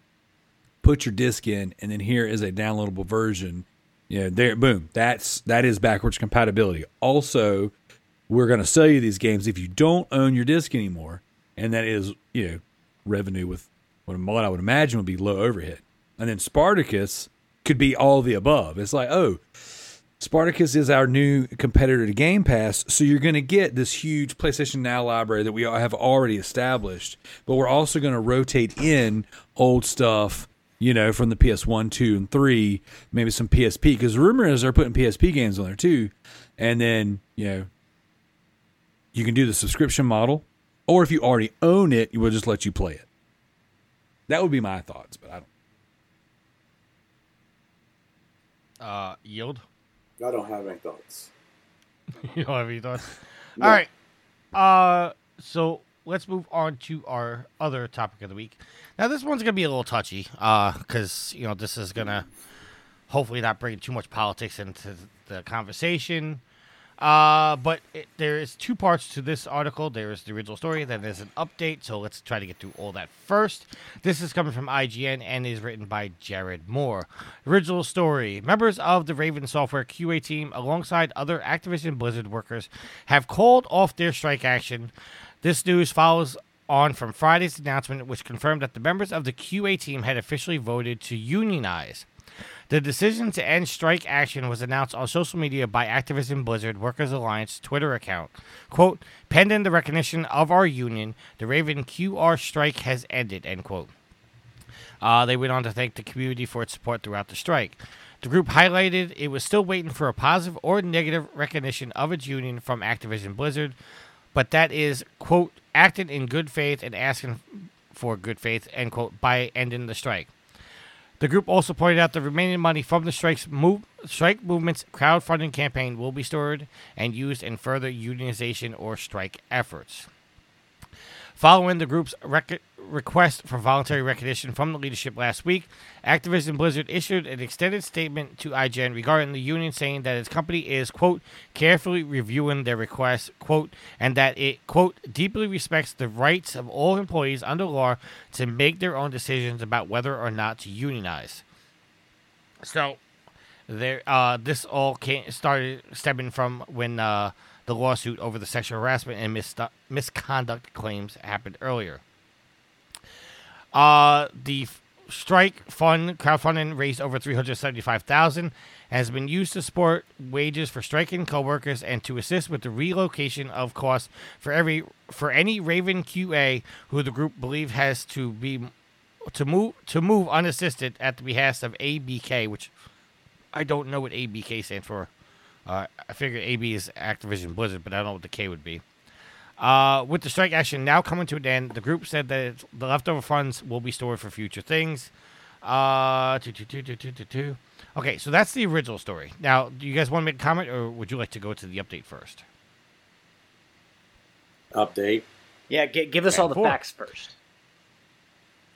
E: put your disc in, and then here is a downloadable version. Yeah, there, boom. That's that is backwards compatibility. Also, we're going to sell you these games if you don't own your disc anymore, and that is you know revenue with what I would imagine would be low overhead. And then Spartacus could be all the above. It's like, oh, Spartacus is our new competitor to Game Pass, so you're going to get this huge PlayStation Now library that we have already established, but we're also going to rotate in old stuff, you know, from the PS1, 2, and 3, maybe some PSP, because rumor is they're putting PSP games on there too. And then, you know, you can do the subscription model, or if you already own it, we'll just let you play it. That would be my thoughts, but I don't.
A: Uh, yield.
D: I don't have any thoughts.
A: you don't have any thoughts?
D: No.
A: All right. Uh, so let's move on to our other topic of the week. Now, this one's gonna be a little touchy, uh, because you know this is gonna hopefully not bring too much politics into the conversation. Uh, but it, there is two parts to this article. There is the original story, then there's an update. So let's try to get through all that first. This is coming from IGN and is written by Jared Moore. Original story: Members of the Raven Software QA team, alongside other Activision Blizzard workers, have called off their strike action. This news follows on from Friday's announcement, which confirmed that the members of the QA team had officially voted to unionize. The decision to end strike action was announced on social media by Activision Blizzard Workers Alliance Twitter account. Quote, pending the recognition of our union, the Raven QA strike has ended, end quote. Uh, they went on to thank the community for its support throughout the strike. The group highlighted it was still waiting for a positive or negative recognition of its union from Activision Blizzard, but that is, quote, acting in good faith and asking for good faith, end quote, by ending the strike. The group also pointed out the remaining money from the strike's move, strike movement's crowdfunding campaign will be stored and used in further unionization or strike efforts. Following the group's rec- request for voluntary recognition from the leadership last week, Activision Blizzard issued an extended statement to IGN regarding the union, saying that its company is, quote, carefully reviewing their request, quote, and that it, quote, deeply respects the rights of all employees under law to make their own decisions about whether or not to unionize. So, there, uh, this all came, started stemming from when uh, the lawsuit over the sexual harassment and mis- misconduct claims happened earlier. Uh, the strike fund crowdfunding raised over 375000 has been used to support wages for striking coworkers and to assist with the relocation of costs for every for any Raven QA who the group believe has to be to move to move unassisted at the behest of ABK, which I don't know what ABK stands for. Uh, I figure AB is Activision Blizzard, but I don't know what the K would be. Uh, with the strike action now coming to an end, the group said that the leftover funds will be stored for future things. Uh, two, two, two, two, two, two, two. Okay, so that's the original story. Now, do you guys want to make a comment, or would you like to go to the update first?
D: Update.
B: Yeah, g- give us all the
A: Cool.
B: facts first.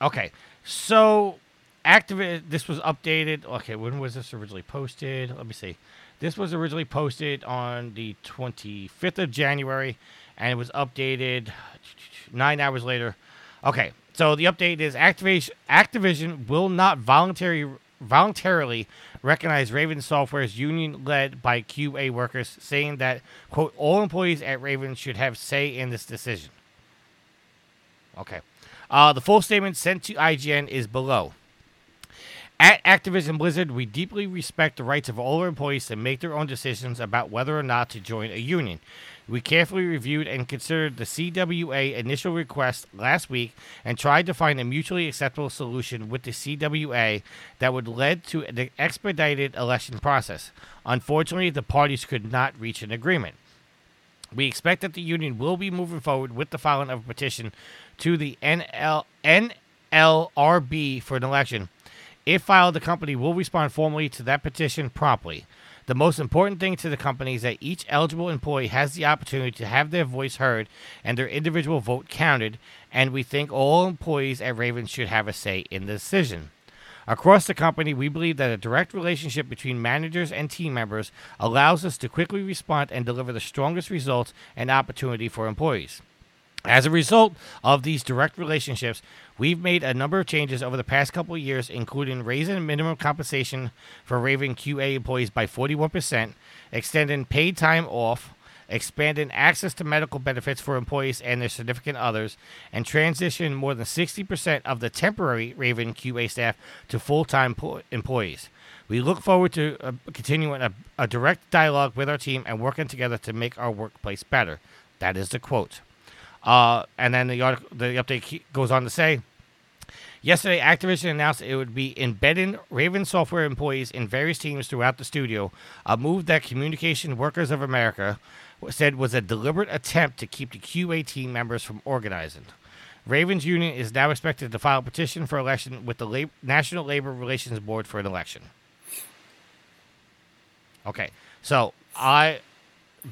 A: Okay, so Activi This was updated. Okay, when was this originally posted? Let me see. This was originally posted on the 25th of January, and it was updated nine hours later. Okay, so the update is Activation Activision will not voluntarily recognize Raven Software's union led by QA workers, saying that quote all employees at Raven should have say in this decision. Okay. Uh, the full statement sent to IGN is below. At Activision Blizzard, we deeply respect the rights of all our employees to make their own decisions about whether or not to join a union. We carefully reviewed and considered the CWA initial request last week and tried to find a mutually acceptable solution with the CWA that would lead to an expedited election process. Unfortunately, the parties could not reach an agreement. We expect that the union will be moving forward with the filing of a petition to the NL, NLRB for an election. If filed, the company will respond formally to that petition promptly. The most important thing to the company is that each eligible employee has the opportunity to have their voice heard and their individual vote counted, and we think all employees at Raven should have a say in the decision. Across the company, we believe that a direct relationship between managers and team members allows us to quickly respond and deliver the strongest results and opportunity for employees. As a result of these direct relationships, we've made a number of changes over the past couple of years, including raising minimum compensation for Raven QA employees by 41%, extending paid time off, expanding access to medical benefits for employees and their significant others, and transitioning more than 60% of the temporary Raven QA staff to full time po- employees. We look forward to uh, continuing a, a direct dialogue with our team and working together to make our workplace better. That is the quote. Uh, and then the article, the update goes on to say, yesterday Activision announced it would be embedding Raven software employees in various teams throughout the studio, a move that Communication Workers of America, said was a deliberate attempt to keep the QA team members from organizing. Ravens Union is now expected to file a petition for election with the Lab- National Labor Relations Board for an election. Okay, so I,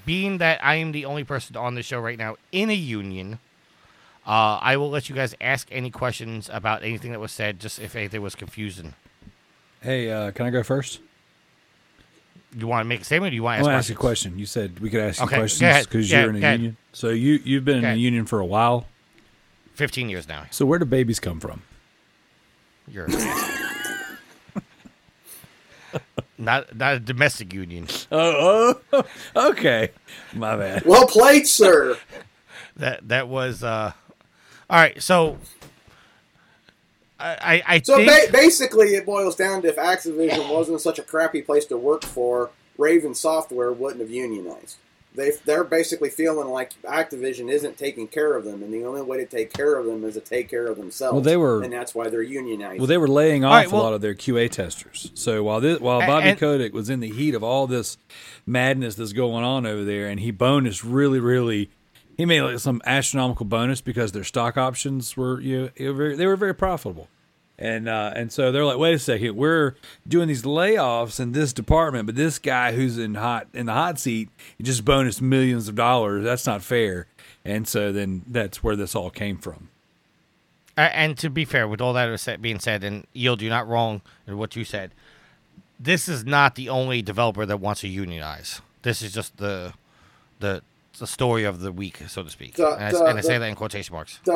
A: being that I am the only person on the show right now in a union, uh, I will let you guys ask any questions about anything that was said, just if anything was confusing.
E: Hey, uh, can I go first?
A: You want to make a statement? Or do you want to ask
E: ask a question. You said we could ask you
A: Okay,
E: questions because you're in a union. So you you've been in a union for a while.
A: Fifteen years now.
E: So where do babies come from?
A: You're not not a domestic union.
E: Oh, oh, okay. My bad.
D: Well played, sir.
A: That that was uh. All right, so I I, I
D: So
A: think
D: ba- basically, it boils down to if Activision wasn't such a crappy place to work for, Raven Software wouldn't have unionized. They they're basically feeling like Activision isn't taking care of them, and the only way to take care of them is to take care of themselves.
E: Well, they were-
D: and that's why they're unionized.
E: Well, they were laying off
A: right,
E: a lot of their QA testers. So while this, while Bobby
A: and-
E: Kotick was in the heat of all this madness that's going on over there, and he bonus really, really, he made like some astronomical bonus because their stock options were you know, very, they were very profitable. And uh, and so they're like, wait a second, we're doing these layoffs in this department, but this guy who's in hot in the hot seat he just bonus millions of dollars. That's not fair. And so then that's where this all came from.
A: A- and to be fair, with all that being said, and yield, you're not wrong in what you said. This is not the only developer that wants to unionize. This is just the the the story of the week, so to speak.
D: The-
A: and, I,
D: the-
A: and I say
D: the-
A: that in quotation marks.
D: the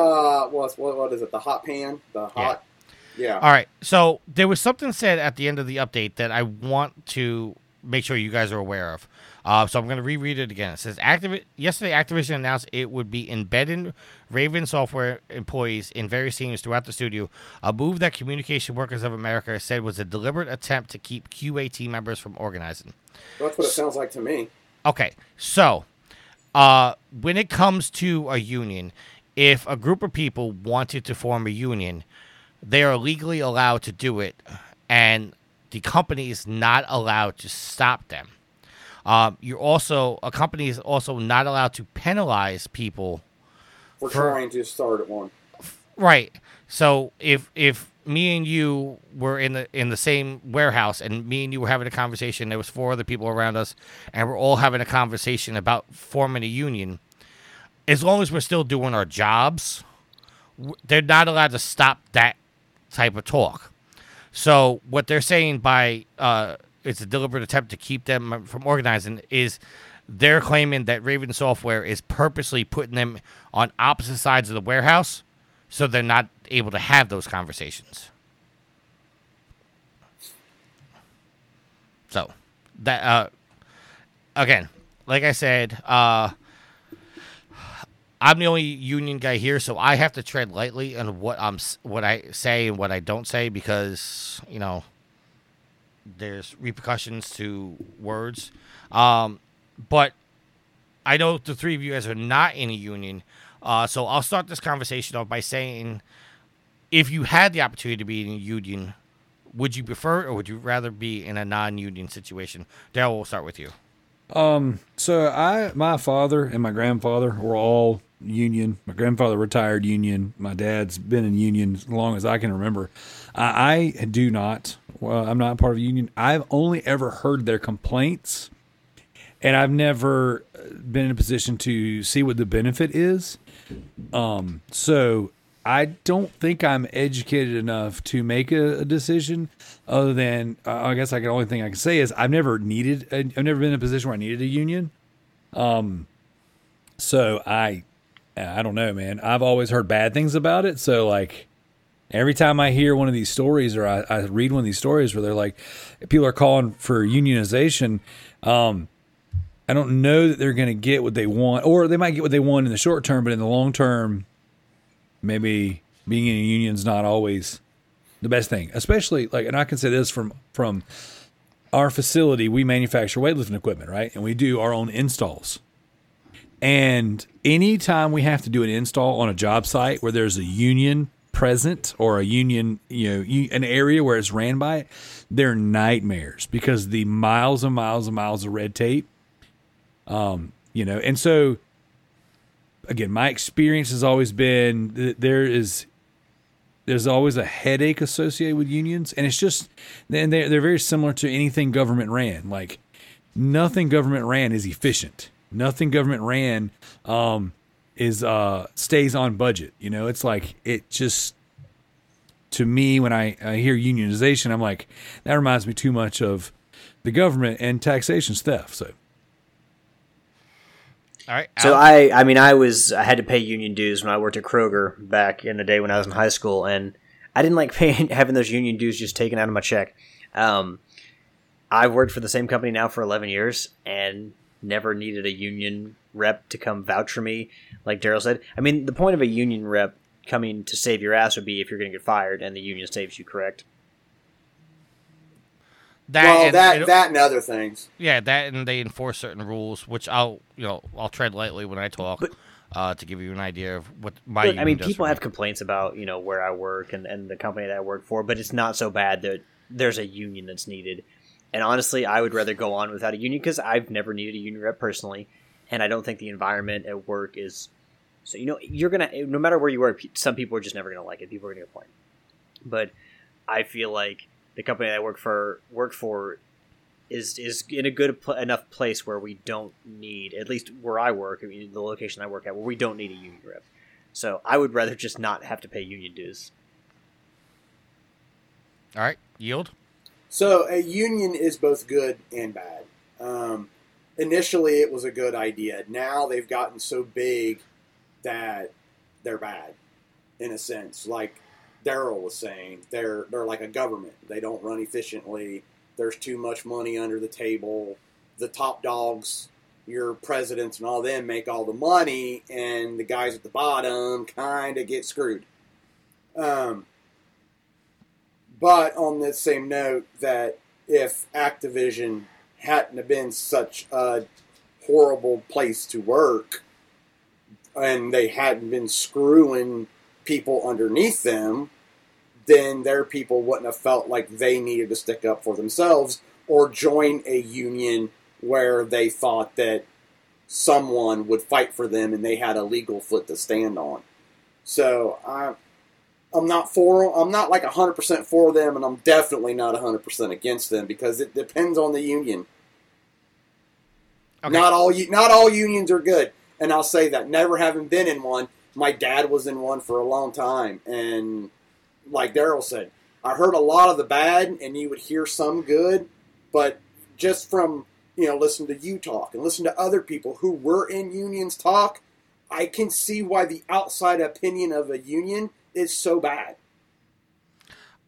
D: what, what what is it? The hot pan, the hot. Yeah.
A: All right. So there was something said at the end of the update that I want to make sure you guys are aware of. Uh, so I'm going to reread it again. It says Activi- yesterday Activision announced it would be embedding Raven software employees in various scenes throughout the studio, a move that Communication Workers of America said was a deliberate attempt to keep QA team members from organizing.
D: That's what it sounds like to me.
A: Okay, so uh, when it comes to a union, if a group of people wanted to form a union, they are legally allowed to do it, and the company is not allowed to stop them. Um, you're also a company is also not allowed to penalize people
D: We're
A: For-
D: trying to start at one.
A: Right. So if if me and you were in the in the same warehouse and me and you were having a conversation, there was four other people around us, and we're all having a conversation about forming a union. As long as we're still doing our jobs, they're not allowed to stop that type of talk. So what they're saying by uh, it's a deliberate attempt to keep them from organizing is they're claiming that Raven Software is purposely putting them on opposite sides of the warehouse so they're not able to have those conversations. So that uh again, like I said, uh I'm the only union guy here, so I have to tread lightly on what I'm what I say and what I don't say because you know there's repercussions to words. Um, but I know the three of you guys are not in a union, uh, so I'll start this conversation off by saying, if you had the opportunity to be in a union, would you prefer or would you rather be in a non-union situation? Daryl, we'll start with you.
E: Um, So I, my father and my grandfather were all union. My grandfather retired union. My dad's been in union as long as I can remember. I, I do not. Well, I'm not part of a union. I've only ever heard their complaints, and I've never uh, been in a position to see what the benefit is. Um, so I don't think I'm educated enough to make a, a decision. Other than, uh, I guess, I can only thing I can say is I've never needed. A, I've never been in a position where I needed a union. Um, so I, I don't know, man. I've always heard bad things about it. So like, every time I hear one of these stories or I, I read one of these stories where they're like, people are calling for unionization. Um, I don't know that they're going to get what they want, or they might get what they want in the short term, but in the long term, maybe being in a union is not always the best thing. Especially like, and I can say this from from our facility, we manufacture weightlifting equipment, right? And we do our own installs. And anytime we have to do an install on a job site where there's a union present or a union, you know, an area where it's ran by it, they're nightmares because the miles and miles and miles of red tape. Um, you know, and so again, my experience has always been that there is there's always a headache associated with unions, and it's just and they're they're very similar to anything government ran. Like nothing government ran is efficient. Nothing government ran um, is uh, stays on budget. You know, it's like it just to me when I, I hear unionization, I'm like that reminds me too much of the government and taxation's theft. So
A: All right.
B: So I, I mean, I was I had to pay union dues when I worked at Kroger back in the day when I was in high school, and I didn't like paying having those union dues just taken out of my check. Um, I've worked for the same company now for eleven years, and never needed a union rep to come vouch for me. Like Daryl said, I mean, the point of a union rep coming to save your ass would be if you're going to get fired, and the union saves you. Correct?
A: that
D: well,
A: and
D: that
A: it-
D: that and other things.
A: Yeah, that and they enforce certain rules, which I'll you know I'll tread lightly when I talk,
B: But-
A: uh, to give you an idea of what my.
B: But, I mean,
A: does
B: people
A: for
B: have
A: me.
B: complaints about you know where I work and, and the company that I work for, but it's not so bad that there's a union that's needed. And honestly, I would rather go on without a union because I've never needed a union rep personally, and I don't think the environment at work is. So you know, you're gonna no matter where you work, some people are just never gonna like it. People are gonna complain, but I feel like the company I work for work for is is in a good pl- enough place where we don't need at least where I work. I mean, the location I work at, where we don't need a union rep. So I would rather just not have to pay union dues.
A: All right, yield.
D: So a union is both good and bad. Um, initially, it was a good idea. Now they've gotten so big that they're bad, in a sense. Like Daryl was saying, they're they're like a government. They don't run efficiently. There's too much money under the table. The top dogs, your presidents and all them, make all the money, and the guys at the bottom kind of get screwed. Um, but on the same note, that if Activision hadn't have been such a horrible place to work, and they hadn't been screwing people underneath them, then their people wouldn't have felt like they needed to stick up for themselves or join a union where they thought that someone would fight for them and they had a legal foot to stand on. So I, I'm not for. I'm not like 100 percent for them, and I'm definitely not 100 percent against them because it depends on the union.
A: Okay.
D: Not all not all unions are good, and I'll say that. Never having been in one, my dad was in one for a long time, and like Daryl said, I heard a lot of the bad, and you would hear some good, but just from you know listen to you talk and listen to other people who were in unions talk, I can see why the outside opinion of a union is so bad.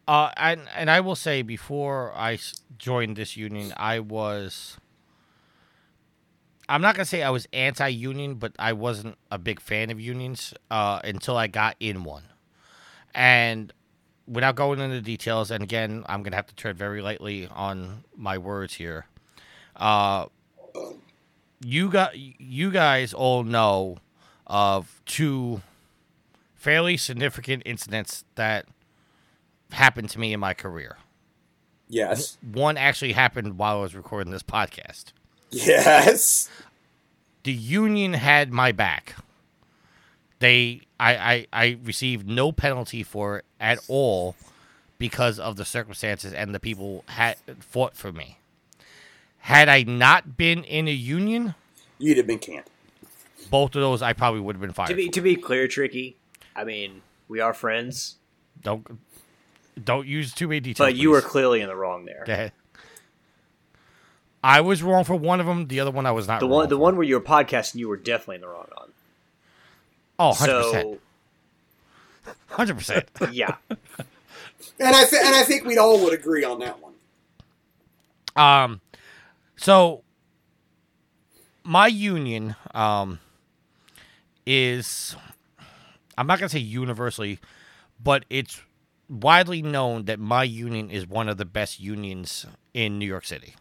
A: Uh, and and I will say before I joined this union, I was. I'm not gonna say I was anti-union, but I wasn't a big fan of unions uh, until I got in one. And without going into details, and again, I'm gonna have to tread very lightly on my words here. Uh, you got you guys all know of two fairly significant incidents that happened to me in my career.
D: Yes.
A: One actually happened while I was recording this podcast.
D: Yes.
A: The union had my back. They I, I, I received no penalty for it at all because of the circumstances and the people had fought for me. Had I not been in a union,
D: You'd have been canned.
A: both of those I probably would have been fired.
B: To be
A: for.
B: to be clear, tricky. I mean, we are friends,
A: Don't don't use too many details.
B: but you were clearly in the wrong there.
A: Go ahead. I was wrong for one of them. The other one I was not.
B: The
A: wrong
B: one the
A: for.
B: one where you were podcasting, you were definitely in the wrong on.
A: Oh, 100 percent,
B: So
A: hundred percent.
B: yeah,
D: And I th- and I think we'd all would agree on that one.
A: Um, so my union um is I'm not gonna say universally, but it's widely known that my union is one of the best unions in New York City.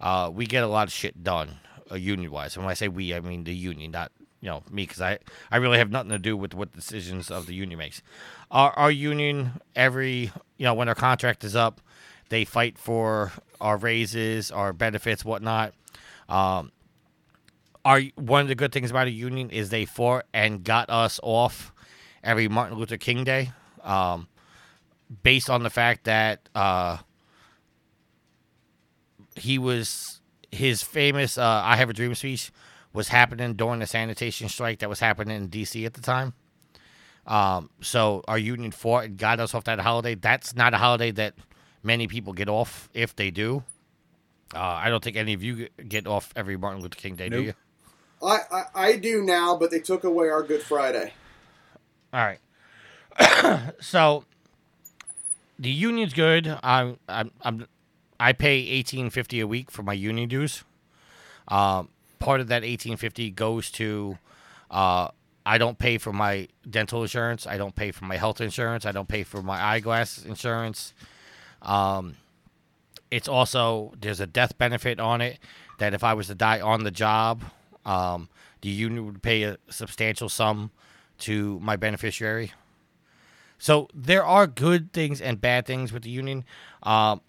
A: Uh, we get a lot of shit done uh, union wise, and when I say we, I mean the union, not you know me, because I I really have nothing to do with what decisions of the union makes. Our our union every you know when our contract is up, they fight for our raises, our benefits, whatnot. Um, Are one of the good things about a union is they fought and got us off every Martin Luther King Day, um, based on the fact that uh, he was his famous uh, "I Have a Dream" speech was happening during the sanitation strike that was happening in D.C. at the time. Um, so our union fought and got us off that holiday. That's not a holiday that many people get off if they do. Uh, I don't think any of you get off every Martin Luther King Day, do you?
D: I, I I do now, but they took away our Good Friday.
A: All right. so the union's good. I'm I'm, I'm I pay eighteen fifty a week for my union dues. Um, part of that eighteen fifty goes to uh, I don't pay for my dental insurance. I don't pay for my health insurance. I don't pay for my eyeglass insurance. Um, it's also there's a death benefit on it that if I was to die on the job, um, union would pay a substantial sum to my beneficiary. So there are good things and bad things with the union. Um,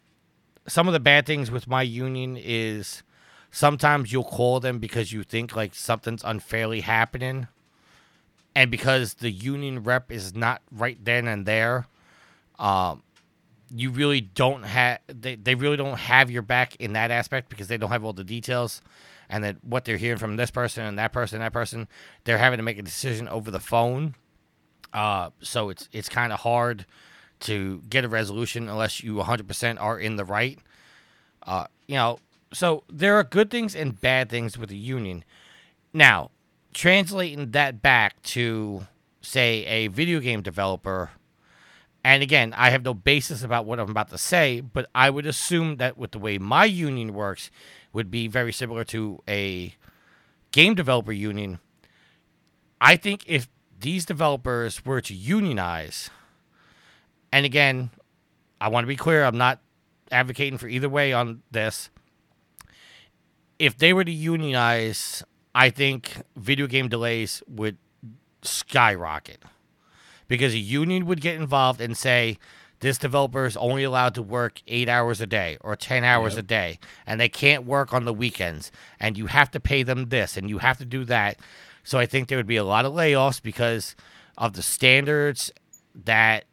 A: some of the bad things with my union is sometimes you'll call them because you think like something's unfairly happening, and because the union rep is not right then and there, um, you really don't have they, they really don't have your back in that aspect because they don't have all the details and then what they're hearing from this person and that person and that person they're having to make a decision over the phone. Uh, so it's it's kind of hard to get a resolution unless you 100% are in the right. Uh, you know so there are good things and bad things with the union. Now translating that back to say a video game developer and again, I have no basis about what I'm about to say, but I would assume that with the way my union works would be very similar to a game developer union. I think if these developers were to unionize, and again, I want to be clear, I'm not advocating for either way on this. If they were to unionize, I think video game delays would skyrocket because a union would get involved and say this developer is only allowed to work eight hours a day or 10 hours a day and they can't work on the weekends. And you have to pay them this and you have to do that. So i think there would be a lot of layoffs because of the standards that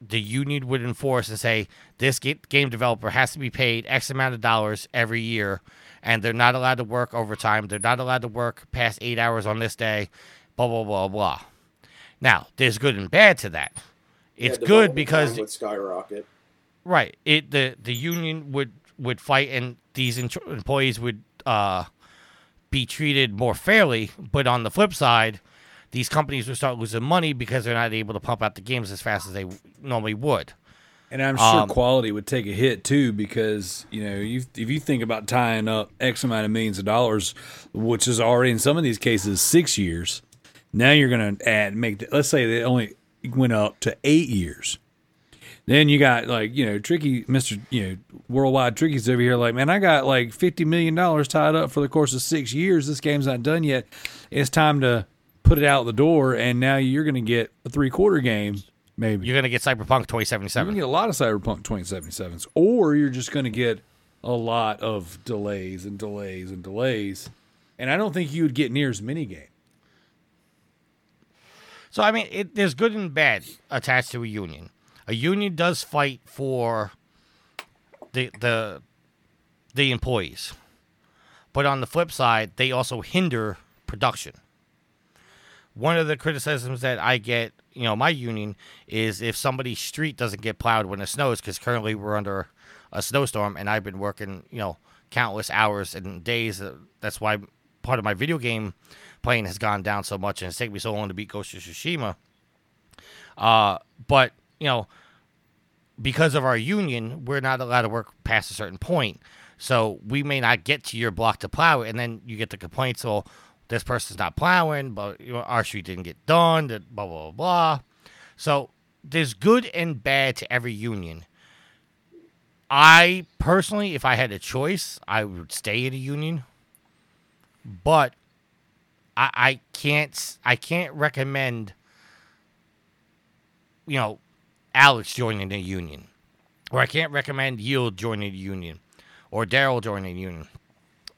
A: the union would enforce and say this game developer has to be paid x amount of dollars every year and they're not allowed to work overtime. They're not allowed to work past eight hours on this day blah blah blah blah. Now, there's good and bad to that. It's
D: Yeah,
A: good because
D: would skyrocket.
A: right, it the the union would would fight and these in- employees would uh, be treated more fairly. But on the flip side, these companies would start losing money because they're not able to pump out the games as fast as they normally would.
E: And I'm sure
A: Um,
E: quality would take a hit too because you know you, if you think about tying up X amount of millions of dollars, which is already in some of these cases six years, now you're going to add make the, let's say they only went up to eight years. Then you got like you know tricky Mister you know worldwide trickies over here like man I got like fifty million dollars tied up for the course of six years. This game's not done yet. It's time to put it out the door, and now you're going to get a three quarter game maybe.
A: You're gonna get Cyberpunk 2077.
E: You're
A: 2077.
E: gonna get a lot of Cyberpunk 2077s, or you're just gonna get a lot of delays and delays and delays. And I don't think you would get near as many games.
A: So I mean, it, there's good and bad attached to a union. A union does fight for the the the employees, but on the flip side, they also hinder production. One of the criticisms that I get, you know, my union is if somebody's street doesn't get plowed when it snows, because currently we're under a snowstorm, and I've been working, you know, countless hours and days. Uh, That's why part of my video game playing has gone down so much, and it's taken me so long to beat Ghost of Tsushima. Uh, but you know, because of our union, we're not allowed to work past a certain point. So we may not get to your block to plow it, and then you get the complaints. Well, this person's not plowing, but you know, our street didn't get done. Blah blah blah. blah. So there's good and bad to every union. I personally, if I had a choice, I would stay in a union. But I, I can't I can't recommend you know Alex joining a union, or I can't recommend Yield joining a union, or Daryl joining a union.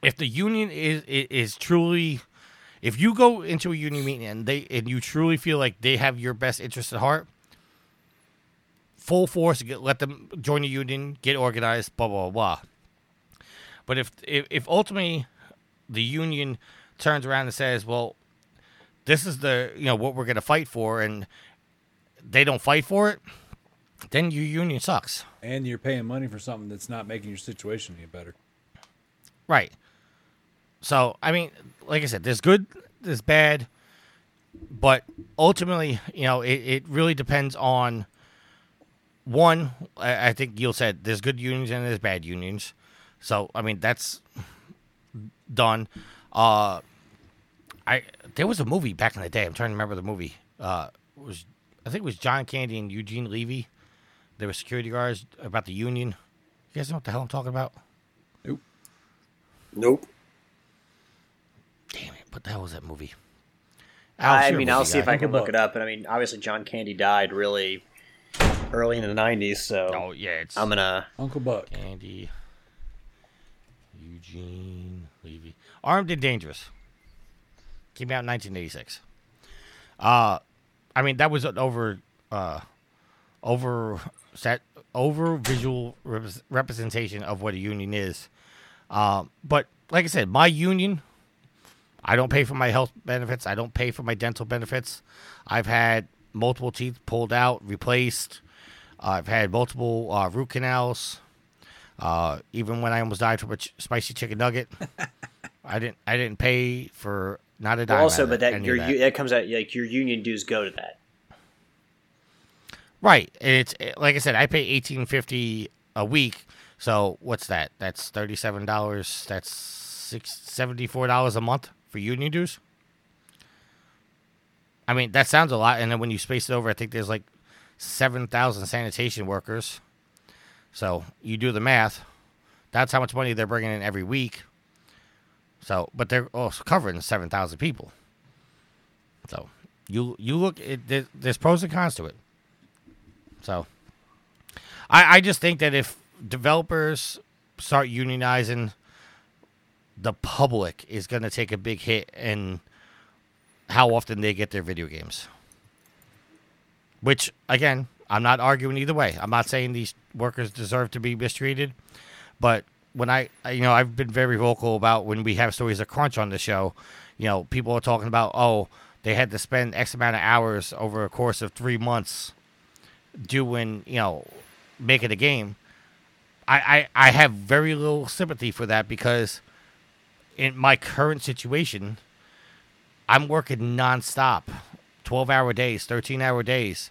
A: if the union is is, is truly if you go into a union meeting and they and you truly feel like they have your best interest at heart, full force, get, let them join the union, get organized, blah blah blah. But if if, if ultimately the union turns around and says, "Well, this is the you know what we're going to fight for," and they don't fight for it, then your union sucks.
E: And you're paying money for something that's not making your situation any better.
A: Right. So, I mean, like I said, there's good, there's bad, but ultimately, you know, it, it really depends on one. I, I think Gil said there's good unions and there's bad unions. So, I mean, that's done. Uh, I there was a movie back in the day. I'm trying to remember the movie. Uh, it was I think it was John Candy and Eugene Levy. They were security guards about the union. You guys know what the hell I'm talking about?
D: Nope. Nope.
A: Damn it! What the hell was that movie?
B: I mean, I'll see if I can look it up. But I mean, obviously, John Candy died really early in the '90s, so
A: Oh yeah, it's
B: I'm gonna.
E: Uncle Buck.
A: Candy. Eugene Levy. Armed and Dangerous. Came out in 1986. Uh, I mean that was an over, uh, over set over visual rep- representation of what a union is. Uh, but like I said, my union. I don't pay for my health benefits. I don't pay for my dental benefits. I've had multiple teeth pulled out, replaced. I've had multiple uh, root canals. Uh, even when I almost died from a ch- spicy chicken nugget, I didn't. I didn't pay for not a dime.
B: Well, also, but that
A: any
B: your
A: of that.
B: that. that comes out like your union dues go to that.
A: right. It's like I said. I pay eighteen fifty a week. So what's that? That's thirty seven dollars. That's six seventy four dollars a month for union dues. I mean, that sounds a lot. And then when you space it over, I think there's like seven thousand sanitation workers. So you do the math. That's how much money they're bringing in every week. So, but they're oh, also covering seven thousand people. So you you look it, there's pros and cons to it. So I I just think that if developers start unionizing, the public is going to take a big hit in how often they get their video games. Which again, I'm not arguing either way. I'm not saying these workers deserve to be mistreated, but when I, you know, I've been very vocal about when we have stories of crunch on the show. You know, people are talking about, oh, they had to spend X amount of hours over a course of three months doing, you know, making a game. I, I, I have very little sympathy for that because in my current situation, I'm working nonstop, 12 hour days, 13 hour days.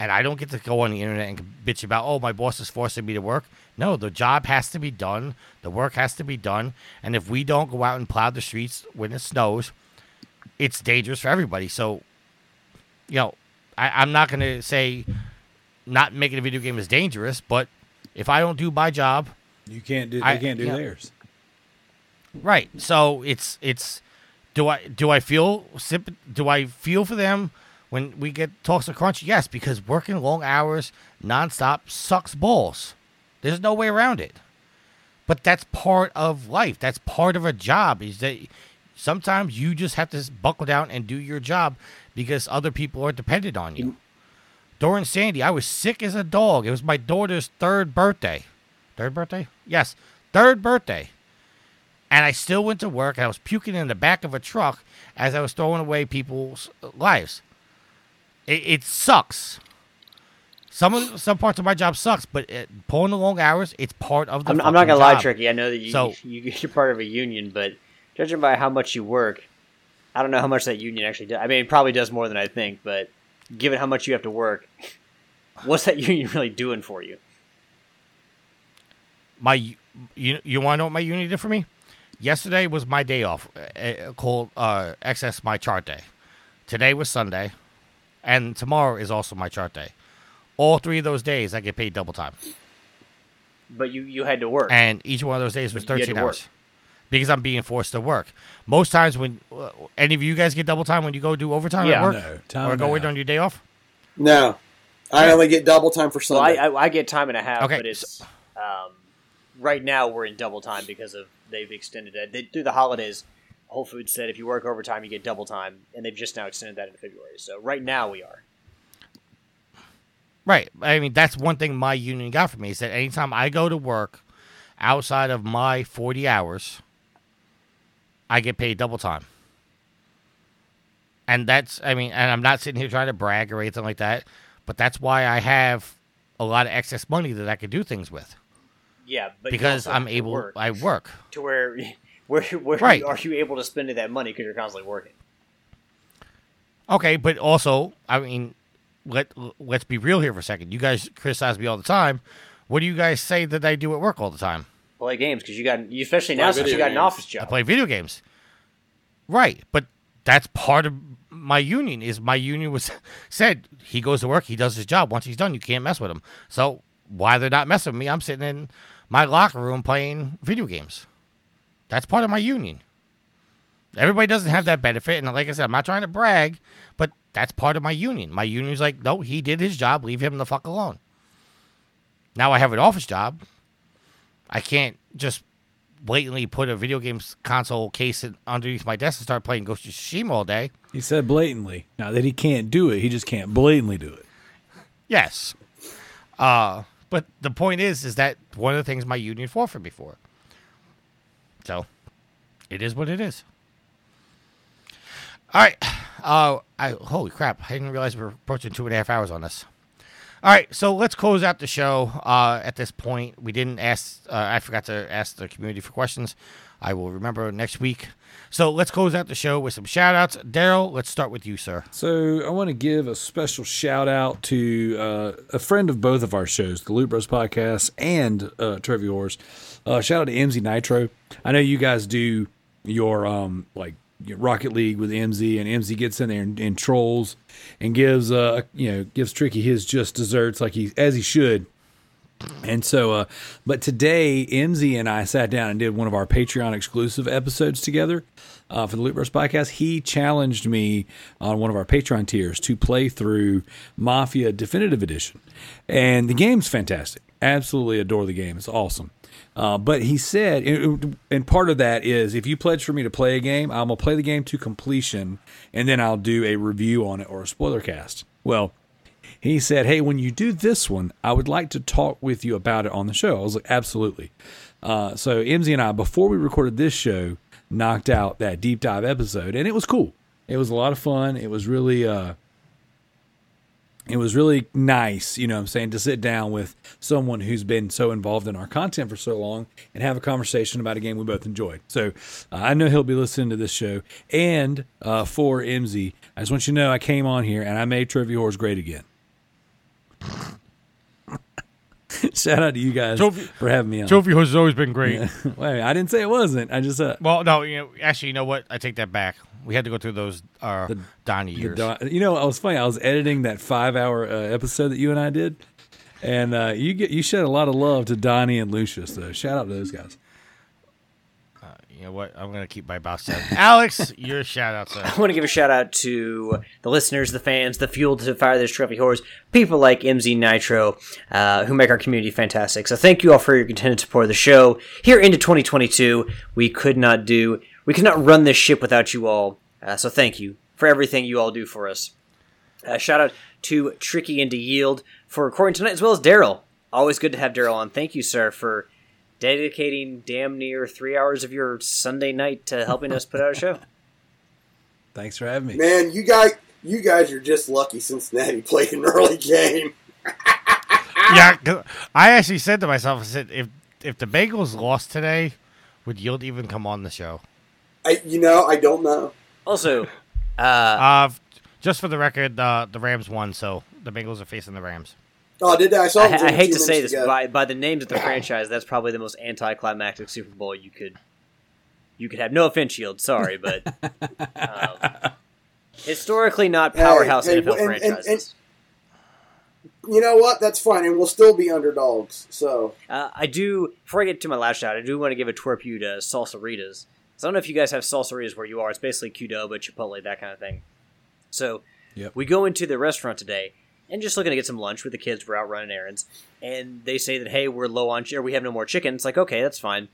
A: And I don't get to go on the internet and bitch about, oh, my boss is forcing me to work. No, the job has to be done. The work has to be done. And if we don't go out and plow the streets when it snows, it's dangerous for everybody. So, you know, I, I'm not going to say not making a video game is dangerous, but if I don't do my job,
E: You can't do. They
A: I-
E: can't do theirs.
A: Right. So it's it's do I do I feel do I feel for them when we get talks of crunch? Yes, because working long hours nonstop sucks balls. There's no way around it. But that's part of life. That's part of a job. Is that sometimes you just have to buckle down and do your job because other people are dependent on you. During Sandy, I was sick as a dog. It was my daughter's third birthday. Third birthday? Yes, third birthday and I still went to work and I was puking in the back of a truck as I was throwing away people's uh, lives. It, it sucks. Some of some parts of my job sucks, but it, pulling the long hours, it's part of the.
B: I'm, I'm not gonna lie. Tricky. I know that you,
A: So-
B: you you're part of a union, but judging by how much you work, I don't know how much that union actually does. I mean, it probably does more than I think, but given how much you have to work, what's that union really doing for you?
A: My you you want to know what my union did for me? Yesterday was my day off, uh, called uh, excess my chart day. Today was Sunday, and tomorrow is also my chart day. All three of those days, I get paid double time.
B: But you you had to work.
A: and each one of those days was
B: But
A: 13
B: to work.
A: hours because I'm being forced to work. Most times, when uh, any of you guys get double time when you go do overtime
B: Yeah.
A: at work
E: No, time
A: or go
E: a
A: in on your day off,
D: No, I only get double time for
B: well, I, I I get time and a half,
A: Okay,
B: but it's um, right now we're in double time because of they've extended it they, through the holidays. Whole Foods said if you work overtime, you get double time, and they've just now extended that into February. So right now we are.
A: Right. I mean, that's one thing my union got for me is that anytime I go to work outside of my 40 hours, I get paid double time. And that's, I mean, and I'm not sitting here trying to brag or anything like that, but that's why I have a lot of excess money that I could do things with
B: Yeah, but
A: because I'm able,
B: work
A: I work.
B: to where where where
A: Right.
B: are you able to spend that money because you're constantly working?
A: Okay, but also, I mean, let let's be real here for a second. You guys criticize me all the time. What do you guys say that I do at work all the time?
B: Play games because you got especially
D: Play
B: now since you
D: video
B: got an
D: games.
B: office
A: I
B: job.
A: play video games. Right, but that's part of my union. Is my union was said he goes to work, he does his job. Once he's done, you can't mess with him. So why they're not messing with me? I'm sitting in my locker room playing video games. That's part of my union. Everybody doesn't have that benefit, and like I said, I'm not trying to brag, but that's part of my union. My union's like, no, he did his job. Leave him the fuck alone. Now I have an office job. I can't just blatantly put a video games console case underneath my desk and start playing Ghost of Tsushima all day.
E: He said blatantly. Not that he can't do it, he just can't blatantly do it.
A: Yes. Uh, but the point is, is that one of the things my union fought for me for. So, it is what it is. All right. Uh, I holy crap! I didn't realize we are approaching two and a half hours on this. All right, so let's close out the show. Uh, at this point, we didn't ask. Uh, I forgot to ask the community for questions. I will remember next week. So let's close out the show with some shout outs. Daryl, let's start with you, sir.
E: So I want to give a special shout out to uh, a friend of both of our shows, the Loot Bros podcast and uh, Trophy Wars. Uh, shout out to MZ Nitro. I know you guys do your um like Rocket League with MZ, and MZ gets in there and, and trolls and gives uh you know gives Tricky his just desserts like he as he should. And so, uh, but today, MZ and I sat down and did one of our Patreon exclusive episodes together uh, for the Bros podcast. He challenged me on one of our Patreon tiers to play through Mafia Definitive Edition. And the game's fantastic. Absolutely adore the game. It's awesome. Uh, but he said, and part of that is if you pledge for me to play a game, I'm going to play the game to completion and then I'll do a review on it or a spoiler cast. Well, he said, Hey, when you do this one, I would like to talk with you about it on the show. I was like, Absolutely. Uh, so MZ and I, before we recorded this show, knocked out that deep dive episode, and it was cool. It was a lot of fun. It was really, uh, it was really nice, you know what I'm saying, to sit down with someone who's been so involved in our content for so long and have a conversation about a game we both enjoyed. So uh, I know he'll be listening to this show. And uh, for MZ, I just want you to know I came on here and I made Trophy Wars great again. Shout out to you guys
A: Trophy-
E: for having me on.
A: Trophy Wars has always been great.
E: Wait, I didn't say it wasn't. I just uh,
A: Well, no, you know, actually, you know what? I take that back. We had to go through those uh, Donnie
E: the
A: years.
E: Don- you know, I was funny. I was editing that five hour uh, episode that you and I did, and uh, you get you shed a lot of love to Donnie and Lucius. So shout out to those guys.
A: you know what? I'm gonna keep my mouth shut. Alex, your shout out, sir.
B: I want to give a shout out to the listeners, the fans, the fuel to fire this Trophy Wars, people like MZ Nitro, uh, who make our community fantastic. So thank you all for your continued support of the show. Here into 2022, we could not do, we cannot run this ship without you all. Uh, so thank you for everything you all do for us. Uh, shout out to Tricky and to Yield for recording tonight, as well as Daryl. Always good to have Daryl on. Thank you, sir, for dedicating damn near three hours of your Sunday night to helping us put out a show.
E: Thanks for having me.
D: Man, you guys, you guys are just lucky Cincinnati played an early game.
A: yeah, 'cause I actually said to myself, I said, if if the Bengals lost today, would Yield even come on the show?
D: I, you know, I don't know.
B: Also, uh,
A: Uh, just for the record, uh, the Rams won, so the Bengals are facing the Rams.
D: Oh, did I? I saw.
B: I,
D: it
B: I
D: a
B: hate to say this,
D: ago.
B: by by the names of the franchise, that's probably the most anticlimactic Super Bowl you could you could have. No offense, Shield, sorry, but um, historically not powerhouse
D: Hey, hey,
B: NFL
D: and- and- and-
B: franchises.
D: You know what? That's fine, and we'll still be underdogs. So
B: Uh, I do. Before I get to my last shot, I do want to give a twerp you to Salsaritas. So I don't know if you guys have Salsaritas where you are. It's basically Qdoba, but Chipotle, that kind of thing. So
E: Yep.
B: we go into the restaurant today, and just looking to get some lunch with the kids. We're out running errands, and they say that hey, we're low on or we have no more chicken. It's like okay, that's fine.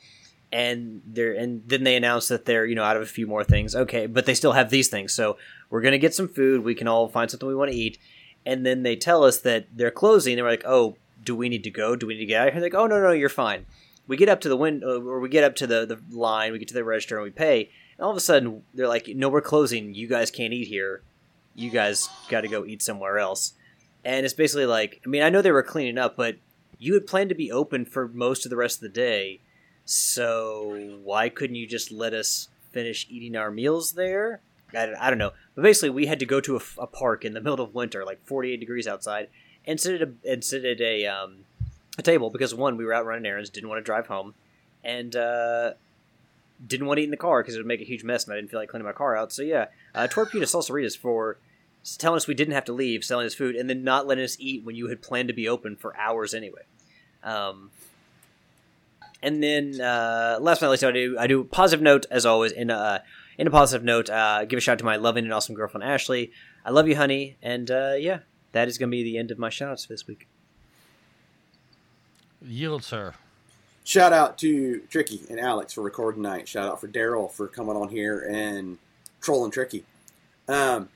B: And they're and then they announce that they're you know out of a few more things. Okay, but they still have these things, so we're gonna get some food. We can all find something we want to eat. And then they tell us that they're closing. And we're like, oh, do we need to go? Do we need to get out of here? They're like, oh no, no, you're fine. We get up to the window, or we get up to the, the line. We get to the register and we pay. And all of a sudden, they're like, no, we're closing. You guys can't eat here. You guys got to go eat somewhere else. And it's basically like, I mean, I know they were cleaning up, but you had planned to be open for most of the rest of the day. So why couldn't you just let us finish eating our meals there? I, I don't know. But basically, we had to go to a, a, park in the middle of winter, like 48 degrees outside, and sit at a, and sit at a, um, a table because one, we were out running errands, didn't want to drive home, and uh, didn't want to eat in the car because it would make a huge mess, and I didn't feel like cleaning my car out. So yeah, uh, Torpedo Salsaritas for telling us we didn't have to leave, selling us food, and then not letting us eat when you had planned to be open for hours anyway. Um, and then uh, last but not least, I do I do positive note as always. In uh, in a positive note, uh, give a shout out to my loving and awesome girlfriend Ashley. I love you, honey, and uh, yeah, that is going to be the end of my shout outs for this week.
A: Yield, sir.
D: Shout out to Tricky and Alex for recording tonight. Shout out for Daryl for coming on here and trolling Tricky. Um,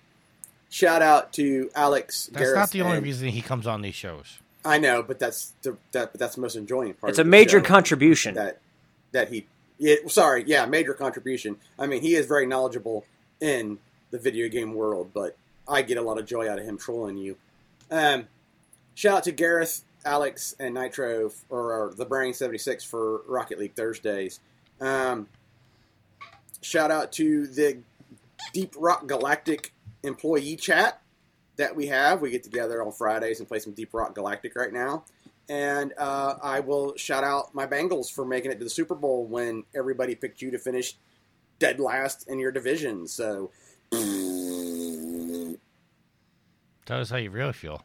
D: shout out to Alex. Gareth.
A: That's
D: Gareth
A: not the only
D: and-
A: reason he comes on these shows.
D: I know, but that's the that, but that's the most enjoying part.
B: It's
D: of
B: a
D: the
B: major
D: show,
B: contribution.
D: that that he. Yeah, sorry, yeah, major contribution. I mean, he is very knowledgeable in the video game world, but I get a lot of joy out of him trolling you. Um, shout out to Gareth, Alex, and Nitro or, or the Brain seventy six for Rocket League Thursdays. Um, shout out to the Deep Rock Galactic employee chat that we have. We get together on Fridays and play some Deep Rock Galactic right now. And uh, I will shout out my Bengals for making it to the Super Bowl when everybody picked you to finish dead last in your division. So
A: Tell us how you really feel.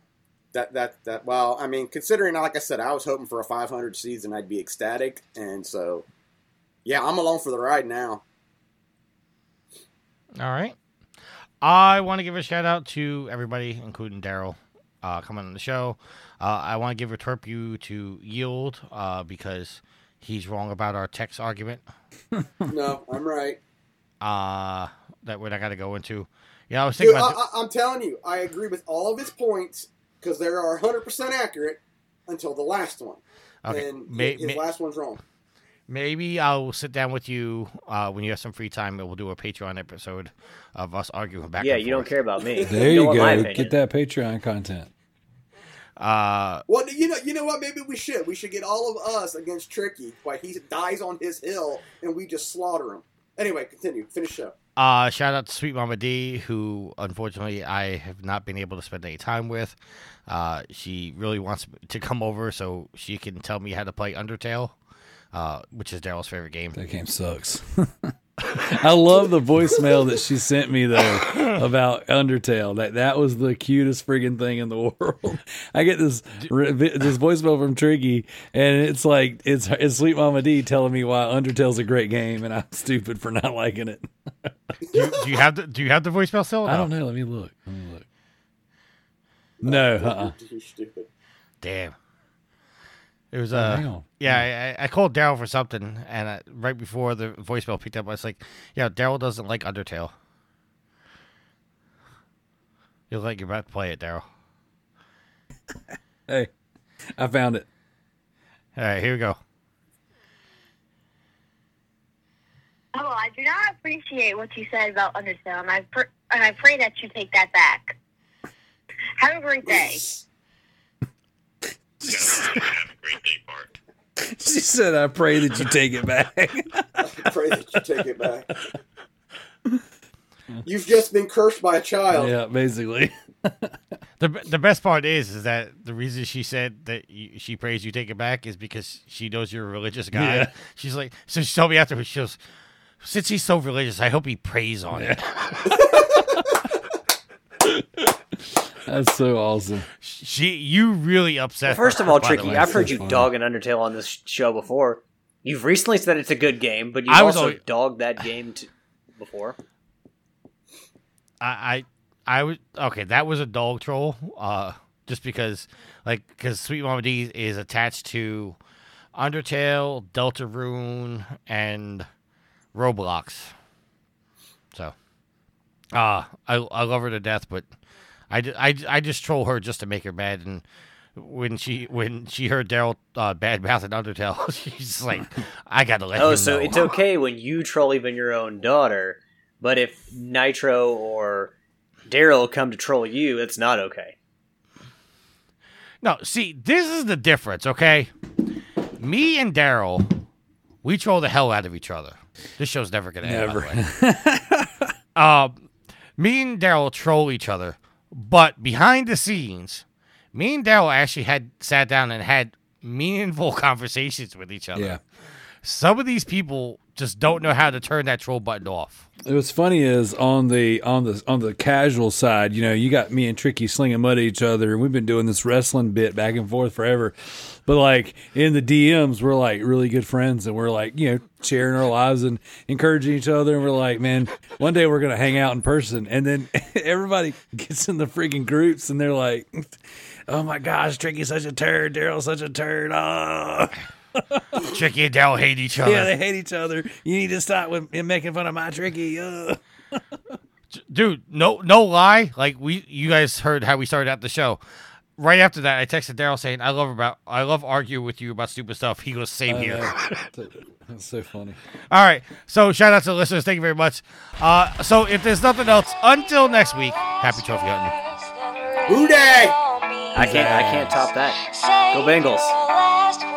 D: That that that well, I mean, considering like I said, I was hoping for a 500 season, I'd be ecstatic, and so yeah, I'm along for the ride now.
A: All right. I want to give a shout out to everybody, including Daryl, uh, coming on the show. Uh, I want to give a you to Yield uh, because he's wrong about our text argument
D: no, I'm right.
A: uh, that we're not going to go into. Yeah, I was
D: Dude,
A: thinking
D: I. I, I'm telling you, I agree with all of his points because they are 100 percent accurate until the last one,
A: Okay,
D: and
A: may-
D: his
A: may-
D: last one's wrong.
A: Maybe I'll sit down with you uh, when you have some free time and we'll do a Patreon episode of us arguing back
B: yeah,
A: and
B: you don't care about me.
E: There
B: don't
E: you go. Get that Patreon content.
A: Uh,
D: Well, you know, you know what? Maybe we should. We should get all of us against Tricky while he dies on his hill, and we just slaughter him. Anyway, continue. Finish show.
A: Uh, shout out to Sweet Mama D, who unfortunately I have not been able to spend any time with. Uh, she really wants to come over so she can tell me how to play Undertale, uh, which is Daryl's favorite game.
E: That game sucks. I love the voicemail that she sent me though about Undertale. That that was the cutest friggin' thing in the world. I get this this voicemail from Tricky, and it's like it's it's Sweet Mama D telling me why Undertale's a great game, and I'm stupid for not liking it.
A: do, do you have the Do you have the voicemail still?
E: I don't know. Let me look. Let me look. No, uh-uh.
D: Stupid.
A: Damn. It was
E: Oh,
A: uh,
E: hang on.
A: yeah. I, I called Daryl for something, and I, right before the voicemail picked up, I was like, "Yeah, Daryl doesn't like Undertale." You look like you're about to play it, Daryl.
E: Hey, I found it.
A: All right, here we go.
G: Oh, I do not appreciate what you said about Undertale, and I pr- and I pray that you take that back. Have a great day.
E: She said, "I pray that you take it back."
D: I pray that you take it back. You've just been cursed by a child.
E: yeah, basically.
A: The the best part is is that the reason she said that you, she prays you take it back is because she knows you're a religious guy.
E: Yeah.
A: She's like, so she told me afterwards, she goes, since he's so religious, I hope he prays on it.
E: That's so awesome.
A: She, you really upset.
B: First
A: her,
B: of all, Tricky,
A: way.
B: I've heard
E: so
B: you
E: funny.
B: dog an Undertale on this show before. You've recently said it's a good game, but you've
A: I
B: also
A: always-
B: dogged that game t- before.
A: I, I, I was okay. That was a dog troll. Uh, just because, like, because Sweet Mama D is attached to Undertale, Deltarune, and Roblox. So, uh, I I love her to death, but I, I, I just troll her just to make her mad. And when she when she heard Daryl uh, bad mouth in Undertale, she's like, I gotta let
B: Oh,
A: him
B: so
A: know.
B: it's okay when you troll even your own daughter, but if Nitro or Daryl come to troll you, it's not okay.
A: No, see, this is the difference, okay? Me and Daryl, we troll the hell out of each other. This show's never gonna end. by the way. um, me and Daryl troll each other, but behind the scenes, me and Daryl actually had sat down and had meaningful conversations with each other.
E: Yeah.
A: Some of these people just don't know how to turn that troll button off.
E: Was funny is on the on the on the casual side, you know, you got me and Tricky slinging mud at each other, and we've been doing this wrestling bit back and forth forever. But like in the DMs, we're like really good friends, and we're like you know sharing our lives and encouraging each other, and we're like, man, one day we're gonna hang out in person, and then everybody gets in the freaking groups, and they're like, oh my gosh, Tricky's such a turd, Daryl's such a turd, oh.
A: Tricky and Daryl hate each other.
E: Yeah, they hate each other. You need to stop with making fun of my Tricky.
A: Dude no no lie like we you guys heard how we started out the show right after that i texted daryl saying i love about i love arguing with you about stupid stuff he goes same here
E: That's so funny.
A: all right so shout out to the listeners thank you very much uh so if there's nothing else until next week happy trophy hunting
D: Who Dey?
B: I can't. I can't top that. Go Bengals.